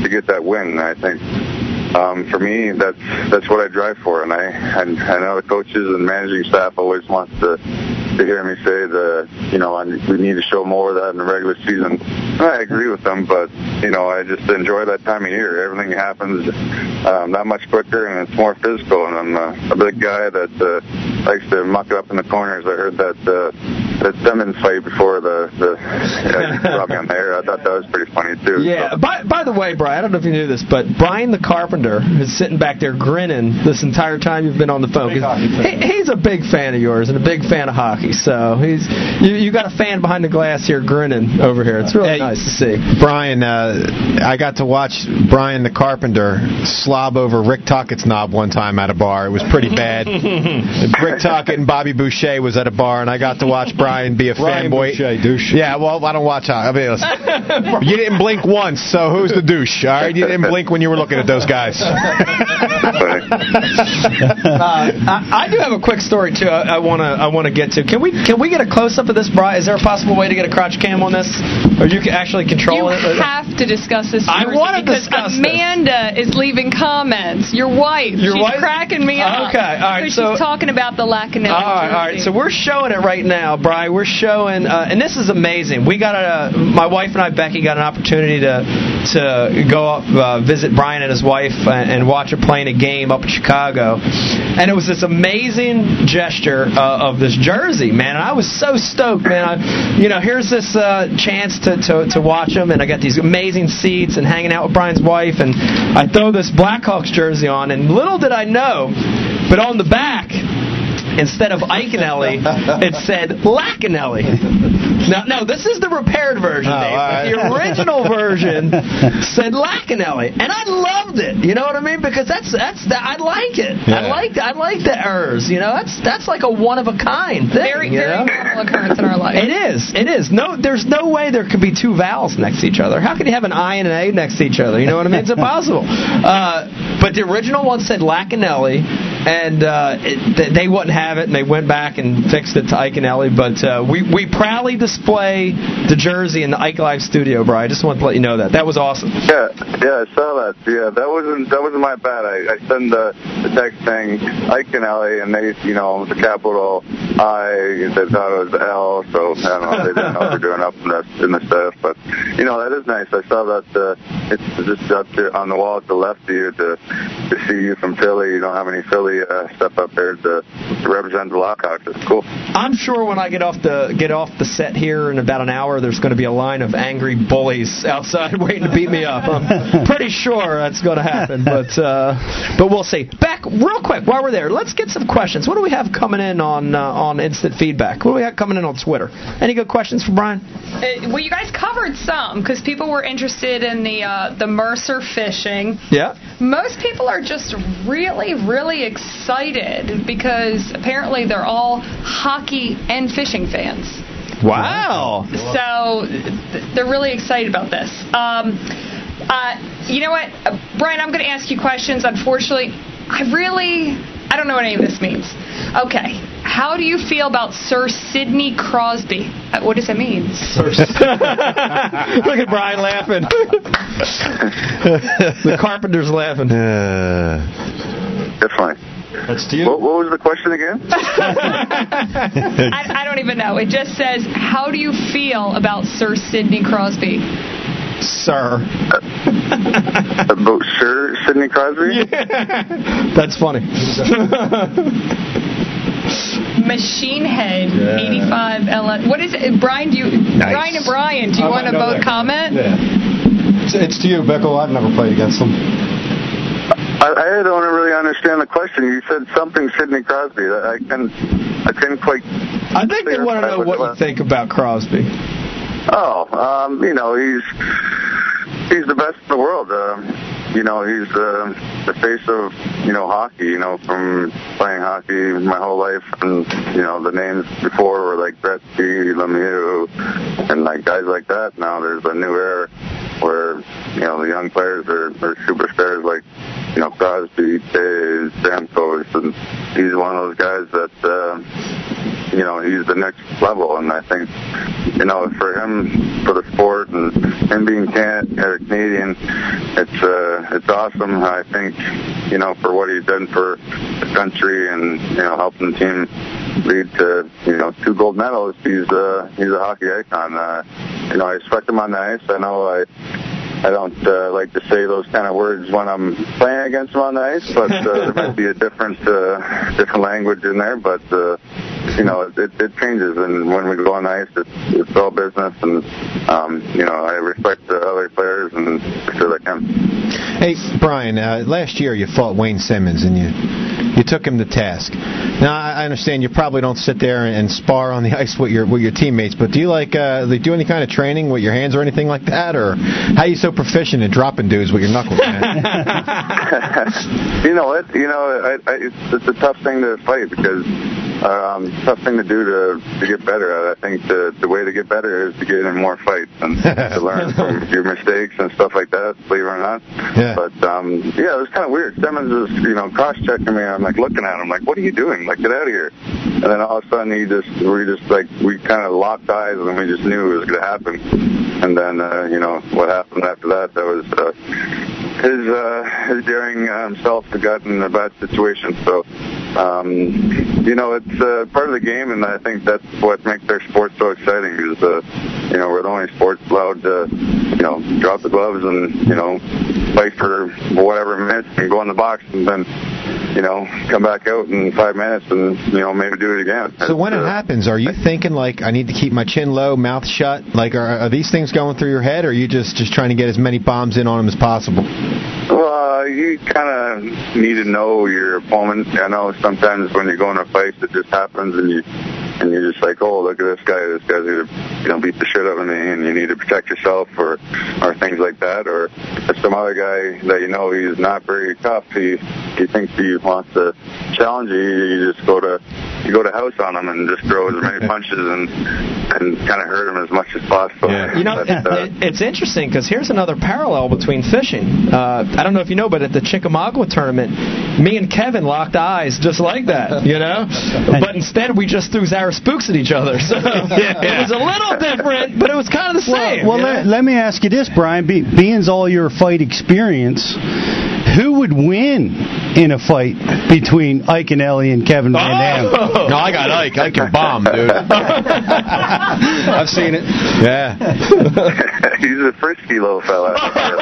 to get that win. I think um, for me, that's that's what I drive for, and I and I know the coaches and managing staff always wants to to hear me say the you know I, we need to show more of that in the regular season. I agree with them, but you know, I just enjoy that time of year. Everything happens um, that much quicker, and it's more physical. And I'm uh, a big guy that uh, likes to muck it up in the corners. I heard that uh, that Simmonds fight before the the yeah, brought me on there. I thought that was pretty funny too. Yeah. By by the way, Brian, I don't know if you knew this, but Brian the Carpenter is sitting back there grinning this entire time you've been on the phone. 'cause He, he's a big fan of yours and a big fan of hockey. So he's you, you got a fan behind the glass here grinning over here. It's really Hey, nice to see. Brian, uh, I got to watch Brian the Carpenter slob over Rick Tocchet's knob one time at a bar. It was pretty bad. Rick Tuckett and Bobby Boucher was at a bar, and I got to watch Brian be a Brian fanboy. Boucher, douche. Yeah, well, I don't watch hockey. I mean, listen, you didn't blink once, so who's the douche? All right, you didn't blink when you were looking at those guys. Uh, I, I do have a quick story too. I want to I want to get to. Can we can we get a close up of this, Brian? Is there a possible way to get a crotch cam on this, or you can actually control You it? have to discuss this. I Jersey, wanna because discuss this. Amanda is leaving comments. Your wife. Your she's wife? cracking me up. Okay, all right, because so- she's talking about the Lacanelli All right, all right. jersey. So we're showing it right now, Brian. We're showing, uh, and this is amazing. We got a, my wife and I, Becky, got an opportunity to to go up uh, visit Brian and his wife and, and watch him playing a game up in Chicago, and it was this amazing gesture uh, of this jersey, man. And I was so stoked, man. I, you know, here's this uh, chance to, to to watch him, and I got these amazing seats and hanging out with Brian's wife, and I throw this Blackhawks jersey on, and little did I know, but on the back instead of Iaconelli, it said Lacanelli. Now, no, this is the repaired version, Oh, Dave. all but right. The original version said Lacanelli, and I loved it. You know what I mean? Because that's that's that I like it. I like I like the errors. You know, that's that's like a one of a kind thing. very you very know? normal occurrence in our life. It is. It is. No, there's no way there could be two vowels next to each other. How can you have an I and an A next to each other? You know what I mean? It's impossible. Uh, but the original one said Lacanelli, and uh, it, they wouldn't have it, and they went back and fixed it to Iaconelli. But uh, we we proudly display the jersey in the Ike Live studio, bro. I just want to let you know that that was awesome. Yeah, yeah, I saw that. Yeah, that wasn't that wasn't my bad. I, I sent the, the text saying Ike and Ellie, and they, you know, the capital I, they thought it was the L, so I don't know. They didn't know what they're doing up in the in the stuff, but you know that is nice. I saw that uh, it's just up there on the wall to the left of you to to see you from Philly. You don't have any Philly uh, stuff up there to, to represent the Blackhawks. It's cool. I'm sure when I get off the get off the set here in about an hour, there's going to be a line of angry bullies outside waiting to beat me up. I'm pretty sure that's going to happen, but uh, but we'll see. Back real quick while we're there, let's get some questions. What do we have coming in on uh, on instant feedback? What do we have coming in on Twitter? Any good questions for Brian? Uh, well, you guys covered some because people were interested in the uh, the Mercer fishing. Yeah. Most people are just really, really excited because apparently they're all hockey and fishing fans. Wow. So th- they're really excited about this. Um, uh, you know what, Uh, Brian? I'm going to ask you questions. Unfortunately, I really I don't know what any of this means. Okay, how do you feel about Sir Sidney Crosby? Uh, what does that mean? Look at Brian laughing. the carpenter's laughing. Definitely. That's to you. What, what was the question again? I, I don't even know. It just says, how do you feel about Sir Sidney Crosby? Sir. Uh, about Sir Sidney Crosby? That's funny. Machine Head Yeah. 85 LN. What is it? Brian, do you, Brian and Brian, do you I want to both comment? Yeah. It's, it's to you, Bickell. I've never played against them. I, I don't really understand the question. You said something Sidney Crosby. I can I couldn't quite. I think they want to know what you think about Crosby. Oh, um, you know he's he's the best in the world. Um, you know he's uh, the face of you know hockey. You know from playing hockey my whole life, and you know the names before were like Gretzky, Lemieux, and like guys like that. Now there's a new era where you know the young players are, are superstars like you know Crosby, Stamkos, and he's one of those guys that uh, you know he's the next level, and I think you know for him for the sport and him being can- uh, Canadian, it's uh, it's awesome. I think you know for what he's done for the country and you know helping the team lead to you know two gold medals. He's uh, he's a hockey icon. Uh, you know I respect him on the ice. I know I. I don't uh, like to say those kind of words when I'm playing against him on the ice, but uh, there might be a different uh, different language in there. But uh, you know, it, it, it changes, and when we go on the ice, it's, it's all business, and um, you know, I respect the other players and so that can. Hey, Brian, uh, last year you fought Wayne Simmonds and you you took him to task. Now I I understand you probably don't sit there and, and spar on the ice with your with your teammates, but do you like uh, like do any kind of training with your hands or anything like that, or how you so proficient in dropping dudes with your knuckles? Man? you know what? You know, I, I, it's, it's a tough thing to fight because um, tough thing to do to to get better at. I think the the way to get better is to get in more fights and to learn from your mistakes and stuff like that. Believe it or not. Yeah. But um, yeah, it was kind of weird. Simmonds was you know cross checking me. I'm like looking at him like, what are you doing? Like get out of here. And then all of a sudden he just we just like we kind of locked eyes and we just knew it was going to happen. And then uh, you know what happened after that? That was. Uh, his uh, his daring uh, himself to get in a bad situation. So, um, you know, it's uh, part of the game, and I think that's what makes our sport so exciting. Is uh, you know, we're the only sport allowed to, you know, drop the gloves and you know, fight for whatever minutes and go in the box, and then you know, come back out in five minutes and you know maybe do it again. So when it happens, are you thinking like I need to keep my chin low, mouth shut? Like are, are these things going through your head, or are you just just trying to get as many bombs in on them as possible? Well, uh, you kind of need to know your opponent. I know sometimes when you go in a fight, it just happens, and you and you're just like, oh, look at this guy. This guy's gonna, you know, beat the shit out of me, and you need to protect yourself, or or things like that. Or if some other guy that you know he's not very tough, he he thinks he wants to challenge you, you just go to you go to house on him and just throw as many punches and and kind of hurt him as much as possible. You know, But, uh, it's interesting because here's another parallel between fishing. Uh, I don't know if you know, but at the Chickamauga tournament, me and Kevin locked eyes just like that, you know? But instead, we just threw Zara spooks at each other. So it was a little different, but it was kind of the same. Well, you let, let me ask you this, Brian. Be, being's all your fight experience, who would win in a fight between Iaconelli and Kevin Van Dam? Oh. No, I got Ike. Ike can bomb, dude. I've seen it. Yeah. he's a frisky little fella. All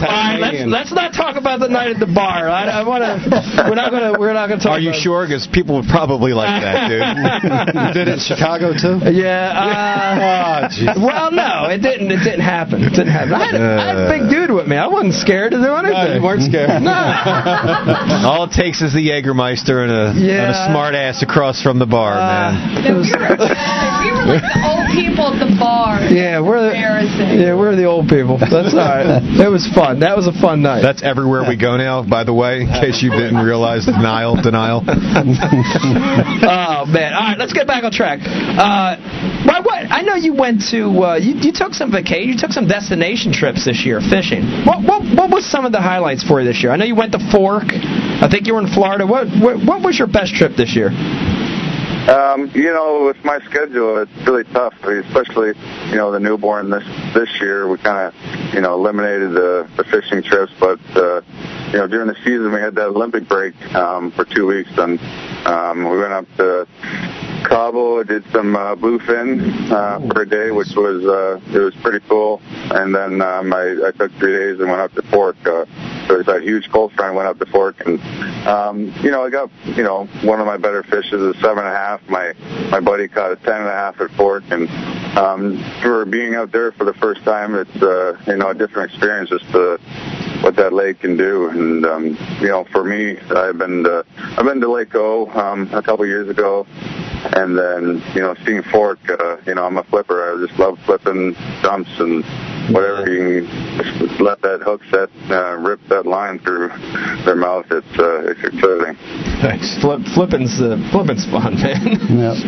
right, let's, let's not talk about the night at the bar. I, I want to. We're not gonna. We're not gonna talk. Are you sure? Because people would probably like that, dude. You did it in Chicago too. Yeah. Uh, Oh, well, no, it didn't. It didn't happen. It didn't happen. I had, a, I had a big dude with me. I wasn't scared to do anything. No, you weren't scared. No. All it takes is the Jägermeister and a, and a smart ass across from the bar, man. No, we, were, we were like the old people at the bar. Yeah, we're the, yeah, we're the old people. That's all right. It was fun. That was a fun night. That's everywhere we go now, by the way, in case you didn't realize denial, denial. oh man! All right, let's get back on track. Uh, why, what? I know you went to uh, you, you took some vacation, you took some destination trips this year fishing. What what what was some of the highlights for you this year? I know you went to Fork. I think you were in Florida. What what, what was your best trip this year? Um, you know, with my schedule, it's really tough, especially you know the newborn this this year. We kind of you know eliminated the, the fishing trips, but uh, you know during the season we had that Olympic break um, for two weeks, and um, we went up to Cabo, I did some uh, bluefin uh, for a day, which was uh, it was pretty cool. And then um, I, I took three days and went up to Fork. Uh, there was that huge cold front. Went up to Fork, and um, you know I got you know one of my better fishes a seven and a half. My my buddy caught a ten and a half at Fork, and um, for being out there for the first time, it's uh, you know a different experience just to what that lake can do. And um, you know, for me, I've been to, I've been to Lake O um, a couple years ago, and then you know, seeing Fork. Uh, you know, I'm a flipper. I just love flipping dumps and whatever you just let that hook set uh, rip that line through their mouth. It's uh, it's exciting. Thanks. Flip, flipping's uh, flipping's fun, man.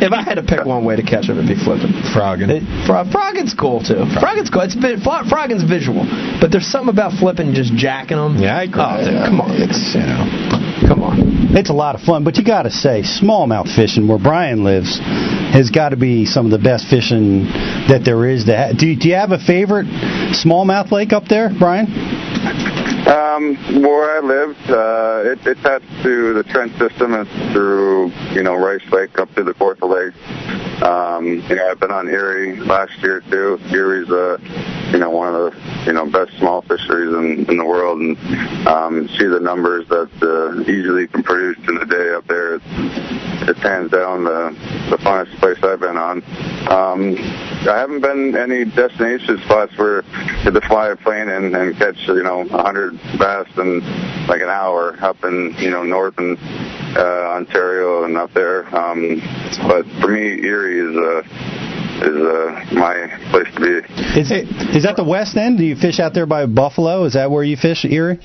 If I had to pick one way to catch them, it'd be flipping. Frogging. It, fro- frogging's cool too. Frogging's cool. It's bit, fro- frogging's visual, but there's something about flipping, just jacking them. Yeah, I agree. Oh, dude, come on. It's, you know. Come on. It's a lot of fun, but you got to say, smallmouth fishing where Brian lives has got to be some of the best fishing that there is. That do, you, do you have a favorite smallmouth lake up there, Brian? Um, where I live, uh, it, it's attached to the Trent system. It's through, you know, Rice Lake up to the Fourth Lake. Um, you know, I've been on Erie last year too. Erie's, uh, you know, one of the, you know, best small fisheries in, in the world, and um, see the numbers that uh, easily can produce in a day up there. It's, it's hands down the, the funnest place I've been on. Um, I haven't been any destination spots where you had to fly a plane and, and catch, you know, 100 bass in like an hour up in, you know, northern uh, Ontario and up there. Um, but for me, Erie is uh, is uh, my place to be. Is is that the west end? Do you fish out there by Buffalo? Is that where you fish, Erie?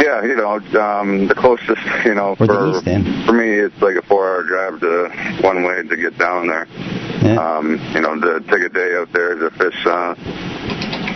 Yeah, you know, um, the closest, you know, Or for for me, it's like a four-hour drive to one way to get down there. Um, you know, to take a day out there to fish uh,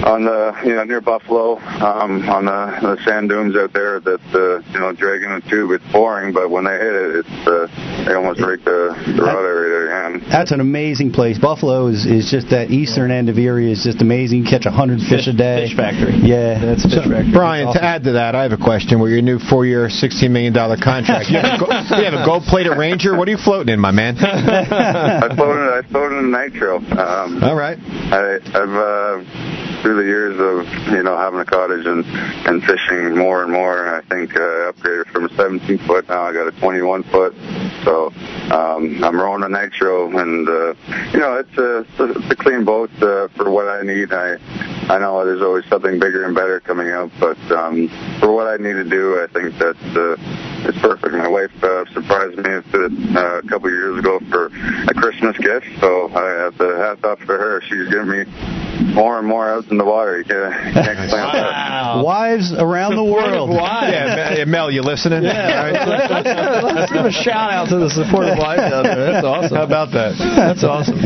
on the, you know, near Buffalo, um, on the, the sand dunes out there. That uh, you know, dragging a tube, it's boring, but when they hit it, it's uh, they almost break the, the rod area again. That's an amazing place. Buffalo is, is just that eastern end of Erie is just amazing. You catch a hundred fish, a day. Fish factory. Yeah, That's a fish factory. Brian, to add to that, I have a question. With your new four-year, $16 million contract, you have a, go- you have a gold-plated Ranger. What are you floating in, my man? I floated, I floated in nitro. Um, All right. I, I've uh, through the years of you know having a cottage and and fishing more and more. I think uh, upgraded from a 17 foot. Now I got a 21 foot. So um, I'm rowing a nitro, and uh, you know it's a it's a clean boat uh, for what I need. I I know there's always something bigger and better coming out, but um, for what I need to do, I think that uh, it's perfect. My wife uh, surprised me with it uh, a couple years ago for a Christmas gift, so I have to hat off to her. She's giving me more and more out in the water. You can't, you can't that. Wives around the world. Yeah, Mel, yeah, Mel, you listening? Let's give a shout out to the supportive wife out there. That's awesome. How about that? That's awesome.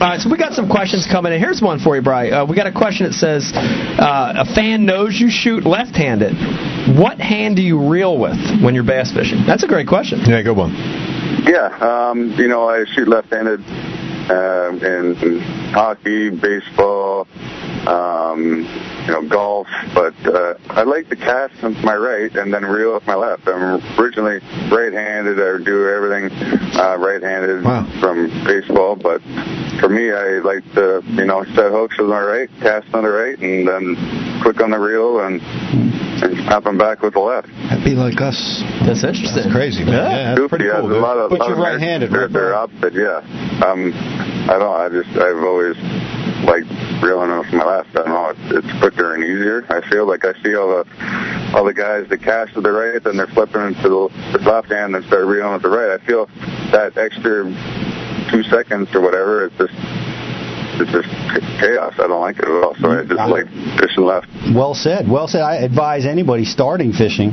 All right, so we got some questions coming in. Here's one for you, Bry. Uh, we got a question that says, uh, "A fan knows you shoot left-handed. What hand do you reel with when you're bass fishing?" That's a great question. Yeah, good one. Yeah, um, you know, I shoot left-handed um, in, hockey, baseball, um, you know, golf, but uh, I like to cast with my right and then reel with my left. I'm originally right-handed. I do everything uh, right-handed from baseball, but for me, I like to, you know, set hooks with my right, cast on the right, and then click on the reel and, and snap them back with the left. That'd be like us. That's interesting. That's crazy, man. Yeah, that's Goofy, pretty cool. there's a lot of, But lot you're of right-handed, They're, right? they're opposite, yeah. Um, I don't. I just I've always like reeling off my left. I don't know. It's, it's quicker and easier. I feel like I see all the all the guys that cast with the right, then they're flipping into the, the left hand and start reeling with the right. I feel that extra two seconds or whatever. It's just it's just chaos. I don't like it at all. So I just like fishing left. Well said. Well said. I advise anybody starting fishing.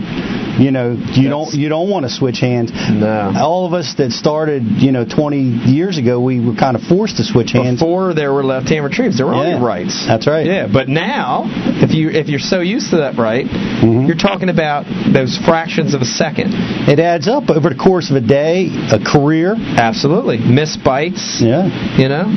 You know, you don't you don't want to switch hands. No. All of us that started, you know, 20 years ago, we were kind of forced to switch hands. Before there were left-hand retrieves, there were only rights. That's right. Yeah, but now, if you if you're so used to that right, Mm-hmm. you're talking about those fractions of a second. It adds up over the course of a day, a career. Absolutely, miss bites. Yeah. You know.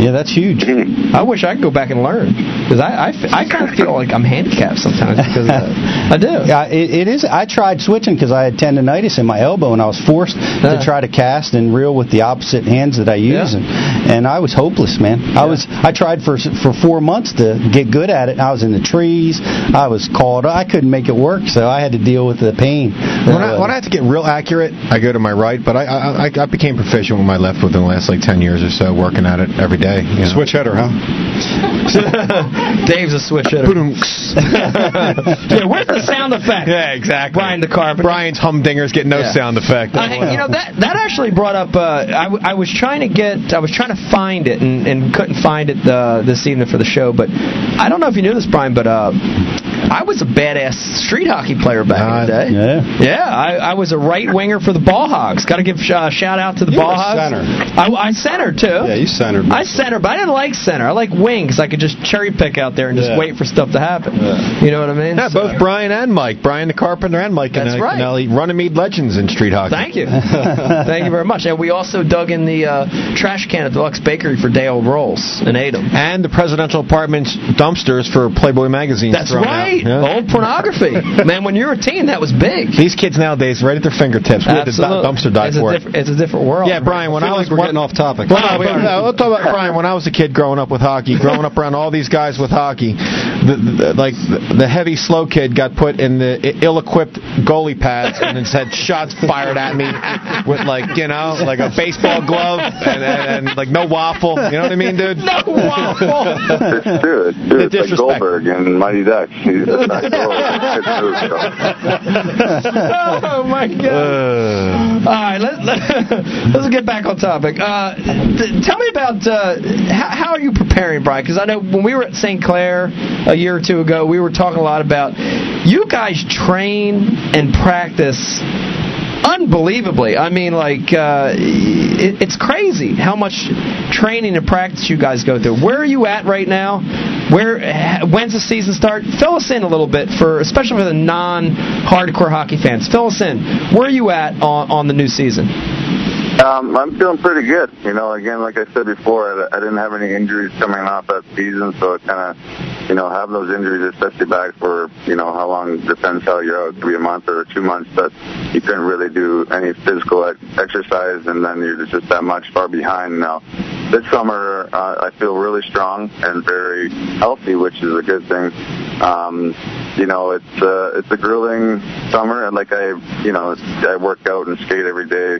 Yeah, that's huge. I wish I could go back and learn because I I kind of feel like I'm handicapped sometimes because. I do. Yeah, it, it is. I tried switching because I had tendonitis in my elbow, and I was forced to try to cast and reel with the opposite hands that I use, Yeah. and, and I was hopeless, man. I was. I tried for for four months to get good at it. I was in the trees. I was called. I couldn't make it work, so I had to deal with the pain. When uh, I, when I have to get real accurate, I go to my right, but I, I I I became proficient with my left within the last like ten years or so, working at it every day. You know? Switch header, huh? Dave's a switch hitter. yeah, where's the sound effect? Yeah, exactly. Brian the carpenter. Brian's humdingers get no Yeah. sound effect. I, you know that that actually brought up. Uh, I, w- I was trying to get. I was trying to find it and, and couldn't find it uh, this evening for the show. But I don't know if you knew this, Brian. But uh, I was a badass street hockey player back in the day. Yeah. Yeah, I, I was a right winger for the Ball Hogs. Got to give uh, shout out to the You Ball were Hogs. center. I, I center too. Yeah, you centered. I center, but I didn't like center. I like wing because I could just cherry pick out there and just Yeah. wait for stuff to happen. You know what I mean? Yeah, So- both Brian and Mike, Brian the Carpenter and Mike That's right. Canelli, Runnemede legends in street hockey. Thank you. Thank you very much. And we also dug in the uh, trash can at Deluxe Bakery for day old rolls and ate them. And the presidential apartments dumpsters for Playboy magazines. That's right. Old pornography. Man, when you were a teen, that was big. These kids nowadays, right at their fingertips. We had the Absolutely. dumpster dive it's a for it. different, It's a different world. Yeah, Brian. When I, was we're when- getting off topic. Well, no, we are. No, we'll talk about Brian. When I was a kid growing up with hockey, growing up around all these guys with hockey, the, the, like the, the heavy slow kid got put in the ill-equipped goalie pads and then had shots fired at me with like you know like a baseball glove and, and, and like no waffle. You know what I mean, dude? No waffle. It's true. It's true. The It's like disrespect. Goldberg and Mighty Ducks. He's a back row. It's good oh my god! All right, let, let, let's get back on topic. Uh, th- tell me about uh, how, how are you preparing, Brian? Because I know when we were at St. Clair a year or two ago, we were talking a lot about you guys train and practice unbelievably. I mean, like uh, it, it's crazy how much training and practice you guys go through. Where are you at right now? Where when's the season start? Fill us in a little bit for, especially for the non-hardcore hockey fans. Fill us in. Where are you at on, on the new season? Um, I'm feeling pretty good. You know, again, like I said before, I, I didn't have any injuries coming off that season, so it kind of, you know, having those injuries, especially back for, you know, how long depends how you're out. Could be a month or two months, but you couldn't really do any physical ex- exercise, and then you're just that much far behind now. This summer, uh, I feel really strong and very healthy, which is a good thing. Um, you know, it's uh, it's a grueling summer, and like I, you know, I work out and skate every day.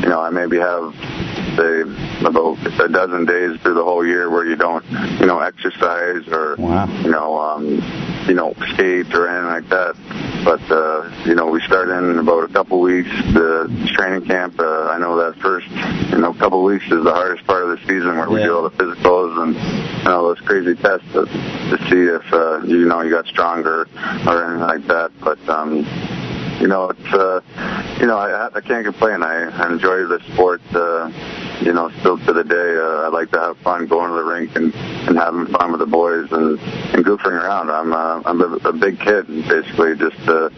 You know, I maybe have say about a dozen days through the whole year where you don't, you know, exercise or you know, um, you know, skate or anything like that. But uh, you know, we start in about a couple weeks the training camp. Uh, I know that first, you know, couple weeks is the hardest part of the season where we do all the physicals and you know those crazy tests to, to see if uh, you know you got stronger or anything like that. But um, you know, it's uh, you know, I, I can't complain. I, I enjoy the sport. Uh, you know, still to the day, uh, I like to have fun going to the rink and and having fun with the boys and and goofing around. I'm uh, I'm a, a big kid, basically, just uh,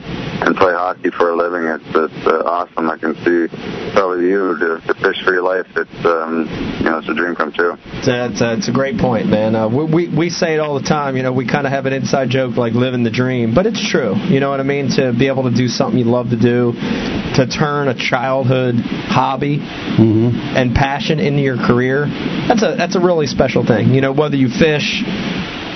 and play hockey for a living. It's it's uh, awesome. I can see probably you to, to fish for your life. It's um, you know, it's a dream come true. It's a, it's a, it's a great point, man. Uh, we, we we say it all the time. You know, we kind of have an inside joke like living the dream, but it's true. You know what I mean? To be able to do something you love to do, to turn a childhood hobby and passion into your career. That's a that's a really special thing. You know, whether you fish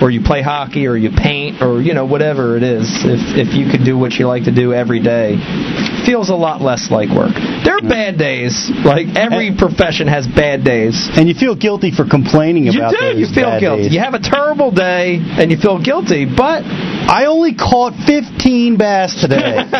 or you play hockey or you paint or you know whatever it is, if if you could do what you like to do every day, feels a lot less like work. There are bad days. Like every profession has bad days. And you feel guilty for complaining about You do. You feel guilty. days. You have a terrible day and you feel guilty, but I only caught 15 bass today.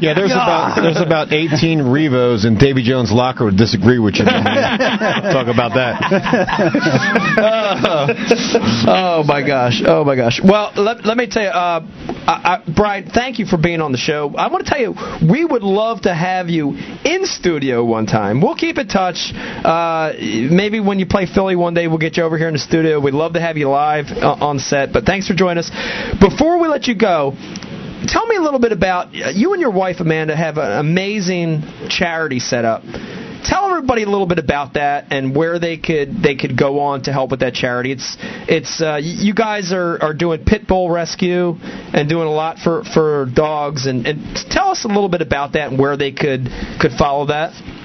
Yeah, there's about there's about 18 Revos, and Davy Jones' locker would disagree with you. Talk about that. oh my gosh! Oh my gosh! Well, let, let me tell you, uh, I, I, Brian, thank you for being on the show. I want to tell you, we would love to have you in studio one time. We'll keep in touch. Uh, maybe when you play Philly one day, we'll get you over here in the studio. We'd love to have you live uh, on set. But thanks for joining us. Before we let you go. Tell me a little bit about you and your wife Amanda have an amazing charity set up tell everybody a little bit about that and where they could they could go on to help with that charity. It's it's uh, you guys are, are doing pit bull rescue and doing a lot for, for dogs and, and tell us a little bit about that and where they could could follow that.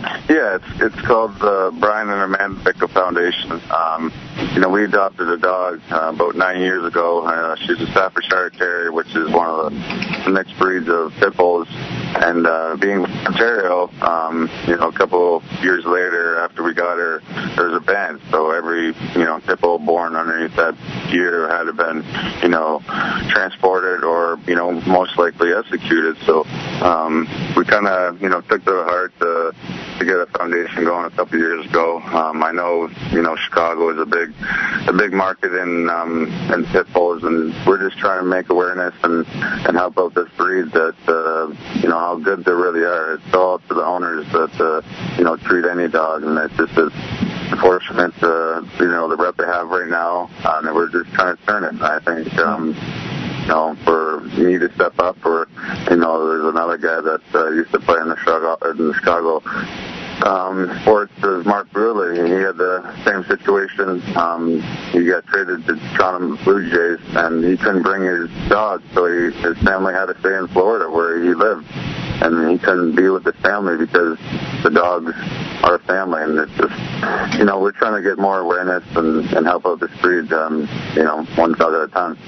Yeah, it's it's called the Bryan and Amanda Bickell Foundation. Um, you know, we adopted a dog uh, about nine years ago. Uh, she's a Staffordshire Terrier, which is one of the mixed breeds of pit bulls. And uh, being from Ontario, um, you know, a couple years later after we got her, there was a ban. So every you know pit bull born underneath that year had to been you know transported or you know most likely executed. So um, we kind of you know took to heart the to get a foundation going a couple years ago. Um, I know you know Chicago is a big a big market in um, in pit bulls, and we're just trying to make awareness and and help out this breed that uh, you know how good they really are. It's all to the owners that uh, you know treat any dog, and it's just a unfortunate, uh, you know, the rep they have right now, uh, and we're just trying to turn it. I think, um, know, for me to step up, or you know, there's another guy that uh, used to play in the Chicago, in the Chicago um, sports is Mark Buehrle. He had the same situation. Um, he got traded to Toronto Blue Jays, and he couldn't bring his dog, so he, his family had to stay in Florida where he lived, and he couldn't be with his family because the dogs are a family, and it's just, you know, we're trying to get more awareness and, and help out this breed, um, you know, one dog at a time.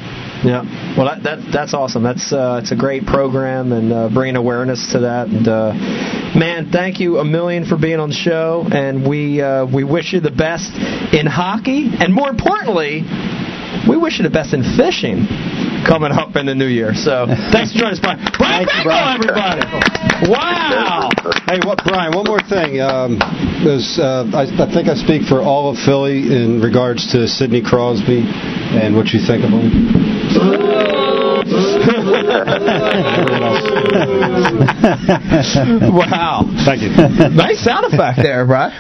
Yeah. Well, that, that that's awesome. That's uh, it's a great program and uh, bringing awareness to that. And uh, man, thank you a million for being on the show. And we uh, we wish you the best in hockey, and more importantly, we wish you the best in fishing coming up in the new year. So thanks for joining us, Brian. Bryan Bickell, everybody. Wow. Hey, what, Brian? One more thing. Um, there's, uh, I, I think I speak for all of Philly in regards to Sidney Crosby and what you think of him. wow. Thank you. Nice sound effect there, Brian.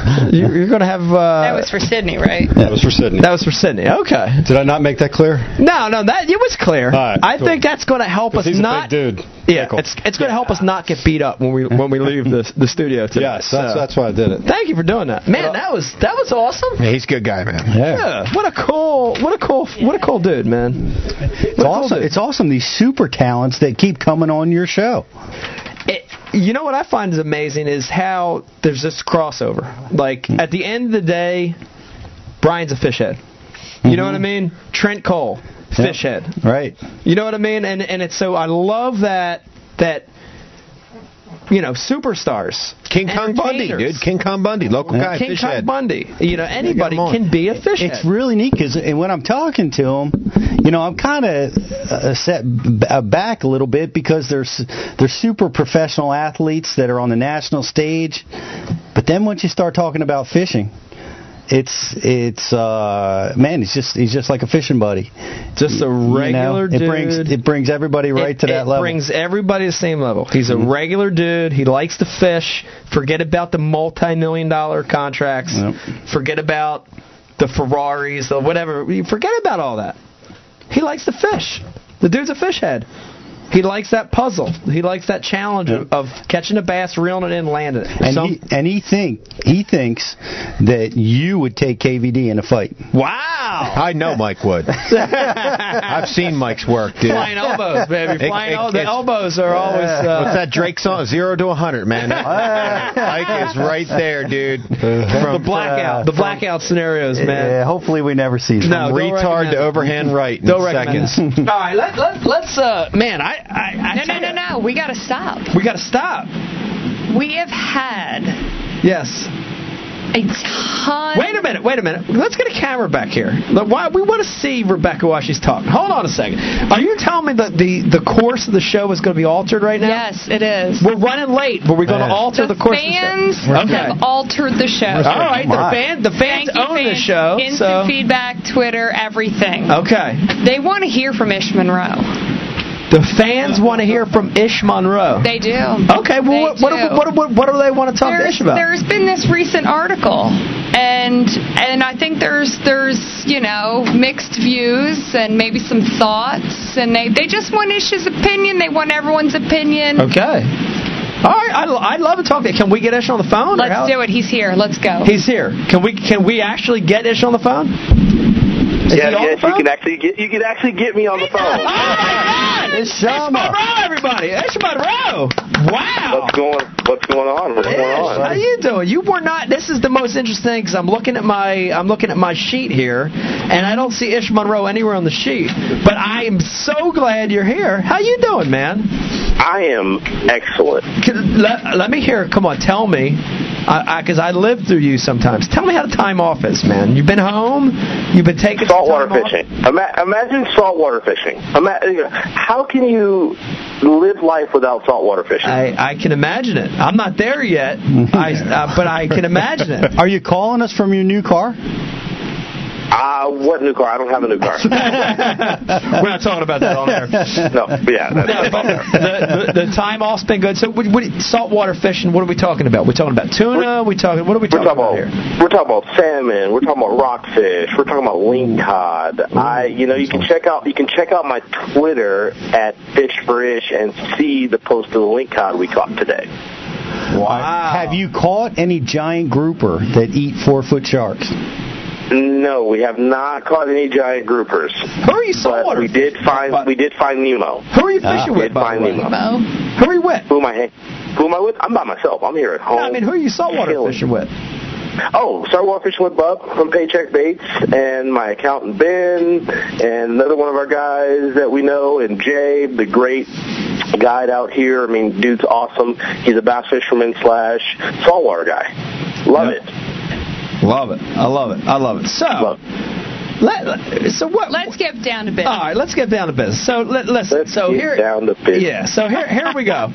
You, you're going to have. Uh, That was for Sidney, right? That was for Sidney. That was for Sidney. Okay. Did I not make that clear? No, no, that it was clear. All right, I cool. think that's going to help us He's a not. big dude. Yeah, it's it's going to help us not get beat up when we when we leave the the studio today. Yes, that's, So, that's why I did it. Thank you for doing that, man. That was that was awesome. Yeah, he's a good guy, man. Yeah. What a cool what a cool what a cool dude, man. It's awesome. It's awesome. These super talents that keep coming on your show. It, you know what I find is amazing is how there's this crossover. Like hmm. at the end of the day, Brian's a fish head. You know what I mm-hmm. mean? Trent Cole, fish head. Right. You know what I mean? And and it's so I love that that you know superstars. King Kong Bundy, dude. King Kong Bundy, local guy, King fish Kong head. Bundy. You know anybody him can be a fish It's head. really neat because when I'm talking to them, you know, I'm kind of uh, set uh, back a little bit because they're they're super professional athletes that are on the national stage, but then once you start talking about fishing, it's it's uh man, he's just he's just like a fishing buddy. Just a You know, regular it brings dude. it brings everybody right it, to that level. Mm-hmm. brings everybody to the same level. He's a regular dude. He likes to fish. Forget about the multi-million dollar contracts. Yep. Forget about the Ferraris, the whatever. Forget about all that. He likes to fish. The dude's a fish head. He likes that puzzle. He likes that challenge of, of catching a bass, reeling it in, landing it. and Some- he and he think he thinks that you would take KVD in a fight. wow. I know Mike would. I've seen Mike's work, dude. Flying elbows, baby. Flying it- el- the elbows are always. Uh, What's that Drake song? Zero to a hundred, man. Mike is right there, dude. From the blackout, the blackout scenarios, man. Yeah, hopefully we never see them. No, don't retard to overhand right in Don't recommend seconds. All right, let, let, let's. Uh, man, I, I, I No, tell no, no, no. We got to stop. We got to stop. We have had Yes. a ton. Wait a minute. Wait a minute. Let's get a camera back here. Why we want to see Rebecca while she's talking. Hold on a second. Are you telling me that the the course of the show is going to be altered right now? Yes, it is. We're running late, but we're going to alter the, the course fans of the show. Okay. have altered the show. All right. The My. fan, the fans Thank you, own the show. Instant so. feedback, Twitter, everything. Okay. They want to hear from Ish Monroe. The fans want to hear from Ish Monroe. They do. Okay. Well, what, what, do. what, what, what do they want to talk to Ish about? there's been this recent article, and and I think there's there's you know mixed views and maybe some thoughts, and they they just want Ish's opinion. They want everyone's opinion. Okay. All right. I'd, I'd love to talk to you. Can we get Ish on the phone? Let's do it. He's here. Let's go. He's here. Can we can we actually get Ish on the phone? Is yes, yes, you can actually get you can actually get me on the Oh phone. my God! It's Ish Shama. Monroe, everybody. Ish Monroe. Wow. What's going What's going on? What's going on? how on? you doing? You were not. This is the most interesting because I'm looking at my I'm looking at my sheet here, and I don't see Ish Monroe anywhere on the sheet. But I am so glad you're here. How you doing, man? I am excellent. Let, let me hear. Come on, tell me, because I, 'cause I live through you sometimes. Tell me how the time off is, man. You've been home. You've been taking some Saltwater time off? fishing. Ima- imagine saltwater fishing. Ima- how can you live life without saltwater fishing. I, I can imagine it. I'm not there yet, I, uh, but I can imagine it. Are you calling us from your new car? Uh, what new car? I don't have a new car. We're not talking about that on air. no, but yeah. That's, No, but the, the, the time off's been good. So, what, what, saltwater fishing. What are we talking about? We're talking about tuna. We talking. What are we talking, talking about, about here? we're talking about salmon. We're talking about rockfish. We're talking about lingcod. I, you know, you can check out you can check out my Twitter at Fish for Ish and see the post of the lingcod we caught today. Wow. Have you caught any giant grouper that eat four foot sharks? No, we have not caught any giant groupers. Who are you But saltwater? we did find we did find Nemo. Who are you fishing uh, We with? did find way? Nemo. Who are you with? Who am I? Who am I with? I'm by myself. I'm here at home. No, I mean, who are you saltwater Chilling. fishing with? Oh, saltwater fishing with Bub from Paycheck Baits, and my accountant Ben, and another one of our guys that we know, and Jay, the great guide out here. I mean, dude's awesome. He's a bass fisherman slash saltwater guy. Love Yep. it. Love it. I love it. I love it. So, let, let- so what? Let's get down to business. All right, let's get down to business. So let, listen. Let's so get here, down to business. yeah. So here, here we go.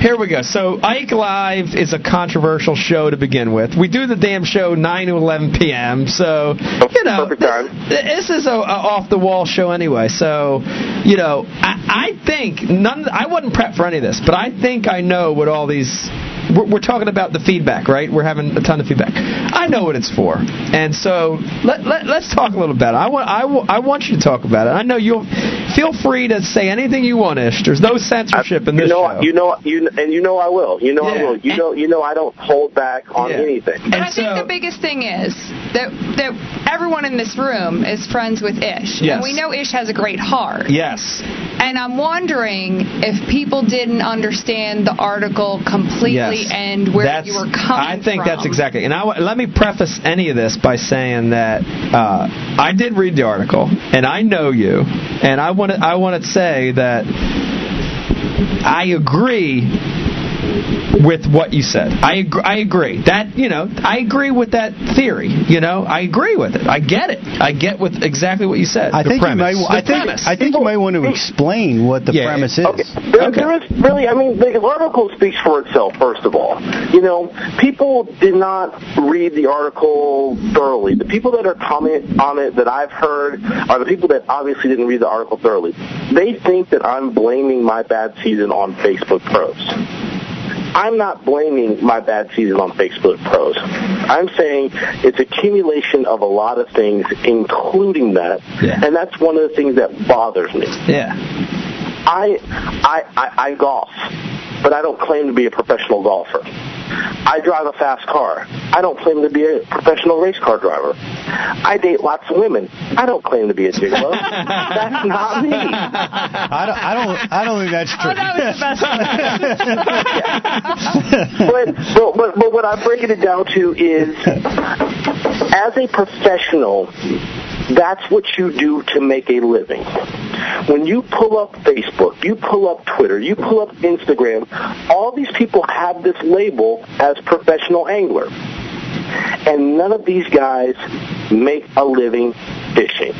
Here we go. So Ike Live is a controversial show to begin with. We do the damn show 9 to 11 p.m. So you know, Perfect time. this is a, a off the wall show anyway. So you know, I, I think none. I wasn't prepped for any of this, but I think I know what all these. We're, we're talking about the feedback, right? We're having a ton of feedback. I know what it's for, and so let, let let's talk a little about it. I want I, I want you to talk about it. I know you'll feel free to say anything you want, Ish. There's no censorship in You this know, show. you know, you and you know I will. You know I will. You know, you know I don't hold back on Yeah. anything. And I think the biggest thing is that that everyone in this room is friends with Ish, Yes. and we know Ish has a great heart. yes. And I'm wondering if people didn't understand the article completely Yes. and where That's- you were coming I think from. that's exactly. And I, let me preface any of this by saying that uh, I did read the article, and I know you, and I want to I want to say that I agree with what you said. I ag- I agree that you know I agree with that theory. You know I agree with it. I get it. I get with exactly what you said. I The think premise. you may. I The think. premise. I think you may want to explain what the Yeah. premise is. Okay. There, there is really, I mean, the article speaks for itself, first of all. You know, people did not read the article thoroughly. The people that are comment on it that I've heard are the people that obviously didn't read the article thoroughly. They think that I'm blaming my bad season on Facebook pros. I'm not blaming my bad season on Facebook pros. I'm saying it's accumulation of a lot of things, including that, Yeah. and that's one of the things that bothers me. yeah. I, I, I, I golf, but I don't claim to be a professional golfer. I drive a fast car. I don't claim to be a professional race car driver. I date lots of women. I don't claim to be a gigolo. That's not me. I don't. I don't. I don't think that's oh, true. Oh, that was the best but, but, but, but what I'm breaking it down to is, as a professional, that's what you do to make a living. When you pull up Facebook, you pull up Twitter, you pull up Instagram, all these people have this label as professional angler. And none of these guys make a living fishing.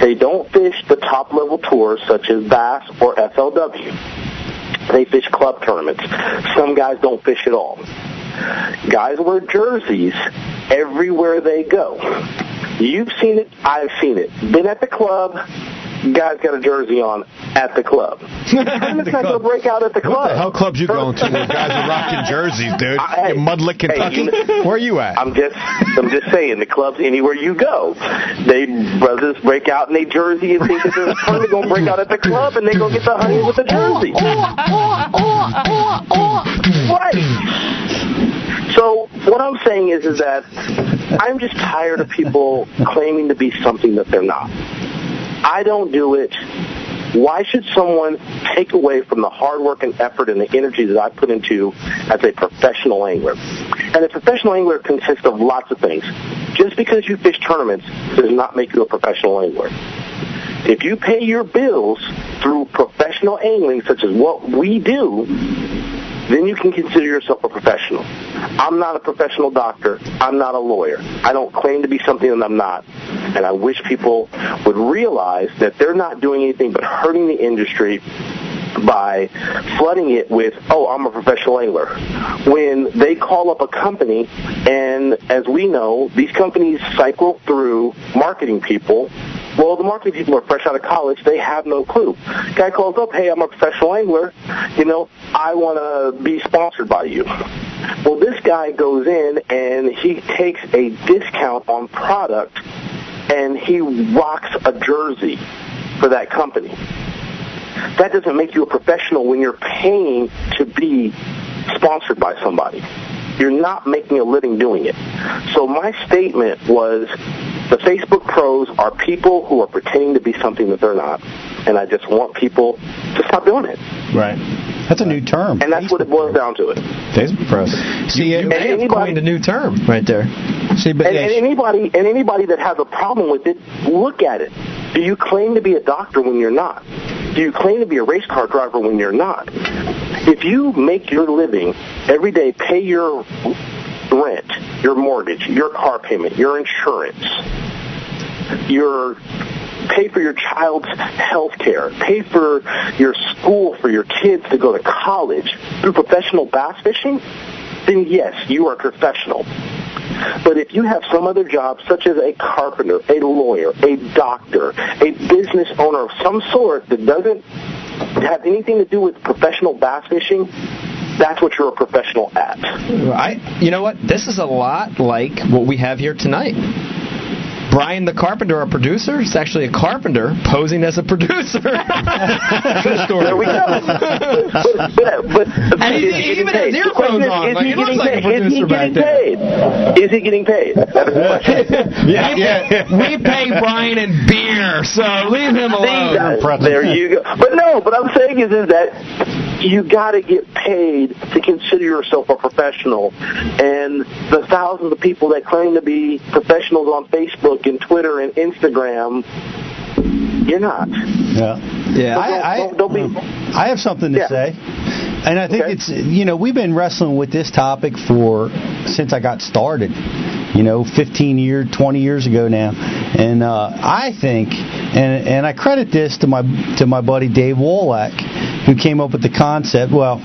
They don't fish the top level tours such as Bass or FLW. They fish club tournaments. Some guys don't fish at all. Guys wear jerseys everywhere they go. You've seen it. I've seen it. Been at the club. Guy's got a jersey on at the club. Tournament's not going to break out at the club. What the hell clubs you going to where guys are rocking jerseys, dude? I- You Mudlick, hey, Kentucky? you- Where are you at? I'm just, I'm just saying, the clubs anywhere you go, they brothers break out in a jersey and think that there's a tournament going to break out at the club, and they're going to get the honey with the jersey. Oh, oh, oh, right. So what I'm saying is, is that I'm just tired of people claiming to be something that they're not. I don't do it. Why should someone take away from the hard work and effort and the energy that I put into as a professional angler? And a professional angler consists of lots of things. Just because you fish tournaments does not make you a professional angler. If you pay your bills through professional angling, such as what we do, then you can consider yourself a professional. I'm not a professional doctor. I'm not a lawyer. I don't claim to be something that I'm not. And I wish people would realize that they're not doing anything but hurting the industry by flooding it with, oh, I'm a professional angler. When they call up a company, and as we know, these companies cycle through marketing people well, the marketing people are fresh out of college. They have no clue. Guy calls up, hey, I'm a professional angler. You know, I want to be sponsored by you. Well, this guy goes in and he takes a discount on product and he rocks a jersey for that company. That doesn't make you a professional when you're paying to be sponsored by somebody. You're not making a living doing it. So my statement was the Facebook pros are people who are pretending to be something that they're not. And I just want people to stop doing it. Right. That's a new term. And that's what it boils down to it. Facebook pros. See, you, you may have coined a new term right there. See, but and, and anybody and anybody that has a problem with it, look at it. Do you claim to be a doctor when you're not? Do you claim to be a race car driver when you're not? If you make your living every day, pay your rent, your mortgage, your car payment, your insurance, your pay for your child's health care, pay for your school for your kids to go to college through professional bass fishing, then yes, you are professional. But if you have some other job, such as a carpenter, a lawyer, a doctor, a business owner of some sort that doesn't have anything to do with professional bass fishing, that's what you're a professional at. I, you know what? This is a lot like what we have here tonight. Brian the Carpenter, our producer, is actually a carpenter posing as a producer. True story. There we go. but, but, but, and he, he even has earphones on. Is Like, he he looks getting like paid? Is he producer back getting paid? Is he getting paid? That is yeah, yeah. We pay Brian in beer, so leave him alone. There you go. But no, but I'm saying is, is that you got to get paid to consider yourself a professional. And the thousands of people that claim to be professionals on Facebook and Twitter and Instagram, you're not. Yeah. Yeah. So I, don't, don't, don't be. I have something to Yeah. say. And I think Okay. it's you know we've been wrestling with this topic for since I got started, you know, 15 years, 20 years ago now, and uh, I think, and and I credit this to my to my buddy Dave Wallach, who came up with the concept. Well,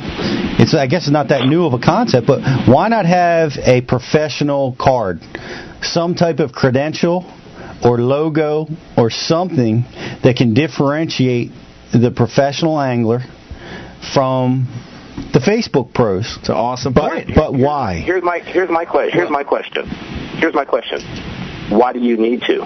it's I guess it's not that new of a concept, but why not have a professional card, some type of credential or logo or something that can differentiate the professional angler from the Facebook pros. It's an awesome but, But why? Here's my here's my que- here's my question. Here's my question. Why do you need to?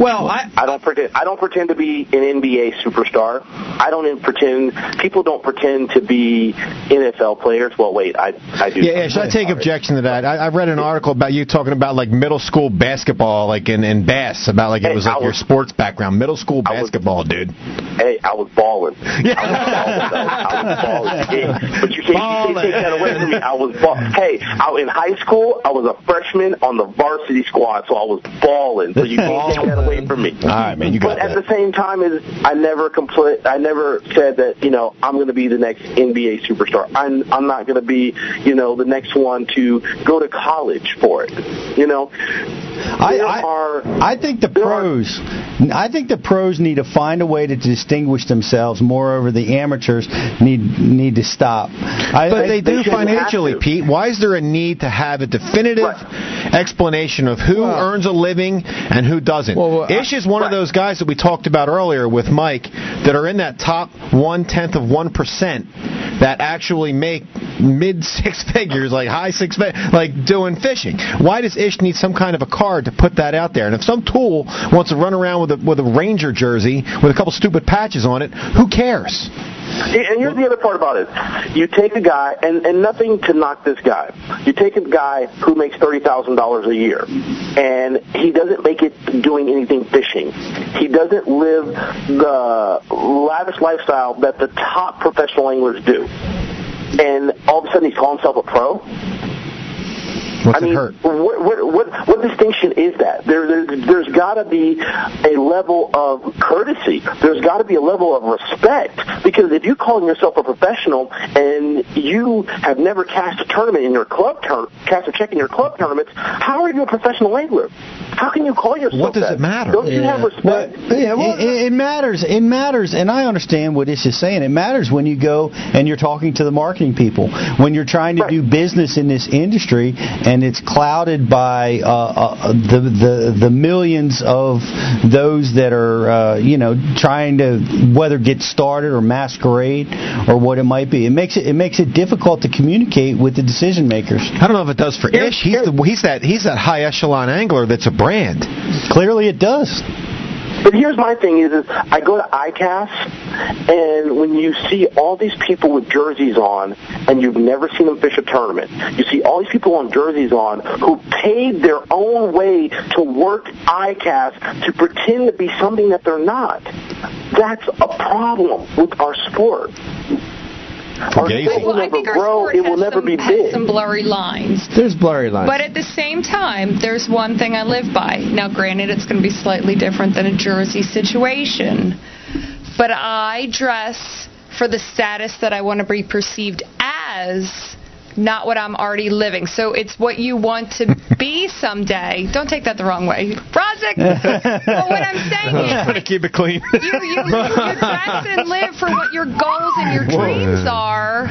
Well, I I don't pretend I don't pretend to be an NBA superstar. I don't pretend people don't pretend to be NFL players. Well, wait, I I do. Yeah, yeah. Should I take objection to that? I, I read an article about you talking about like middle school basketball, like in, in bass, about like it Hey, was like I your sports background, middle school basketball, dude. Hey, I was balling. I was balling. I was balling. Yeah, But you can't, you can't take that away from me. I was ball- Hey, I, in high school, I was a freshman on the varsity squad, so I was balling. So you can't take that away from me. All right, man, you got But at the same time, is I never compl- I never said that you know I'm going to be the next NBA superstar. I'm I'm not going to be you know the next one to go to college for it. You know, I, there I, are I think the pros. I think the pros need to find a way to distinguish themselves. Moreover, the amateurs need need to stop. I, But I- they do financially. Pete. Why is there a need to have a definitive explanation of who earns a living and who doesn't? Well, well, Ish is one of those guys that we talked about earlier with Mike that are in that top one tenth of one percent that actually make mid six figures, like high six, like doing fishing. Why does Ish need some kind of a card to put that out there? And if some tool wants to run around with a with a Ranger jersey with a couple stupid patches on it, who cares? And here's the other part about it. You take a guy, and, and nothing to knock this guy. You take a guy who makes $30,000 a year, and he doesn't make it doing anything fishing. He doesn't live the lavish lifestyle that the top professional anglers do. And all of a sudden he's calling himself a pro? What's I mean, hurt? What, what, what, what distinction is that? There, there, there's got to be a level of courtesy. There's got to be a level of respect. Because if you're calling yourself a professional and you have never cast a tournament in your club tur- cast a check in your club tournaments, how are you a professional angler? How can you call yourself What does that? it matter? Don't you have respect? yeah, well, it, it matters. It matters, and I understand what Ish is saying. It matters when you go and you're talking to the marketing people, when you're trying to do business in this industry, and it's clouded by uh, uh, the the the millions of those that are uh, you know trying to whether get started or masquerade or what it might be. It makes it it makes it difficult to communicate with the decision makers. I don't know if it does for Ish. He's the he's that he's that high echelon angler that's a brand. Clearly, it does. But here's my thing: is, is I go to ICAST, and when you see all these people with jerseys on, and you've never seen them fish a tournament, you see all these people on jerseys on who paid their own way to work ICAST to pretend to be something that they're not. That's a problem with our sport. Our sport will Well, I think our grow. sport It will has never some, be has big. some blurry lines. There's blurry lines. But at the same time, there's one thing I live by. Now, granted, it's going to be slightly different than a Jersey situation, but I dress for the status that I want to be perceived as, not what I'm already living. So it's what you want to be someday. Don't take that the wrong way, Brozik. but what I'm saying is, I'm gonna keep it clean. you, you, you dress and live for what your goals and your dreams are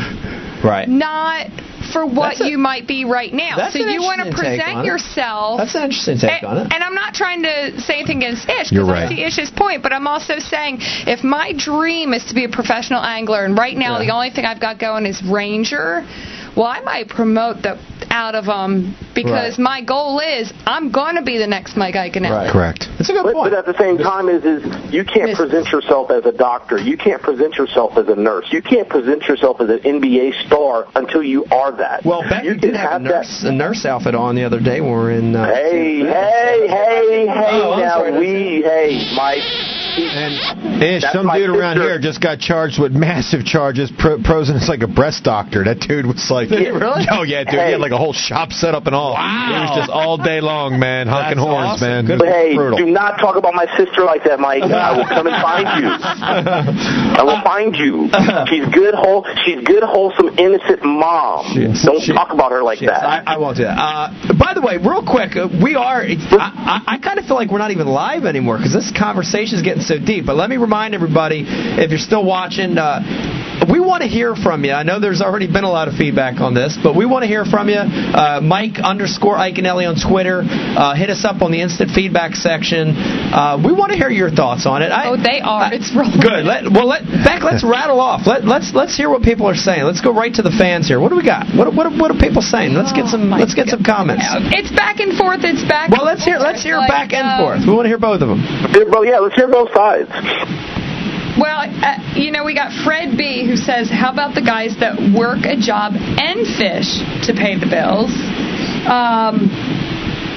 Right. not for what a- you might be right now. That's so an you want to present yourself. That's an interesting take and, on it. and I'm not trying to say anything against Ish You're because I right. see Ish's point, but I'm also saying if my dream is to be a professional angler, and right now Yeah. the only thing I've got going is Ranger, well, I might promote the out of them because Right. my goal is I'm going to be the next Mike Iaconelli. Correct. That's a good But, point. but at the same time, is is you can't present yourself as a doctor. You can't present yourself as a nurse. You can't present yourself as an NBA star until you are that. Well, Becky you did have a nurse, a nurse outfit on the other day when we were in. Uh, Hey, hey, hey, hey! Oh, now sorry. we, hey, Mike. That's some dude around here just got charged with massive charges. Pro, pros and it's like a breast doctor. That dude was like, Did really? oh yeah, dude, he had like a whole shop set up and all. Wow. It was just all day long, man, honking That's horns, awesome. man. Good But hey, Brutal. do not talk about my sister like that, Mike. I will come and find you. I will find you. She's good, whole. She's good, wholesome, innocent mom. Don't she- talk about her like that. I, I won't do that. Uh, by the way, real quick, uh, we are. I, I, I kind of feel like we're not even live anymore because this conversation is getting so deep. But let me remind everybody, if you're still watching, uh, we want to hear from you. I know there's already been a lot of feedback on this, but we want to hear from you. Uh, Mike underscore Iaconelli on Twitter. Uh, hit us up on the instant feedback section. Uh, we want to hear your thoughts on it. I, Oh, they are. It's rolling. Good. Let, well, let Beck. Let's rattle off. Let, let's let's hear what people are saying. Let's go right to the fans here. What do we got? What what what are people saying? Let's get some let's get some comments. It's back and forth. It's back. Well, let's hear let's hear Like, back and um, forth. We want to hear both of them. Well, yeah, let's hear both sides. Well, uh, you know, we got Fred B who says, "How about the guys that work a job and fish to pay the bills?" Um,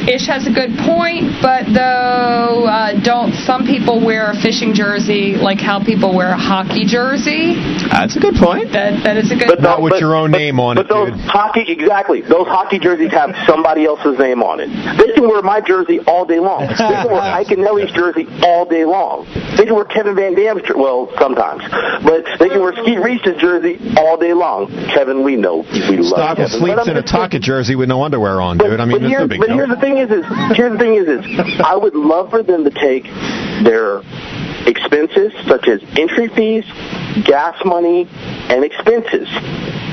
Ish has a good point, but though, uh, don't some people wear a fishing jersey like how people wear a hockey jersey? That's a good point. That that is a good. But Not with but- your own name on But it, those dude. hockey, exactly. Those hockey jerseys have somebody else's name on it. They can wear my jersey all day long. They can wear Iaconelli's jersey all day long. They can wear Kevin Van Dam's jersey, well, sometimes. But they can wear Skeet Reese's jersey all day long. Kevin, we know we love Stop Kevin. But sleeps I'm in a just Taka jersey with no underwear on, but, dude. I mean, but that's no here's, big but deal. here's the thing is, is here's the thing is, is I would love for them to take their expenses such as entry fees, gas money, and expenses,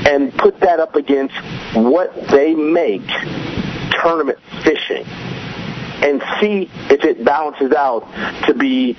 and put that up against what they make tournament fishing, and see if it balances out to be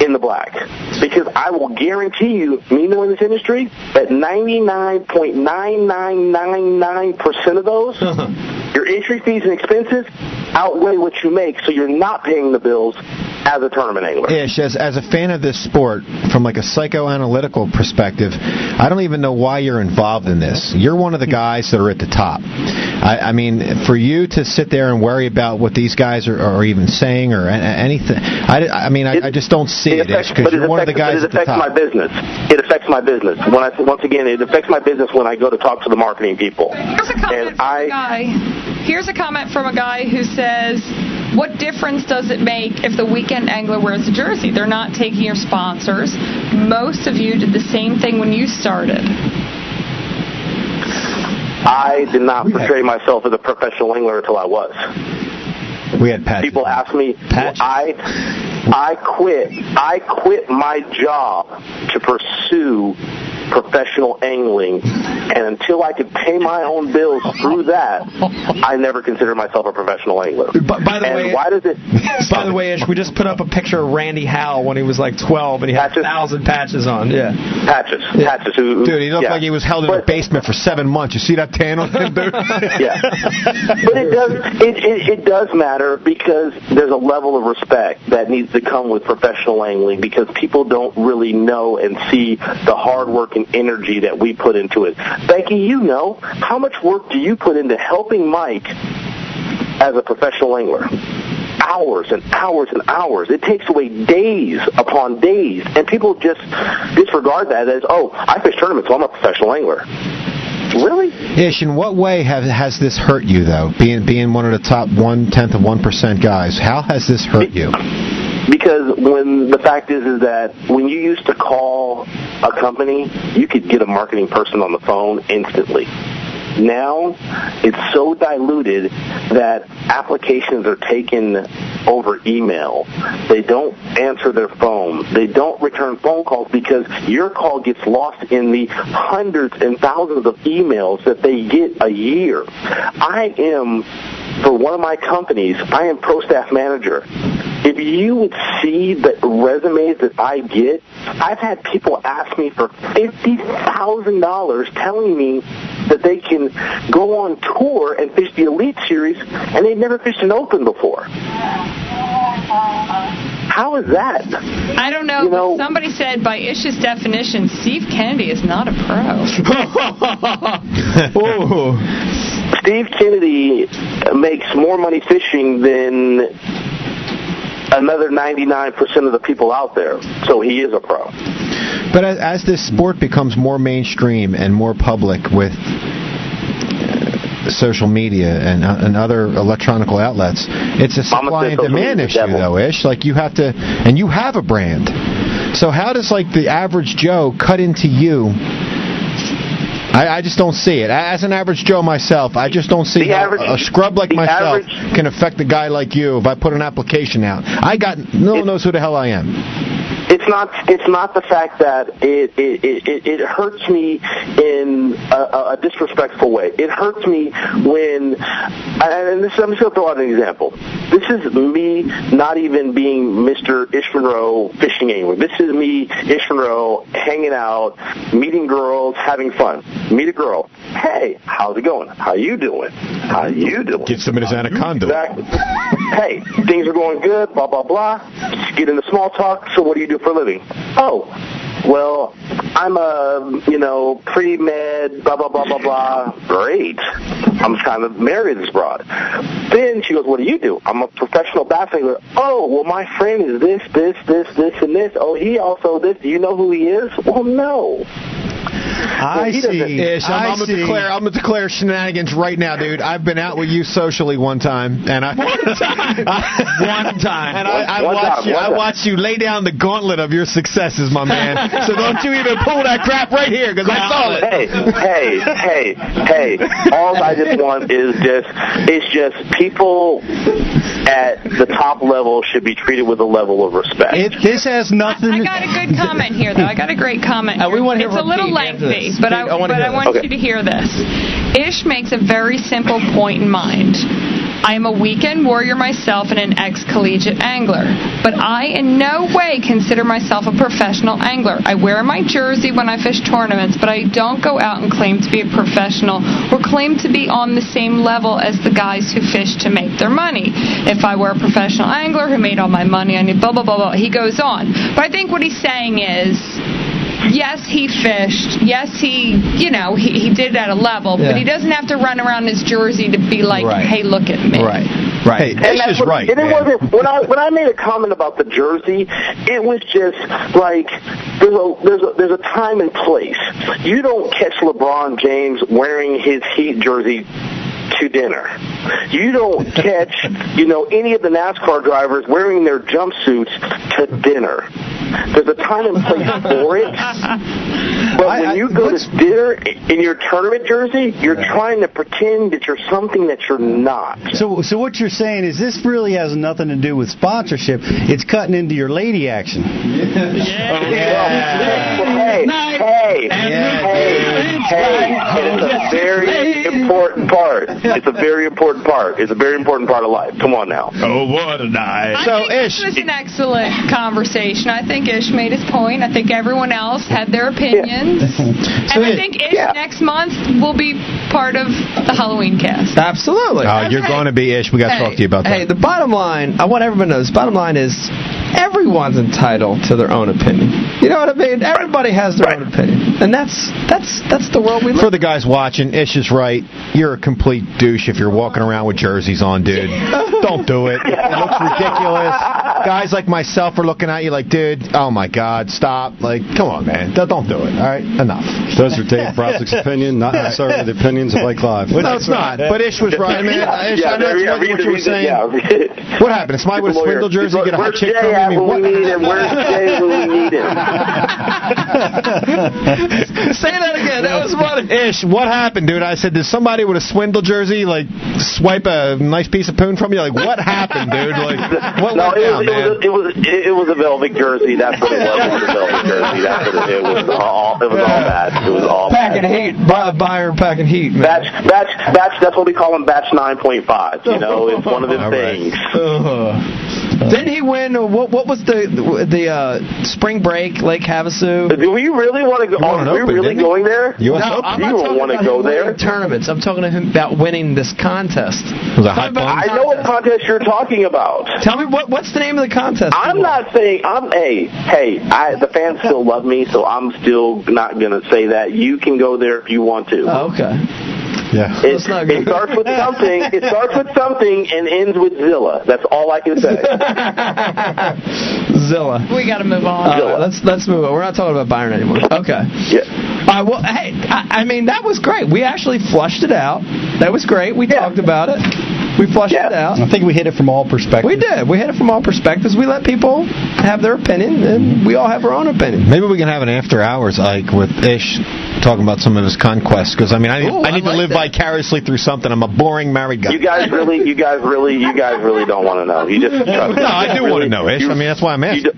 in the black. Because I will guarantee you, me knowing this industry, that 99.9999% of those, your entry fees and expenses outweigh what you make, so you're not paying the bills as a tournament angler. Ish, as, as a fan of this sport, from like a psychoanalytical perspective, I don't even know why you're involved in this. You're one of the guys that are at the top. I, I mean, for you to sit there and worry about what these guys are, are even saying or anything, I, I mean, I, I just don't see it, Ish, because it you're one of the affects- guys but at it affects my business. It affects my business. When I once again, it affects my business when I go to talk to the marketing people. Here's a comment And from I- a guy. Here's a comment from a guy who says, "What difference does it make if the weekend angler wears a jersey? They're not taking your sponsors. Most of you did the same thing when you started." I did not portray myself as a professional angler until I was. We had patches. People ask me, I I quit. I quit my job to pursue professional angling, and until I could pay my own bills through that, I never considered myself a professional angler. By, by the and way, why does it? By the way, Ish, we just put up a picture of Randy Howell when he was like 12, and he had a thousand patches on. Yeah, patches, patches. Who, Dude, he looked yeah. like he was held in a basement for seven months. You see that tan on him, dude? yeah. But it does it, it, it does matter because there's a level of respect that needs to come with professional angling because people don't really know and see the hard work and energy that we put into it. Becky, you know how much work do you put into helping Mike as a professional angler? Hours and hours and hours. It takes away days upon days, and people just disregard that as, oh, I fish tournaments, so I'm a professional angler. Really? Ish, in what way have, has this hurt you though? Being being one of the top one tenth of one percent guys, how has this hurt you? Because when the fact is is that when you used to call a company, you could get a marketing person on the phone instantly. Now it's so diluted that applications are taken over email. They don't answer their phone. They don't return phone calls because your call gets lost in the hundreds and thousands of emails that they get a year. I am for one of my companies, I am pro staff manager. If you would see the resumes that I get, I've had people ask me for fifty thousand dollars telling me that they can go on tour and fish the Elite Series and they've never fished an Open before. How is that? I don't know, but somebody said by Ish's definition, Steve Kennedy is not a pro. oh. Steve Kennedy makes more money fishing than another 99% of the people out there. So he is a pro. But as, as this sport becomes more mainstream and more public with uh, social media and, uh, and other electronical outlets, it's a supply and demand issue, devil. though, Ish. Like you have to, and you have a brand. So how does like the average Joe cut into you? I, I just don't see it. As an average Joe myself, I just don't see The how average- a scrub like myself average- can affect a guy like you if I put an application out. I got no one knows who the hell I am. It's not. It's not the fact that it it it, it hurts me in a, a disrespectful way. It hurts me when, and this, I'm just going to throw out an example. This is me not even being Mr. Ish Monroe fishing angler. This is me, Ish Monroe, hanging out, meeting girls, having fun. Meet a girl. Hey, how's it going? How you doing? How you doing? Get some of his anaconda. Exactly. hey, things are going good, blah, blah, blah. Just get into small talk. So what do you do for a living? Oh, well, I'm a, you know, pre-med, blah, blah, blah, blah, blah. Great. I'm kind of married this broad. Then she goes, what do you do? I'm a professional angler. Oh, well, my friend is this, this, this, this, and this. Oh, he also this. Do you know who he is? Well, no. I he doesn't- see. Ish, I'm, I I'm gonna see. declare. I'm gonna declare shenanigans right now, dude. I've been out with you socially one time, and I one time, one time, and I, I watched you. I watched you lay down the gauntlet of your successes, my man. so don't you even pull that crap right here, because I saw it. Hey, hey, hey, hey! All I just want is just it's just people at the top level should be treated with a level of respect. It, this has nothing. I got a good comment here, though. I got a great comment. Uh, we wanna hear it's a little Pete this. but I, I but I want Okay. you to hear this. Ish makes a very simple point in mind. I am a weekend warrior myself and an ex-collegiate angler, but I in no way consider myself a professional angler. I wear my jersey when I fish tournaments, but I don't go out and claim to be a professional or claim to be on the same level as the guys who fish to make their money. If I were a professional angler who made all my money, I need blah blah blah blah. He goes on, but I think what he's saying is yes, he fished. Yes, he, you know, he, he did it at a level, Yeah. but he doesn't have to run around his jersey to be like, Right. hey, look at me. Right. Right. And that's what, And it wasn't when I when I made a comment about the jersey, it was just like there's a there's a there's a time and place. You don't catch LeBron James wearing his Heat jersey to to dinner. You don't catch, you know, any of the NASCAR drivers wearing their jumpsuits to dinner. There's a time and place for it. But when you go to dinner in your tournament jersey, you're trying to pretend that you're something that you're not. So, so what you're saying is this really has nothing to do with sponsorship. It's cutting into your lady action. Hey, hey, hey, hey, it's a very important part. It's a very important part. It's a very important part of life. Come on now. Oh, what a night. I think this was an excellent conversation. I think Ish made his point. I think everyone else had their opinions. and I think Ish next month will be part of the Halloween cast. Absolutely. Oh, you're going to be ish. We got to talk to you about that. Hey, the bottom line, I want everyone to know this. Bottom line is everyone's entitled to their own opinion. You know what I mean? Everybody has their own opinion. And that's that's that's the world we live For the guys watching, Ish is right. You're a complete douche if you're walking around with jerseys on, dude. Don't do it. It looks ridiculous. Guys like myself are looking at you like, dude, oh my God, stop. Like, come on, man. Don't don't it. All right? Enough. Those are Dave Brozik's opinion, not necessarily the opinions of Ike Live. No, it's not. But Ish was right, man. Ish, Yeah, I know yeah, that's what read you the- were saying. yeah. What happened? Is somebody with a swindle jersey get a hot chick Jay from at me? What? we need him? Where's Jay when we need him? Say that again. That was funny. Ish, what happened, dude? I said, did somebody with a swindle jersey like swipe a nice piece of poon from you? Like, what happened, dude? Like, what no, went it down, was, man? it was it was it was a Velvick jersey. That's what it was. It was a Velvick jersey. That's what it, it was. All it was all bad. It was all Packing bad. heat. Buy- Byron packing heat, man. Batch, batch, batch. That's what we call them. Batch nine point five. You know, it's one of them All right. things. Uh-huh. Didn't he win? uh, What what was the the uh, spring break Lake Havasu? Do we really want to go? Are we really going there? no, I'm You not don't talking want to about go there. tournaments. I'm talking to him about winning this contest. Was Talk about I the know what contest. contest you're talking about. Tell me what what's the name of the contest? I'm not saying I'm. Hey, hey, I, the fans still love me, so I'm still not gonna say that. You can go there if you want to. Oh, okay. Yeah. It, it starts with something. It starts with something and ends with Zilla. That's all I can say. Zilla. We got to move on. All right, uh, let's let's move on. We're not talking about Byron anymore. Okay. Yeah. All right. Well, hey, I, I mean that was great. We actually flushed it out. That was great. We talked about it. We flushed it out. I think we hit it from all perspectives. We did. We hit it from all perspectives. We let people have their opinion, and we all have our own opinion. Maybe we can have an after hours Ike with Ish talking about some of his conquests because I mean I need, Ooh, I need I to live that. vicariously through something. I'm a boring married guy. You guys really, you guys really, you guys really don't want to know. You just trust me. no, I do want to know Ish. I mean that's why I'm asking.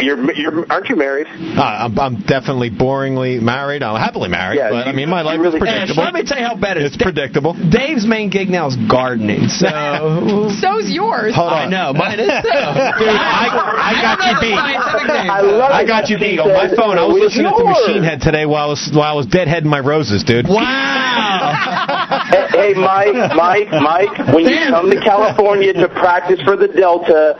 You're, you're, aren't you married? Uh, I'm, I'm definitely boringly married. I'm happily married, Yeah, but I mean my life you is predictable. Let me tell you how bad it is. It's predictable. Dave's main gig now is gardening. So So's yours. Hold on. I know mine is too. Dude, I, I got you beat. I love I got you beat on my phone. I was listening to yours. Machine Head today while I was while I was deadheading my roses, dude. Wow. Hey, hey, Mike, Mike, Mike. When you come to California to practice for the Delta,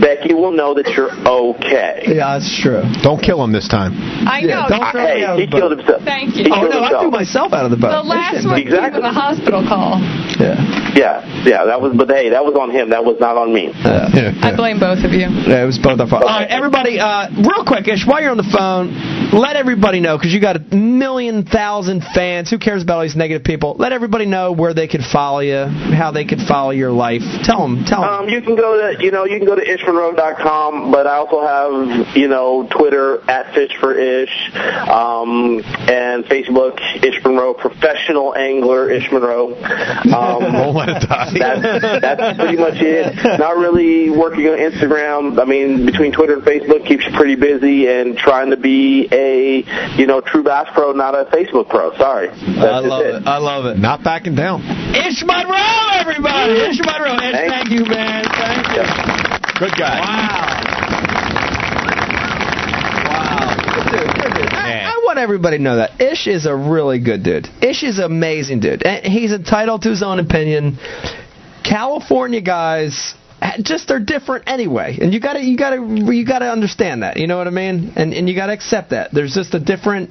Becky will know that you're okay. Yeah, that's true. Don't kill him this time. I Yeah, know. don't throw me Hey, out he of boat. killed himself. Thank He you. Oh killed no, I threw myself out of the boat. The last one Exactly. gave him a hospital call. Yeah. Yeah, yeah. That was, but hey, that was on him. That was not on me. Yeah. I blame both of you. Yeah, it was both our fault. All right, everybody, uh, real quick, Ish, while you're on the phone, let everybody know, because you got a million thousand fans. Who cares about all these negative people? Let everybody know where they could follow you, how they could follow your life. Tell them, tell them. Um, you can go to you know you can go to ishmonroe.com, but I also have you know Twitter at Fish for Ish, um, and Facebook Ish Monroe Professional Angler Ish Monroe. Um, Won't let it die. that's, that's pretty much it. Not really working on Instagram. I mean, between Twitter and Facebook keeps you pretty busy, and trying to be a you know true bass pro, not a Facebook pro. Sorry, that's I love it. it. I love it. Not backing down. Ish Monroe, everybody. Ish Monroe. Ish, Thank thank you, man. Thank you. Good guy. Wow. Wow. Good dude. Good dude. I, I want everybody to know that. Ish is a really good dude. Ish is an amazing dude. And he's entitled to his own opinion. California guys just they're different anyway. And you gotta you gotta you gotta understand that. You know what I mean? And and you gotta accept that. There's just a different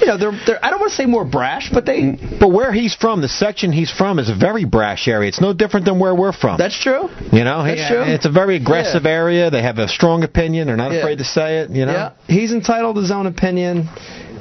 you know, they're, they're I don't want to say more brash, but they But where he's from, the section he's from, is a very brash area. It's no different than where we're from. that's true. you know, that's He- true. it's a very aggressive Yeah. area. They have a strong opinion. They're not Yeah. afraid to say it. You know. Yeah, he's entitled to his own opinion.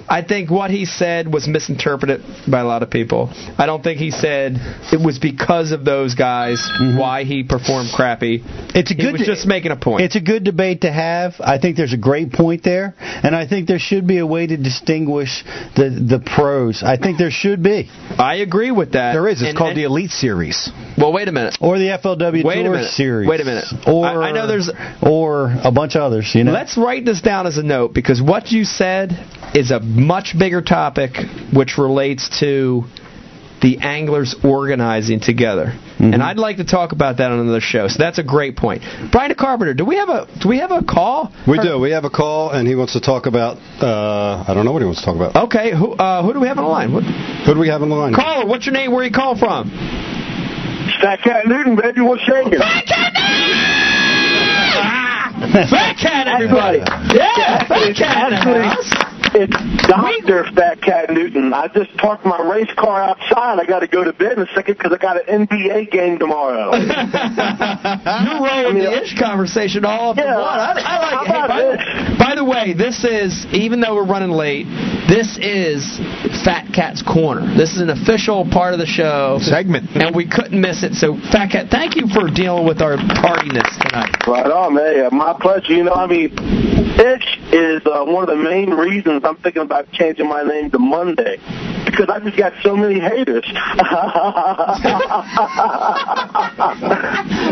I think what he said was misinterpreted by a lot of people. I don't think he said it was because of those guys mm-hmm. why he performed crappy. It's a good. He was just making a point. It's a good debate to have. I think there's a great point there, and I think there should be a way to distinguish the the pros. I think there should be. I agree with that. There is. It's And- called and- the Elite Series. Well, wait a minute. Or the FLW Wait a Tour minute. Series. Wait a minute. Or I- I know there's- or a bunch of others. You know. Let's write this down as a note because what you said is a much bigger topic which relates to the anglers organizing together. Mm-hmm. And I'd like to talk about that on another show. So that's a great point. Brian Carpenter, do we have a do we have a call? We do. We have a call, and he wants to talk about. Uh, I don't know what he wants to talk about. Okay, who uh, who do we have on the line? What, Who do we have on the line? caller, what's your name? Where you call from? Fat Cat Newton, baby, what's shaking? Fat Cat, everybody. Yeah, Fat Cat. In the house. It's Dr. Fat Cat Newton. I just parked my race car outside. I got to go to bed in a second because I got an NBA game tomorrow. You're rolling the ish conversation all up in Yeah. one. I, I How like it. about Hey, by, the, by the way, this is even though we're running late, this is Fat Cat's Corner. This is an official part of the show Segment. and we couldn't miss it. So, Fat Cat, thank you for dealing with our tardiness tonight. Right on, man. My pleasure. You know, I mean, Ish is uh, one of the main reasons I'm thinking about changing my name to Monday because I just got so many haters.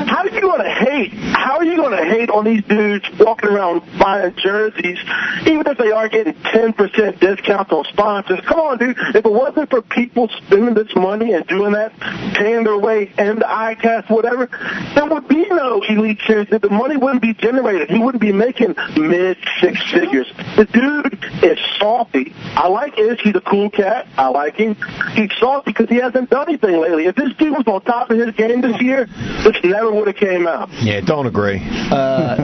How are you going to hate? How are you going to hate on these dudes walking around buying jerseys, even if they are getting 10% discounts on sponsors? Come on, dude. If it wasn't for people spending this money and doing that, paying their way into ICAST, whatever, there would be no elite series. The money wouldn't be generated. He wouldn't be making mid six figures. The dude is salty. I like Ish. He's a cool cat. I like him. He's salty because he hasn't done anything lately. If this dude was on top of his game this year, this never would have came out. Yeah, don't agree. Uh,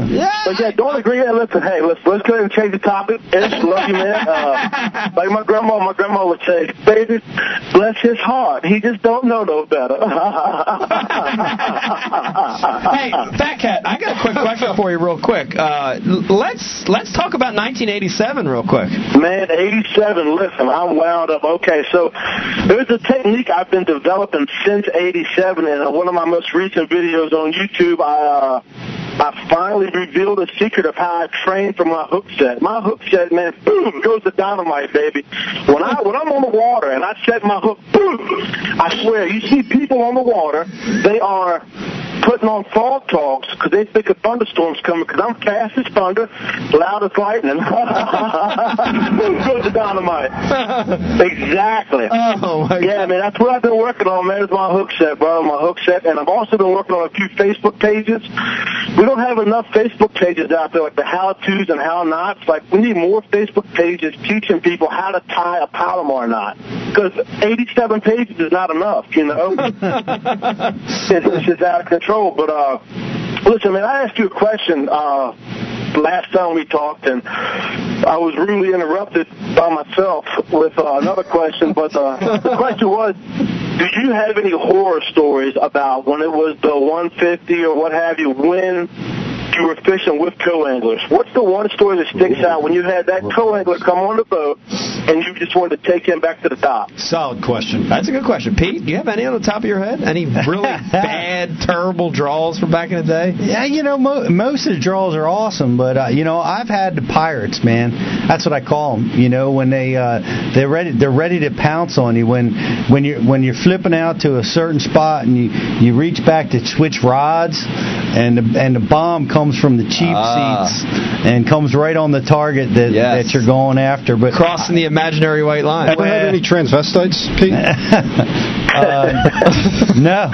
But yeah, don't agree. Yeah, listen, hey, let's let's go ahead and change the topic. Ish, love you, man. Uh, like my grandma, my grandma would say, baby, bless his heart. He just don't know no better. hey, Fat Cat, I got a quick question for you, real quick. Uh, let's let's talk about 1987 real quick. Man, 87, listen, I'm wound up. Okay, so there's a technique I've been developing since 87, and one of my most recent videos on YouTube, I, uh, I finally revealed the secret of how I train for my hook set. My hook set, man, boom, goes the dynamite, baby. When I when I'm on the water and I set my hook, boom, I swear, you see people on the water, they are putting on fog talks because they think a thunderstorm's coming because I'm fast as thunder, loud as lightning. Goes the dynamite. exactly. Oh my Yeah, man, that's what I've been working on, man. Is my hook set, bro. My hook set, and I've also been working on a few Facebook pages. We don't have enough Facebook pages out there, like the how-tos and how-nots. Like we need more Facebook pages teaching people how to tie a Palomar knot. Because 87 pages is not enough, you know. it's, it's just out of control. But uh, listen, man, I asked you a question. Uh, last time we talked, and I was rudely interrupted by myself with uh, another question. But uh, the question was, do you have any horror stories about when it was the 150 or what have you, when you were fishing with co-anglers? What's the one story that sticks out when you had that co-angler come on the boat and you just wanted to take him back to the top? Solid question. That's a good question. Pete, do you have any on the top of your head? Any really bad, terrible draws from back in the day? Yeah, you know, mo- most of the draws are awesome, but uh, you know, I've had the pirates, man. That's what I call them. You know, when they uh, they're ready, they're ready to pounce on you when when you are when you're flipping out to a certain spot and you you reach back to switch rods, and the, and the bomb comes from the cheap Ah. seats and comes right on the target that Yes. that you're going after. But Crossing the imaginary white line. Ever had any transvestites, Pete? uh, no.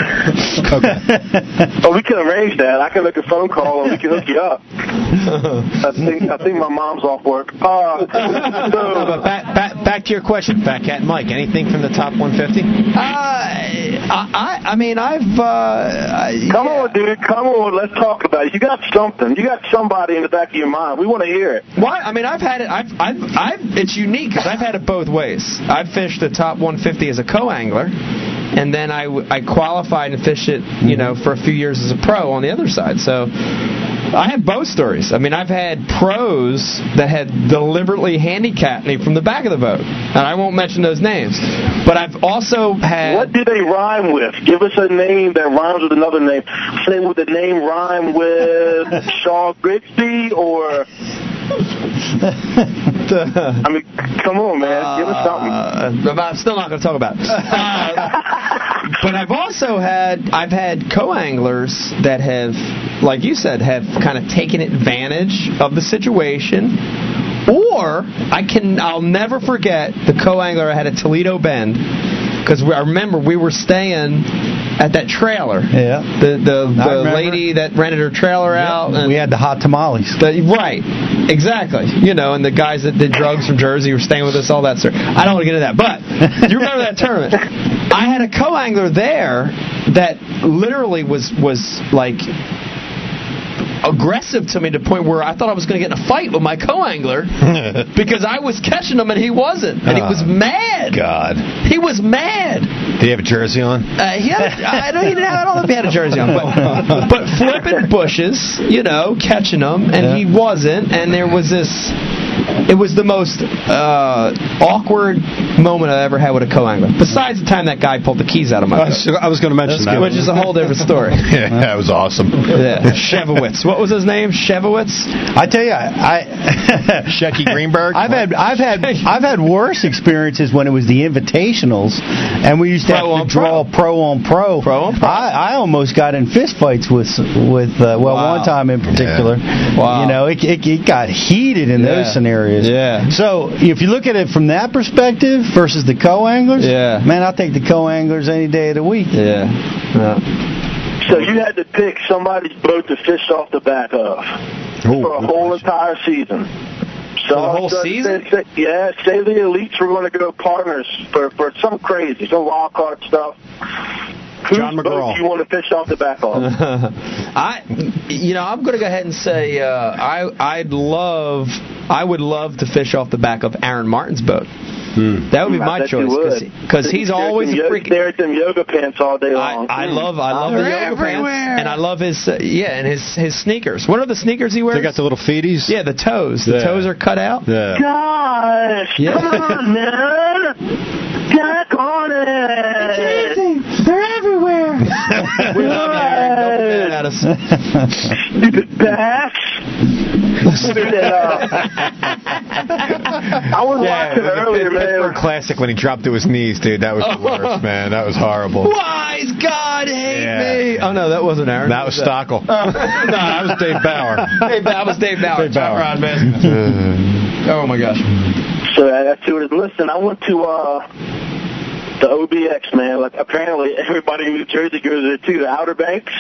Oh, we can arrange that. I can make a phone call and we can hook you up. I think I think my mom's off work. Uh, No, but back, back, back to your question, Fat Cat Mike. Anything from the top 150? Uh, I, I, I mean, I've. Uh, I, Come on, dude. Come on. Let's talk about it. You got something. You got somebody in the back of your mind. We want to hear it. Why? I mean, I've had it. I've, I've, I've. It's unique because I've had it both ways. I've fished the top 150 as a co-angler, and then I, I qualified and fished it, you know, for a few years as a pro on the other side. So, I have both stories. I mean, I've had pros that had deliberately handicapped me from the back of the boat, and I won't mention those names. But I've also had. What do they rhyme with? Give us a name that rhymes with another name. Say, would the name rhyme with Shaw Grigsby or? I mean, come on, man. Give us something. Uh, but I'm still not going to talk about it. Uh, but I've also had I've had co-anglers that have, like you said, have kind of taken advantage of the situation. Or I can I'll never forget the co-angler I had at Toledo Bend because I remember we were staying at that trailer. Yeah. The the, the lady that rented her trailer out. And we had the hot tamales. the, right, exactly. You know, and the guys that did drugs from Jersey were staying with us, all that stuff. I don't want to get into that, but you remember that tournament? I had a co-angler there that literally was was like aggressive to me to the point where I thought I was going to get in a fight with my co-angler because I was catching him and he wasn't, and he was mad. God. He was mad. Did he have a jersey on? Uh, he had a, I don't even have, I don't know if he had a jersey on, but but flipping bushes, you know, catching them, and he wasn't, and there was this. It was the most uh, awkward moment I ever had with a co-angler. Besides the time that guy pulled the keys out of my I boat, was, I was going to mention that. which is a whole different story. yeah, that was awesome. Yeah, Shevowitz. What was his name? Shevowitz. I tell you, I, I Shecky Greenberg. I've had I've had I've had worse experiences when it was the invitationals, and we used to Pro have to draw pro on pro. Pro on pro. I, I almost got in fistfights with with uh, well Wow. one time in particular. Wow. You know, it, it, it got heated in Yeah. those scenarios. Yeah. So if you look at it from that perspective versus the co-anglers, Yeah. man, I'll take the co-anglers any day of the week. Yeah. yeah. So you had to pick somebody's boat to fish off the back of for a whole entire season. So For the whole all of a sudden, season? say- yeah, say the elites were going to go partners for for some crazy, some wild card stuff. Whose John boat McGraw. do you want to fish off the back of? I, you know, I'm going to go ahead and say uh, I, I'd love, I would love to fish off the back of Aaron Martens' boat. That would be my choice because he's Stare always a them freaking. stare at them yoga pants all day long. I, I love, I love the They're yoga pants, and I love his, uh, yeah, and his his sneakers. What are the sneakers he wears? They got the little feeties. yeah, the toes. The Yeah. toes are cut out. Yeah. Gosh, Yeah. come on, man, get on it. They're everywhere. we love Aaron. Don't be mad at us. Stupid bass. Stupid, uh, I was watching earlier, Pittsburgh man. Classic when he dropped to his knees, dude. That was the worst, man. That was horrible. Wise God hate Yeah. me. Oh no, that wasn't Aaron. That was Stockel. no, that was Dave Bauer. Hey, that was Dave Bauer. Dave Bauer. Rod man. oh my gosh. So uh, that's who it is. Listen, I went to uh, the OBX, man. Like apparently everybody in New Jersey goes there too. The Outer Banks.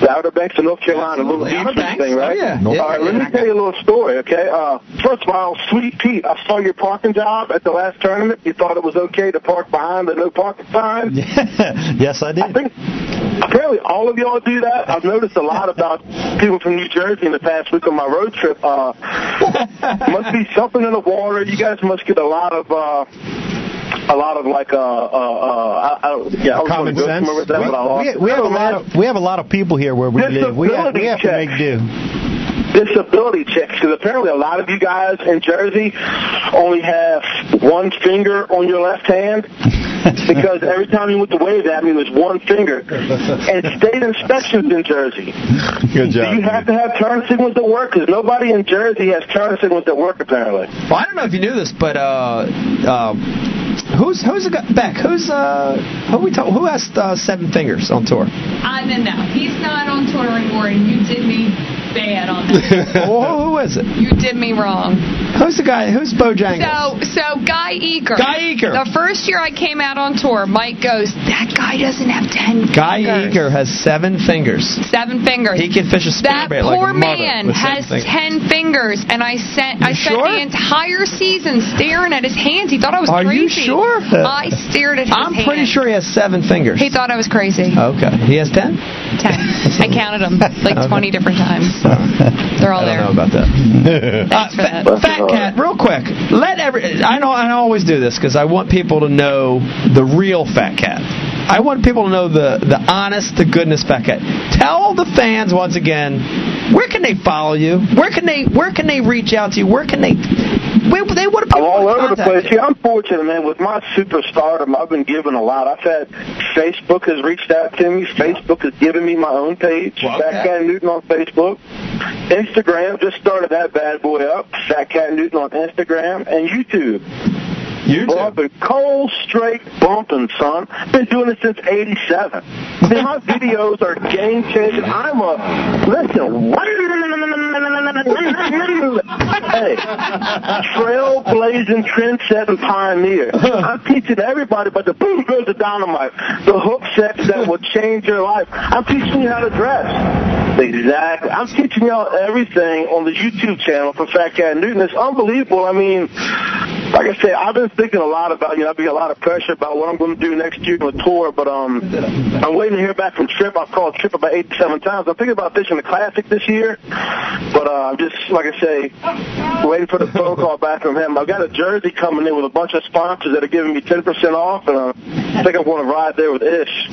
The Outer Banks of North Carolina, little Absolutely. beach Outer Banks. thing, right? Oh, yeah. All Yeah, let yeah. me tell you a little story, okay? Uh, first of all, Sweet Pete, I saw your parking job at the last tournament. You thought it was okay to park behind the no parking sign. yes, I did. I think apparently all of y'all do that. I've noticed a lot about people from New Jersey in the past week on my road trip. Uh, must be something in the water. You guys must get a lot of. Uh, a lot of like uh uh uh I, I don't yeah I Common sense? somewhere with that, but I lost we, we have a lot of we have a lot of people here where we live. We have, we have to make do. disability checks because apparently a lot of you guys in Jersey only have one finger on your left hand because every time you went to wave at me it was one finger. And state inspections in Jersey. Good job. Do you have to have turn signals that work? Because nobody in Jersey has turn signals that work apparently. Well, I don't know if you knew this, but uh, uh, who's who's Beck? Who's uh, who we talk, who has uh, seven fingers on tour? Uh, no, no, he's not on tour anymore, and you did me bad on that. well, who is it? you did me wrong. Who's the guy? Who's Bojangles? So, so Guy Eaker. Guy Eaker. The first year I came out on tour, Mike goes, "That guy doesn't have ten fingers. Guy fingers." Eaker has seven fingers. Seven fingers. He can fish a That spinnerbait like poor a mother man with seven has fingers. ten fingers, and I sent I spent sure? the entire season staring at his hands. He thought I was Are you crazy. Sure? I stared at his I'm hands. pretty sure he has seven fingers. He thought I was crazy. Okay, he has ten. Ten. I counted them like Okay. twenty different times. They're all there. I don't there. know about that. Thanks for Uh, that. Fat Cat, real quick. Let every I know I always do this because I want people to know the real Fat Cat. I want people to know the the honest to goodness Beckett. Tell the fans once again where can they follow you? Where can they where can they reach out to you? Where can they where, they want to I'm all over the place. See, I'm fortunate, man. With my superstardom, I've been given a lot. I've had Facebook has reached out to me. Facebook has given me my own page, Well, Fat okay. Cat Newton on Facebook. Instagram just started that bad boy up. Fat Cat Newton on Instagram and YouTube. YouTube. Well, I've been cold straight bumping, son. Been doing it since '87. My videos are game changing. I'm a listen. What? Hey, trailblazing, trend-setting pioneer. I'm teaching everybody about the boom goes the dynamite, the hook sets that will change your life. I'm teaching you how to dress. Exactly. I'm teaching y'all everything on the YouTube channel for Fat Cat Newton. It's unbelievable. I mean, like I said, I've been thinking a lot about, you know, I've been a lot of pressure about what I'm going to do next year on the tour, but um, I'm waiting to hear back from Trip. I've called Trip about eight to seven times. I'm thinking about fishing the Classic this year, but uh, I'm just, like I say, waiting for the phone call back from him. I've got a jersey coming in with a bunch of sponsors that are giving me 10% off, and uh, I think I'm going to ride there with Ish.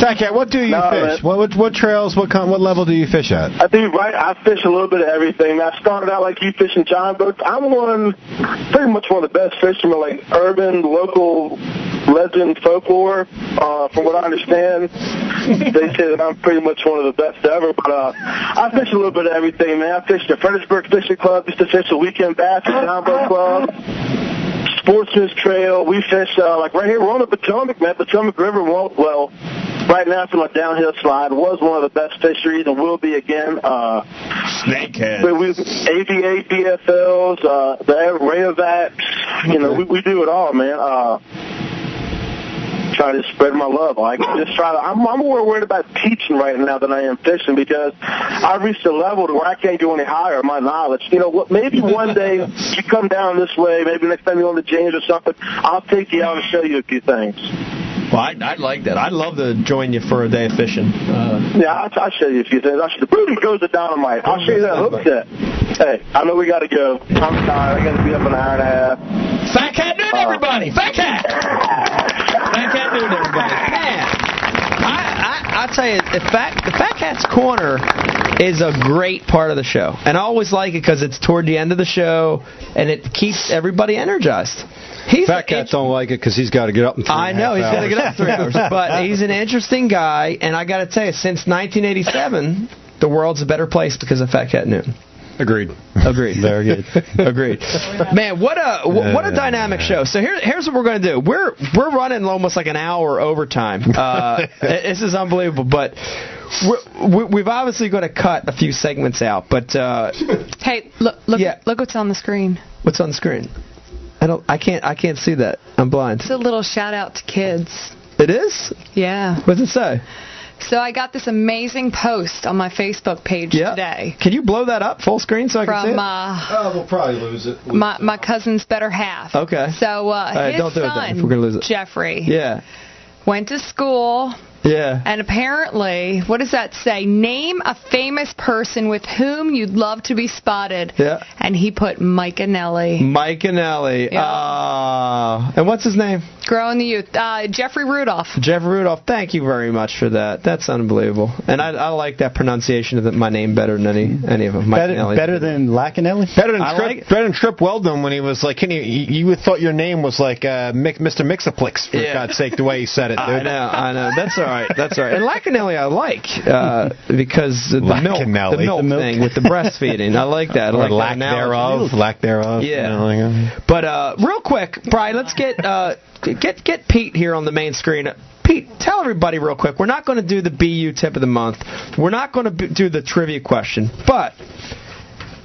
Fat Cat, what do you No, fish? What, what what trails? What kind, what level do you fish at? I do right. I fish a little bit of everything. I started out like you fishing John boats. I'm one, pretty much one of the best fishermen, like urban, local, legend, folklore. Uh, from what I understand, they say that I'm pretty much one of the best ever. But uh, I fish a little bit of everything, man. I fished the Fredericksburg Fishing Club. Used to fish the Weekend Bass John Boat Club. Sportsman's Trail. We fish uh, like right here. We're on the Potomac, man. Potomac River. Well, right now from a downhill slide. Was one of the best fisheries and will be again. Uh, Snakehead. but we ABA, BFLs, uh, the Rayovacs. You know, we, we do it all, man. Uh, trying to spread my love. Like just try to. I'm, I'm more worried about teaching right now than I am fishing because I've reached a level to where I can't go any higher in my knowledge. You know what? Maybe one day you come down this way. Maybe next time you're on the James or something, I'll take you out and show you a few things. Well, I'd, I'd like that. I'd love to join you for a day of fishing. Uh, Yeah, I'll, I'll show you a few things. I'll show you, boom goes the dynamite. I'll show you that hook set. Hey, I know we got to go. I'm tired. I got to be up an hour and a half. Fat Cat Newton, everybody! Fat Cat! Fat Cat Newton, everybody. I, tell you, the Fat, the Fat Cat's Corner is a great part of the show. And I always like it because it's toward the end of the show, and it keeps everybody energized. He's Fat Cat don't like it because he's got to get up in three I know he's got to get up three hours, but he's an interesting guy, and I got to tell you, since 1987, the world's a better place because of Fat Cat Newton. Agreed. Agreed. Very good. Agreed. Man, what a what a dynamic show. So here, here's what we're going to do. We're we're running almost like an hour overtime. Uh, this is unbelievable, but. We're, we- we've obviously got to cut a few segments out, but uh, Hey, look, look, look what's on the screen. what's on the screen? I don't. I can't. I can't see that. I'm blind. It's a little shout out to kids. It is. Yeah. What's it say? So I got this amazing post on my Facebook page Yeah. today Can you blow that up full screen so I can see from it? uh, Oh, we'll probably lose it. my my cousin's better half. Okay. So uh, All right, his don't do it then, son if we're gonna lose it. Jeffrey Yeah. went to school. Yeah. And apparently, what does that say? Name a famous person with whom you'd love to be spotted. Yeah. And he put Mike Anelli. Mike Anelli. Uh, and what's his name? Growing the youth. Uh, Jeffrey Rudolph. Jeff Rudolph. Thank you very much for that. That's unbelievable. And I, I like that pronunciation of the, my name better than any any of them. Mike Better, Anelli. better than Lackinelli? Better than I Trip, like- better than Trip Weldon when he was like, can you, you you thought your name was like uh, Mr. Mixaplex for Yeah. God's sake, the way he said it, dude. I know, I know. That's all right. That's all right. And Lacanelli I like uh, because the milk, the milk, The milk. thing with the breastfeeding. I like that. I or like lack analogy. thereof, lack thereof. Yeah. you know, like, uh, But uh, real quick, Brian, let's get uh, get get Pete here on the main screen. Pete, tell everybody real quick. We're not going to do the BU tip of the month. We're not going to do the trivia question, but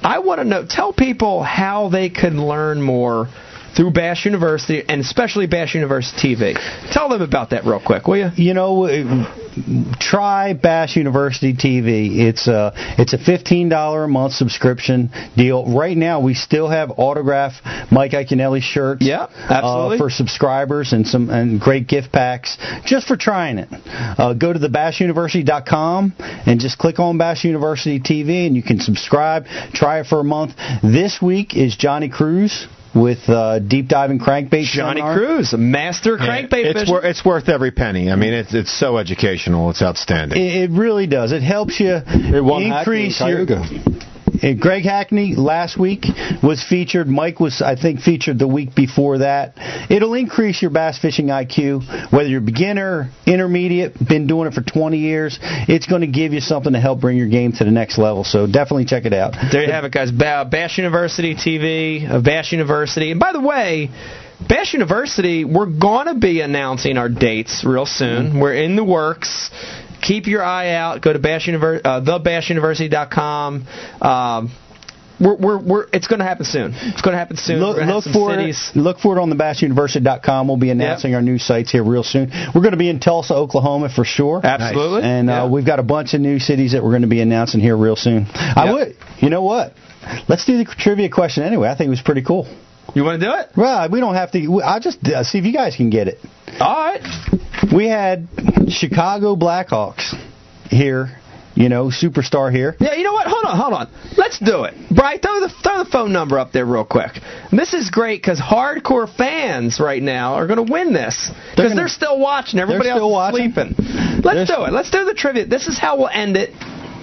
I want to know. Tell people how they can learn more through Bass University and especially Bass University TV. Tell them about that real quick, will you? You know, uh, try Bass University TV. It's a it's a fifteen dollar a month subscription deal. Right now, we still have autograph Mike Iaconelli shirts. Yeah, absolutely. Uh, for subscribers and some and great gift packs just for trying it. Uh, go to thebassuniversity.com and just click on Bass University TV and you can subscribe. Try it for a month. This week is Johnny Cruz. With uh, deep diving crankbait. Johnny seminar. Cruz, a master crankbait it's, fisher. wor- it's worth every penny. I mean, it's it's so educational. It's outstanding. It, it really does. It helps you won increase your. And Uh, Greg Hackney last week was featured. Mike was, I think, featured the week before that. It'll increase your bass fishing IQ, whether you're beginner, intermediate, been doing it for 20 years. It's going to give you something to help bring your game to the next level. So definitely check it out. There you have it, guys. Ba- Bass University TV, uh, Bass University. And by the way, Bass University, we're going to be announcing our dates real soon. We're in the works. Keep your eye out. Go to Bass Univer- uh, thebassuniversity.com. Um, we're, we're, we're, it's going to happen soon. It's going to happen soon. Look, look for cities. it. Look for it on the BassUniversity.com. We'll be announcing our new sites here real soon. We're going to be in Tulsa, Oklahoma for sure. Absolutely. And uh, we've got a bunch of new cities that we're going to be announcing here real soon. I would. You know what? Let's do the trivia question anyway. I think it was pretty cool. You want to do it? Well, we don't have to. I'll just uh, see if you guys can get it. All right. We had Chicago Blackhawks here. You know, superstar here. Yeah, you know what? Hold on, hold on. Let's do it. Brian, throw the throw the phone number up there real quick. And this is great because hardcore fans right now are going to win this because they're, still watching. Everybody else is sleeping. Let's do it. Let's do the trivia. This is how we'll end it.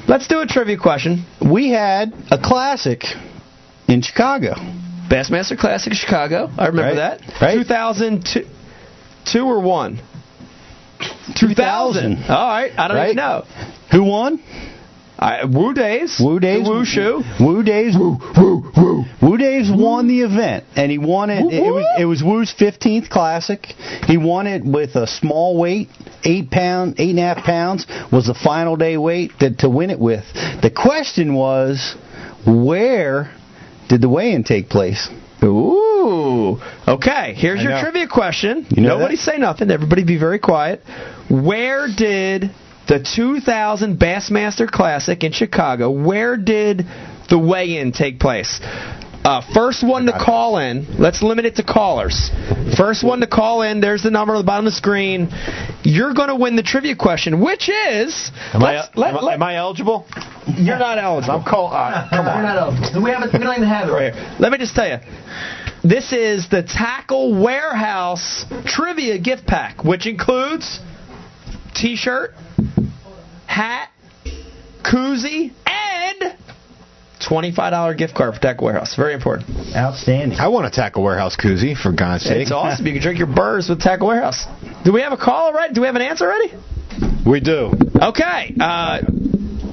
Let's do a trivia question. We had a classic in Chicago. Bassmaster Classic Chicago. I remember Right. that. Right. 2002 two or one? 2000. All right. I don't Right. even know. Who won? I, Woo Daves. Woo Daves. Woo Shoe. Woo Daves. Woo Woo Woo. Woo Daves won the event, and he won it. It was, it was Woo's 15th classic. He won it with a small weight, eight pound, eight and a half pounds was the final day weight that, to win it with. The question was, where did the weigh-in take place? Ooh. Okay, here's I your know. trivia question. You know Nobody that? say nothing. Everybody be very quiet. Where did the 2000 Bassmaster Classic in Chicago, where did the weigh-in take place? Uh, first one to call in. Let's limit it to callers. First one to call in. There's the number on the bottom of the screen. You're going to win the trivia question, which is. Am I, let's- am, let- am I eligible? you're not eligible. I'm call. Uh, come You're on. not eligible. We haven't. We don't even have it right here. Let me just tell you. This is the Tackle Warehouse Trivia Gift Pack, which includes T-shirt, hat, koozie, and twenty-five dollar gift card for Tackle Warehouse. Very important. Outstanding. I want a tackle warehouse koozie for God's sake. It's awesome. You can drink your burrs with Tackle Warehouse. Do we have a call already? Do we have an answer already? We do. Okay. Uh,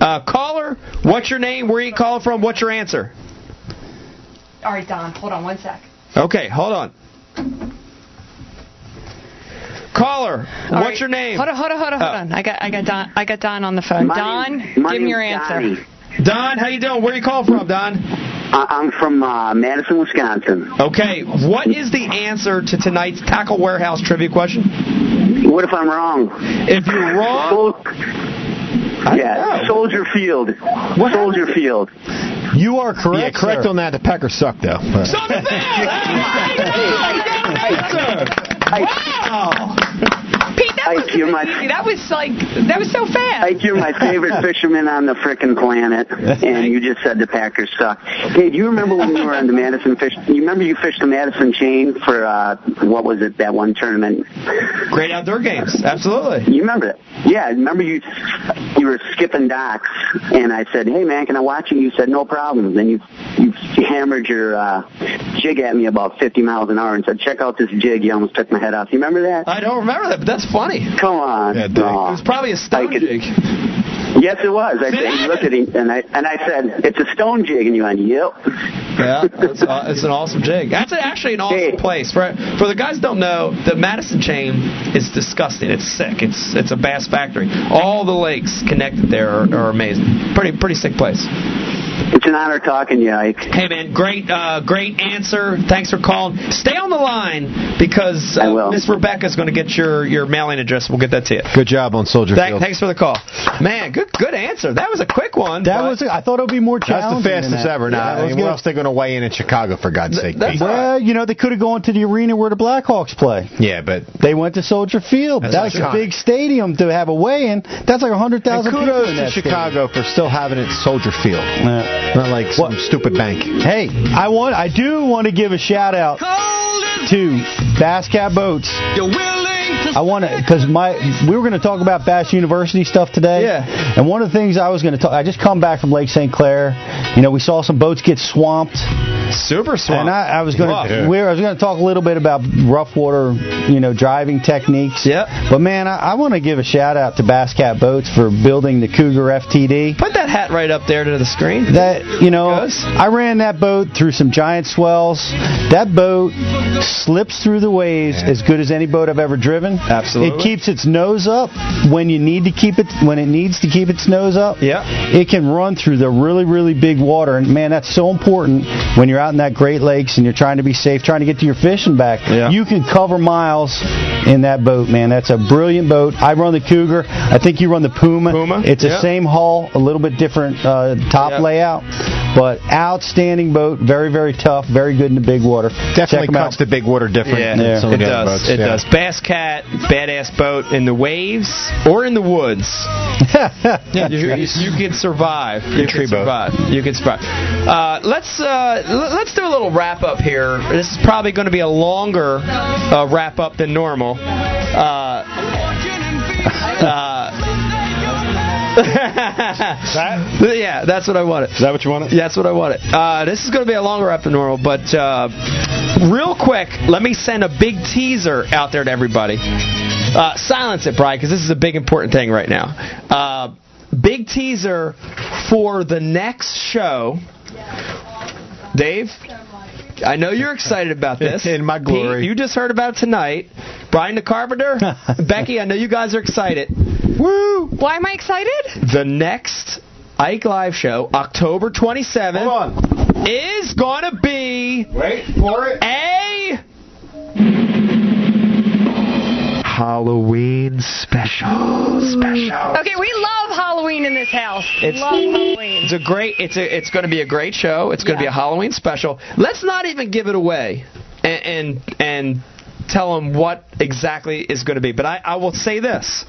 uh, caller, what's your name? Where are you calling from? What's your answer? All right, Don, hold on one sec. Okay, hold on. Caller, All what's right. your name? Hold on, hold on, hold on, hold Oh. on. I got, I got Don, I got Don on the phone. My Don, name- give me your name's answer. Donnie. Don, how you doing? Where you calling from, Don? I- I'm from uh, Madison, Wisconsin. Okay, what is the answer to tonight's Tackle Warehouse trivia question? What if I'm wrong? If you're wrong, Sol- yeah, Soldier Field. Soldier Field. You are correct. Yeah, correct sir. on that. The Packers suck, though. But- something Wow! Pete, that was Ike, you're my- easy. That was like, that was so fast. Ike, you're my favorite fisherman on the frickin' planet, and you just said the Packers suck. Hey, do you remember when you were on the Madison fish? You remember you fished the Madison chain for uh, what was it? That one tournament. Great outdoor games, absolutely. You remember that? Yeah, remember you you were skipping docks, and I said, "Hey man, can I watch you?" You said, "No problem." Then you you hammered your uh, jig at me about 50 miles an hour and said, "Check out this jig." You almost took my head off. You remember that? I don't remember that, but that's funny. Come on. It Aw. was probably a could- jig. Yes, it was. I said, you looked at him, and I and I said, "It's a stone jig," and you went, "Yep." Yeah, it's, uh, it's an awesome jig. That's actually an awesome place. For for the guys who don't know, the Madison chain is disgusting. It's sick. It's it's a bass factory. All the lakes connected there are, are amazing. Pretty pretty sick place. It's an honor talking to you, Ike. Hey man, great uh, great answer. Thanks for calling. Stay on the line because uh, Miss is going to get your your mailing address. We'll get that to you. Good job on Soldier Thank, Field. thanks for the call, man. Good good answer. That was a quick one. That was. I thought it would be more challenging. That's challenging. the than fastest that. ever. Yeah, Now, that I was mean, good. where else they going to weigh in in Chicago, for God's sake? Pete? Well, you know, they could have gone to the arena where the Blackhawks play. Yeah, but They went to Soldier Field. That's That's a big stadium to have a weigh-in. That's like a hundred and thousand people kudos in to that Chicago for still having it Soldier Field. Yeah. Not like some stupid bank. Hey, I want I do want to give a shout out to Bass Cat Boats. I want to because my we were going to talk about Bass University stuff today. Yeah. And one of the things I was going to talk, I just come back from Lake St. Clair. You know, we saw some boats get swamped. Super swamped. And I, I was going to we I was going to talk a little bit about rough water, you know, driving techniques. Yep. But man, I, I want to give a shout out to Bass Cat Boats for building the Cougar FTD. Put that hat right up there to the screen. That you know, I ran that boat through some giant swells. That boat slips through the waves as good as any boat I've ever driven. Absolutely. It keeps its nose up when you need to keep it when it needs to keep its nose up. Yeah. It can run through the really really big water, and man, that's so important when you're out in that Great Lakes and you're trying to be safe, trying to get to your fishing back. Yeah. You can cover miles in that boat, man. That's a brilliant boat. I run the Cougar. I think you run the Puma. Puma, It's the yeah. same hull, a little bit different uh, top Yep. layout, but outstanding boat. Very very tough. Very good in the big water. Definitely Check 'em cuts out. the big water different Yeah, than some it does. boats. It yeah. does. Bass Cat, badass boat in the waves or in the woods. yeah, you, you, you can survive. You tree can boat. survive. You can survive. Uh, let's uh, l- let's do a little wrap up here. This is probably going to be a longer uh, wrap up than normal. Uh, yeah, that's what I wanted. Is that what you wanted? Yeah, that's what I wanted. Uh, this is going to be a longer wrap than normal, but uh, real quick, let me send a big teaser out there to everybody. Uh, silence it, Brian, because this is a big important thing right now. Uh, big teaser for the next show. Dave, I know you're excited about this. In my glory. Pete, you just heard about it tonight. Brian the Carpenter, Becky, I know you guys are excited. Woo! Why am I excited? The next Ike Live show, October 27th, Hold on. is going to be Wait for it. a Halloween special. Special. Okay, we love Halloween in this house. It's, love Halloween. it's a great. It's a. It's going to be a great show. It's going to be a Halloween special. Let's not even give it away, and and, and tell them what exactly is going to be. But I, I will say this: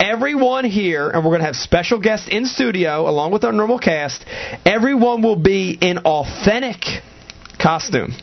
everyone here, and we're going to have special guests in studio along with our normal cast. Everyone will be in authentic costume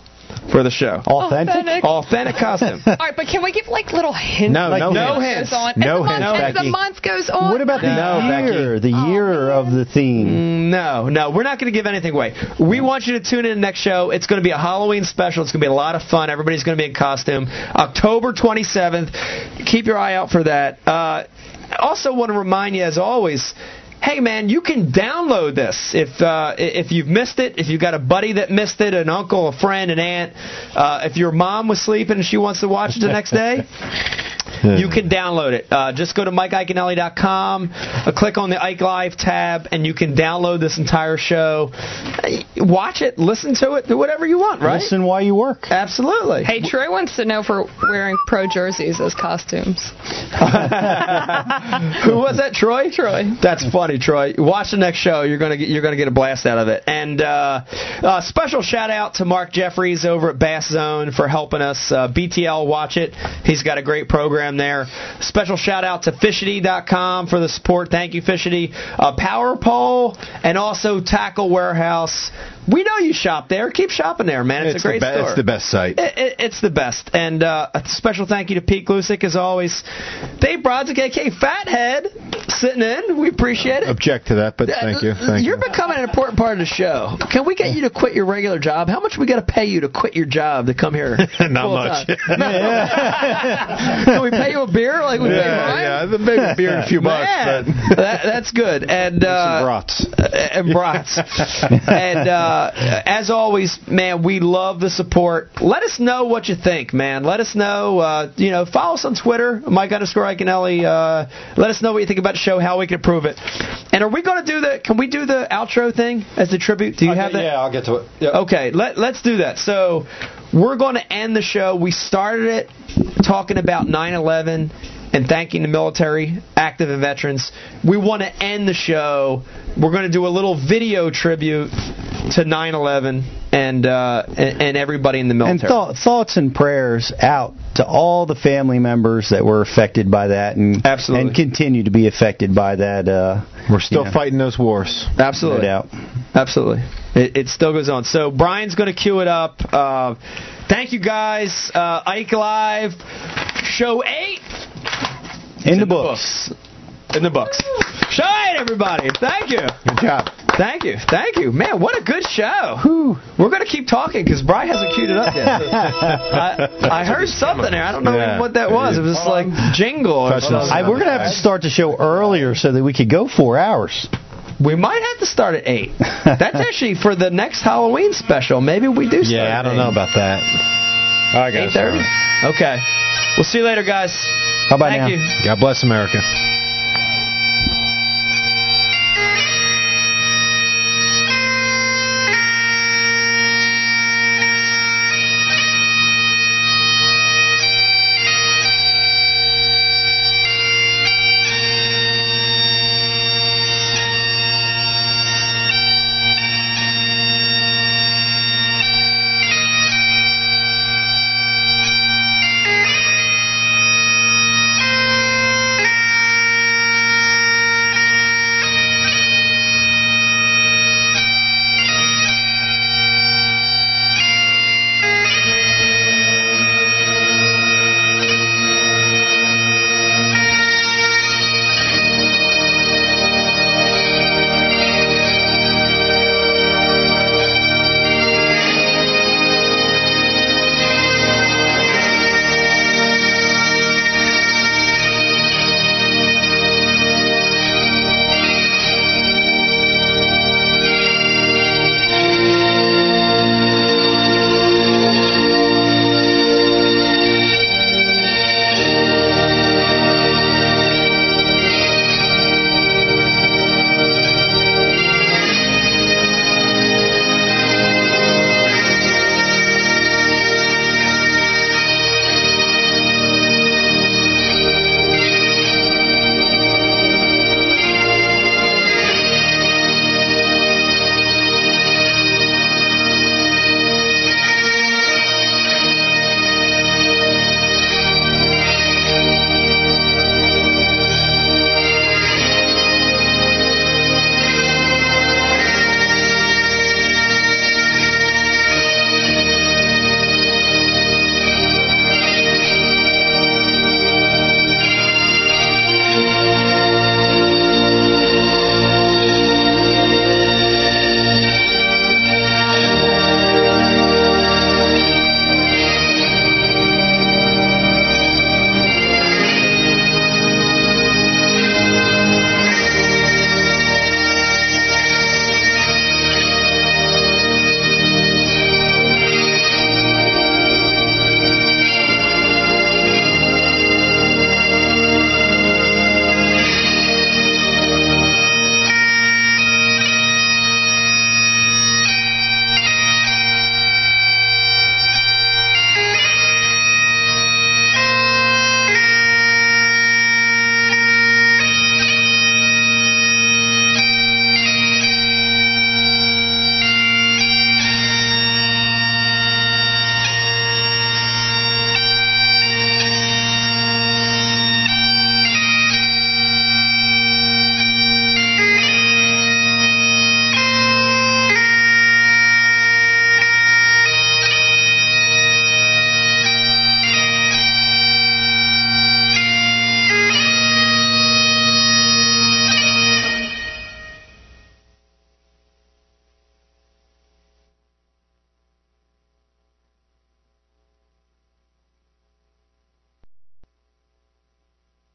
for the show. Authentic. Authentic. Authentic costume. All right, but can we give like little hints? No, like, no as hints. it goes on? No the hints, month, As the month goes on. What about the No, year? The year of the theme. No, no, we're not going to give anything away. We want you to tune in to the next show. It's going to be a Halloween special. It's going to be a lot of fun. Everybody's going to be in costume. October 27th. Keep your eye out for that. Uh, I also want to remind you, as always, hey man, you can download this if uh, if you've missed it. If you've got a buddy that missed it, an uncle, a friend, an aunt. Uh, if your mom was sleeping and she wants to watch it the next day. You can download it. Uh, just go to MikeIaconelli.com, uh, click on the Ike Live tab, and you can download this entire show. Uh, Watch it, listen to it, do whatever you want, right? Listen while you work. Absolutely. Hey, Troy wants to know if we're wearing pro jerseys as costumes. Who was that, Troy? Troy. That's funny, Troy. Watch the next show. You're gonna get you're gonna get a blast out of it. And uh, uh, special shout out to Mark Jeffries over at Bass Zone for helping us. Uh, BTL, watch it. He's got a great program there. Special shout out to Fishidy.com for the support. Thank you, Fishity. Uh, Power Pole and also Tackle Warehouse. We know you shop there. Keep shopping there, man. It's, It's a great the be- store. it's the best site. It, it, it's the best. And uh, a special thank you to Pete Gluszek, as always. Dave Brozik, aka Fathead, sitting in. We appreciate it. Object to that, but thank you. Thank You're you. becoming an important part of the show. Can we get you to quit your regular job? How much we got to pay you to quit your job to come here? Not much. Can we pay you a beer like we pay Yeah, Brian? yeah, maybe a beer and a few bucks, that, that's good. And uh, brats. and brats. and uh, as always, man, we love the support. Let us know what you think, man. Let us know. Uh, you know, follow us on Twitter, Mike underscore Iaconelli. Uh, let us know what you think about the show, how we can improve it. And are we going to do the? Can we do the outro thing as the tribute? Do you have that? Yeah, I'll get to it. Yep. Okay, let, let's do that. So we're going to end the show. We started it talking about 9/11 and thanking the military, active and veterans. We want to end the show. We're going to do a little video tribute to 9/11 and uh, and, and everybody in the And military. th- thoughts and prayers out to all the family members that were affected by that, and Absolutely. and continue to be affected by that. Uh, We're still you know, fighting those wars. Absolutely. No doubt. Absolutely. It, it still goes on. So Brian's going to cue it up. Uh, thank you guys. Uh, Ike Live, show eight. In the books. In the books. Show eight, everybody. Thank you. Good job. Thank you. Thank you. Man, what a good show. We're going to keep talking because Brian hasn't queued it up yet. I, I heard something there. I don't know Yeah. what that was. It was just like jingle or something. I, we're gonna have to start the show earlier so that we could go four hours. We might have to start at 8. That's actually for the next Halloween special. Maybe we do start Yeah, I don't 8. know about that. All right, guys. 8.30? Okay. We'll see you later, guys. Bye bye Thank now. you. God bless America.